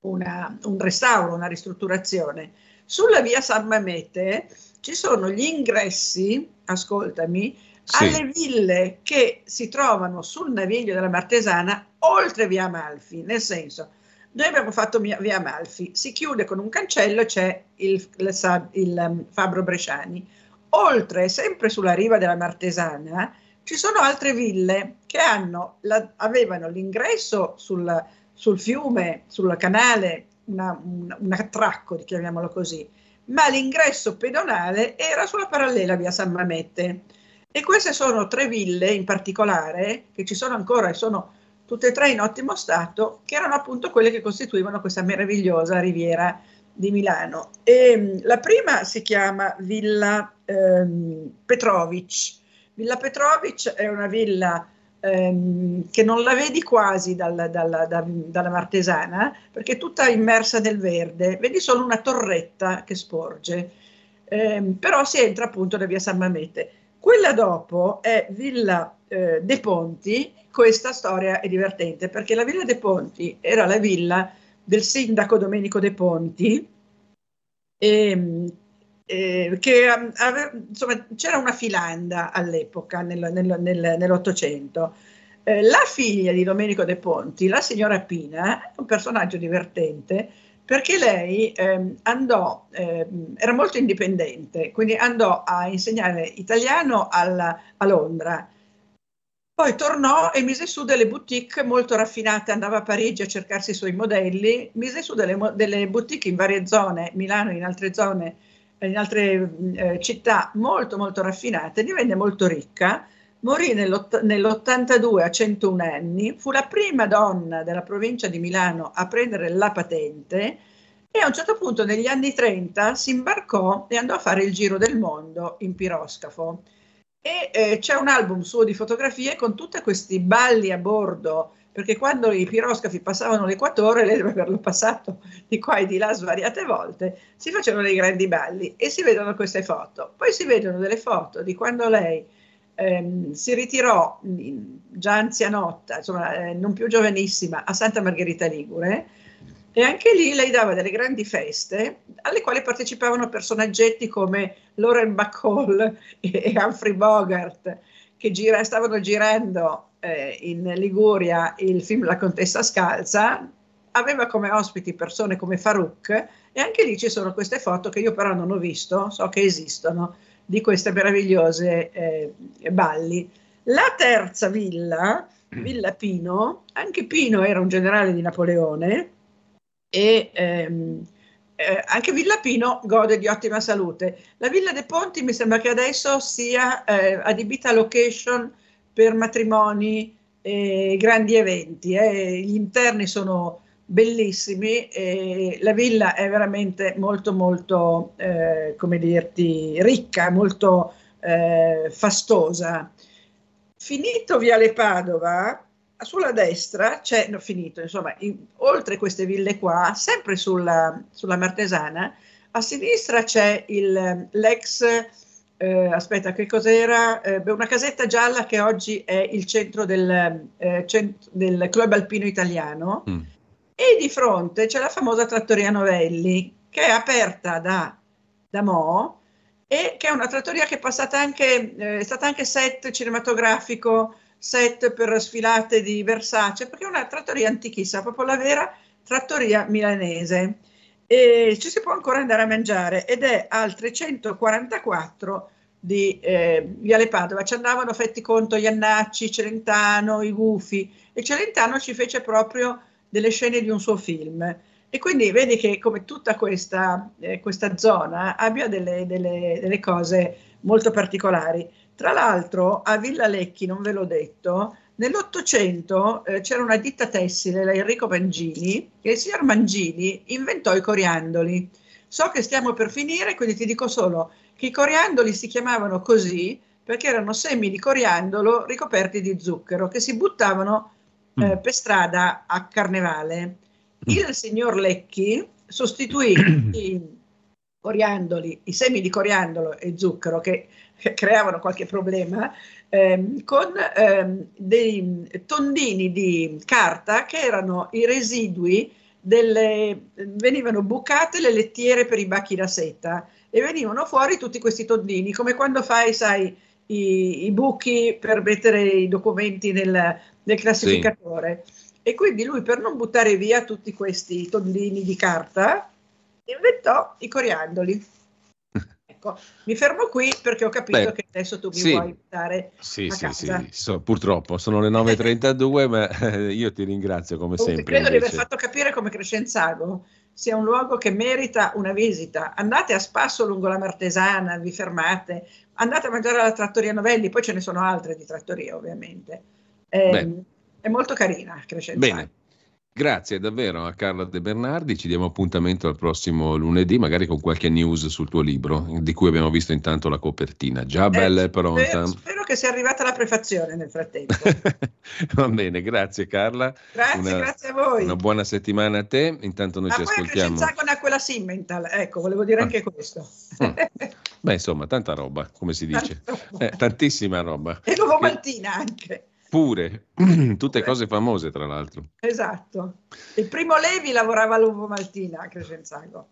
una, un restauro, una ristrutturazione. Sulla via San Mamete ci sono gli ingressi, ascoltami, sì. alle ville che si trovano sul naviglio della Martesana oltre via Amalfi, nel senso, noi abbiamo fatto via Amalfi, si chiude con un cancello c'è il, il, il um, Fabro Bresciani. Oltre, sempre sulla riva della Martesana, ci sono altre ville che hanno, la, avevano l'ingresso sul, sul, fiume, sul canale, una, un, un attracco, chiamiamolo così, ma l'ingresso pedonale era sulla parallela via San Mamette. E queste sono tre ville in particolare, che ci sono ancora e sono tutte e tre in ottimo stato, che erano appunto quelle che costituivano questa meravigliosa riviera di Milano. E, mm, la prima si chiama Villa ehm, Petrovic. Villa Petrovic è una villa ehm, che non la vedi quasi dal, dal, da, dalla Martesana, perché è tutta immersa nel verde, vedi solo una torretta che sporge, ehm, però si entra appunto da via San Mamete. Quella dopo è Villa eh, De Ponti, questa storia è divertente perché la Villa De Ponti era la villa del sindaco Domenico De Ponti, e, eh, che ave, insomma, c'era una filanda all'epoca, nel, nel, nel, nell'Ottocento. Eh, la figlia di Domenico De Ponti, la signora Pina, è un personaggio divertente perché lei eh, andò, eh, era molto indipendente, quindi andò a insegnare italiano alla, a Londra. Poi tornò e mise su delle boutique molto raffinate, andava a Parigi a cercarsi i suoi modelli, mise su delle, delle boutique in varie zone, Milano in altre zone, in altre eh, città molto molto raffinate, divenne molto ricca, morì nell'ott- nell'82 a 101 anni, fu la prima donna della provincia di Milano a prendere la patente e a un certo punto negli anni 30 si imbarcò e andò a fare il giro del mondo in piroscafo. E eh, c'è un album suo di fotografie con tutti questi balli a bordo, perché quando i piroscafi passavano l'equatore, lei deve averlo passato di qua e di là svariate volte, si facevano dei grandi balli e si vedono queste foto. Poi si vedono delle foto di quando lei ehm, si ritirò già anzianotta, insomma eh, non più giovanissima, a Santa Margherita Ligure e anche lì lei dava delle grandi feste alle quali partecipavano personaggetti come Lauren Bacall e Humphrey Bogart che gira, stavano girando eh, in Liguria il film La contessa scalza, aveva come ospiti persone come Farouk e anche lì ci sono queste foto che io però non ho visto, so che esistono, di queste meravigliose eh, balli. La terza villa, Villa Pino, anche Pino era un generale di Napoleone, e ehm, eh, anche Villa Pino gode di ottima salute. La Villa dei Ponti mi sembra che adesso sia eh, adibita a location per matrimoni e grandi eventi. Eh. Gli interni sono bellissimi e la villa è veramente molto molto, eh, come dirti, ricca, molto eh, fastosa. Finito Viale Padova, sulla destra c'è, no, finito, insomma, in, oltre queste ville qua, sempre sulla, sulla Martesana, a sinistra c'è il, l'ex, eh, aspetta, che cos'era? Eh, una casetta gialla che oggi è il centro del, eh, cent- del Club Alpino Italiano. Mm. E di fronte c'è la famosa trattoria Novelli, che è aperta da, da Mo' e che è una trattoria che è, passata anche, eh, è stata anche set cinematografico set per sfilate di Versace, perché è una trattoria antichissima, proprio la vera trattoria milanese. E ci si può ancora andare a mangiare ed è al 344 di eh, Viale Padova. Ci andavano fetti conto Iannacci, Celentano, i Gufi e Celentano ci fece proprio delle scene di un suo film. E quindi vedi che come tutta questa, eh, questa zona abbia delle, delle, delle cose molto particolari. Tra l'altro a Villa Lecchi, non ve l'ho detto, nell'Ottocento eh, c'era una ditta tessile, la Enrico Mangini, che il signor Mangini inventò i coriandoli. So che stiamo per finire, quindi ti dico solo che i coriandoli si chiamavano così perché erano semi di coriandolo ricoperti di zucchero che si buttavano eh, mm. per strada a carnevale. Mm. Il signor Lecchi sostituì i coriandoli, i semi di coriandolo e zucchero che creavano qualche problema, ehm, con ehm, dei tondini di carta che erano i residui delle, venivano bucate le lettiere per i bacchi da seta e venivano fuori tutti questi tondini, come quando fai, sai, i, i buchi per mettere i documenti nel, nel classificatore. Sì. E quindi lui, per non buttare via tutti questi tondini di carta, inventò i coriandoli. Ecco, mi fermo qui perché ho capito Beh, che adesso tu mi sì, vuoi dare sì, sì, sì, so, purtroppo sono le 9.32 ma io ti ringrazio come Comunque, sempre. Credo invece. di aver fatto capire come Crescenzago sia un luogo che merita una visita. Andate a spasso lungo la Martesana, vi fermate, andate a mangiare alla trattoria Novelli, poi ce ne sono altre di trattoria ovviamente. Eh, è molto carina Crescenza. Bene. Grazie davvero a Carla De Bernardi, ci diamo appuntamento al prossimo lunedì, magari con qualche news sul tuo libro, di cui abbiamo visto intanto la copertina. Già bella Eh, e pronta. Spero, spero che sia arrivata la prefazione nel frattempo. Va bene, grazie Carla. Grazie, Una- grazie a voi. Una buona settimana a te, intanto noi Ma ci poi a ascoltiamo. Crescenzago nacque la Simmental, ecco, volevo dire Ah. anche questo. Beh, insomma, tanta roba, come si dice. Tanta roba. Eh, tantissima roba. E maltina anche. Pure, tutte cose famose tra l'altro. Esatto. Il primo Levi lavorava all'uovo maltina a Crescenzago.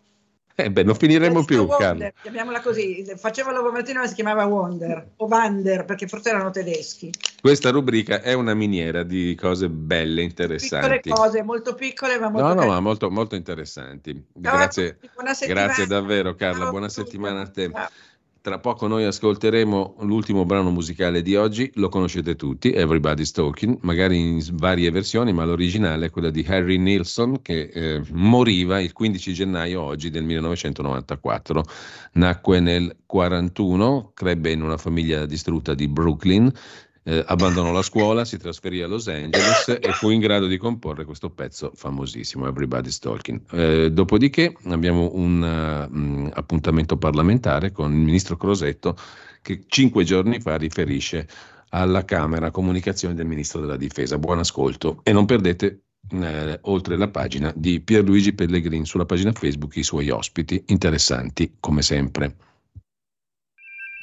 Eh beh, non finiremo più, Wonder, Carla. Chiamiamola così, faceva l'uovo maltina ma si chiamava Wonder o Wander perché forse erano tedeschi. Questa rubrica è una miniera di cose belle, Piccole interessanti. cose, molto piccole ma molto No, no, ma molto, molto interessanti. Ciao Grazie, grazie davvero Carla, Ciao buona settimana a te. Ciao. Tra poco noi ascolteremo l'ultimo brano musicale di oggi, lo conoscete tutti, Everybody's Talking, magari in varie versioni, ma l'originale è quella di Harry Nilsson che eh, moriva il 15 gennaio oggi del 1994. Nacque nel 41, crebbe in una famiglia distrutta di Brooklyn, eh, abbandonò la scuola, si trasferì a Los Angeles e fu in grado di comporre questo pezzo famosissimo, Everybody's Talking. Eh, dopodiché abbiamo un mh, appuntamento parlamentare con il ministro Crosetto che cinque giorni fa riferisce alla Camera Comunicazione del Ministro della Difesa. Buon ascolto e non perdete eh, oltre la pagina di Pierluigi Pellegrin sulla pagina Facebook i suoi ospiti interessanti come sempre.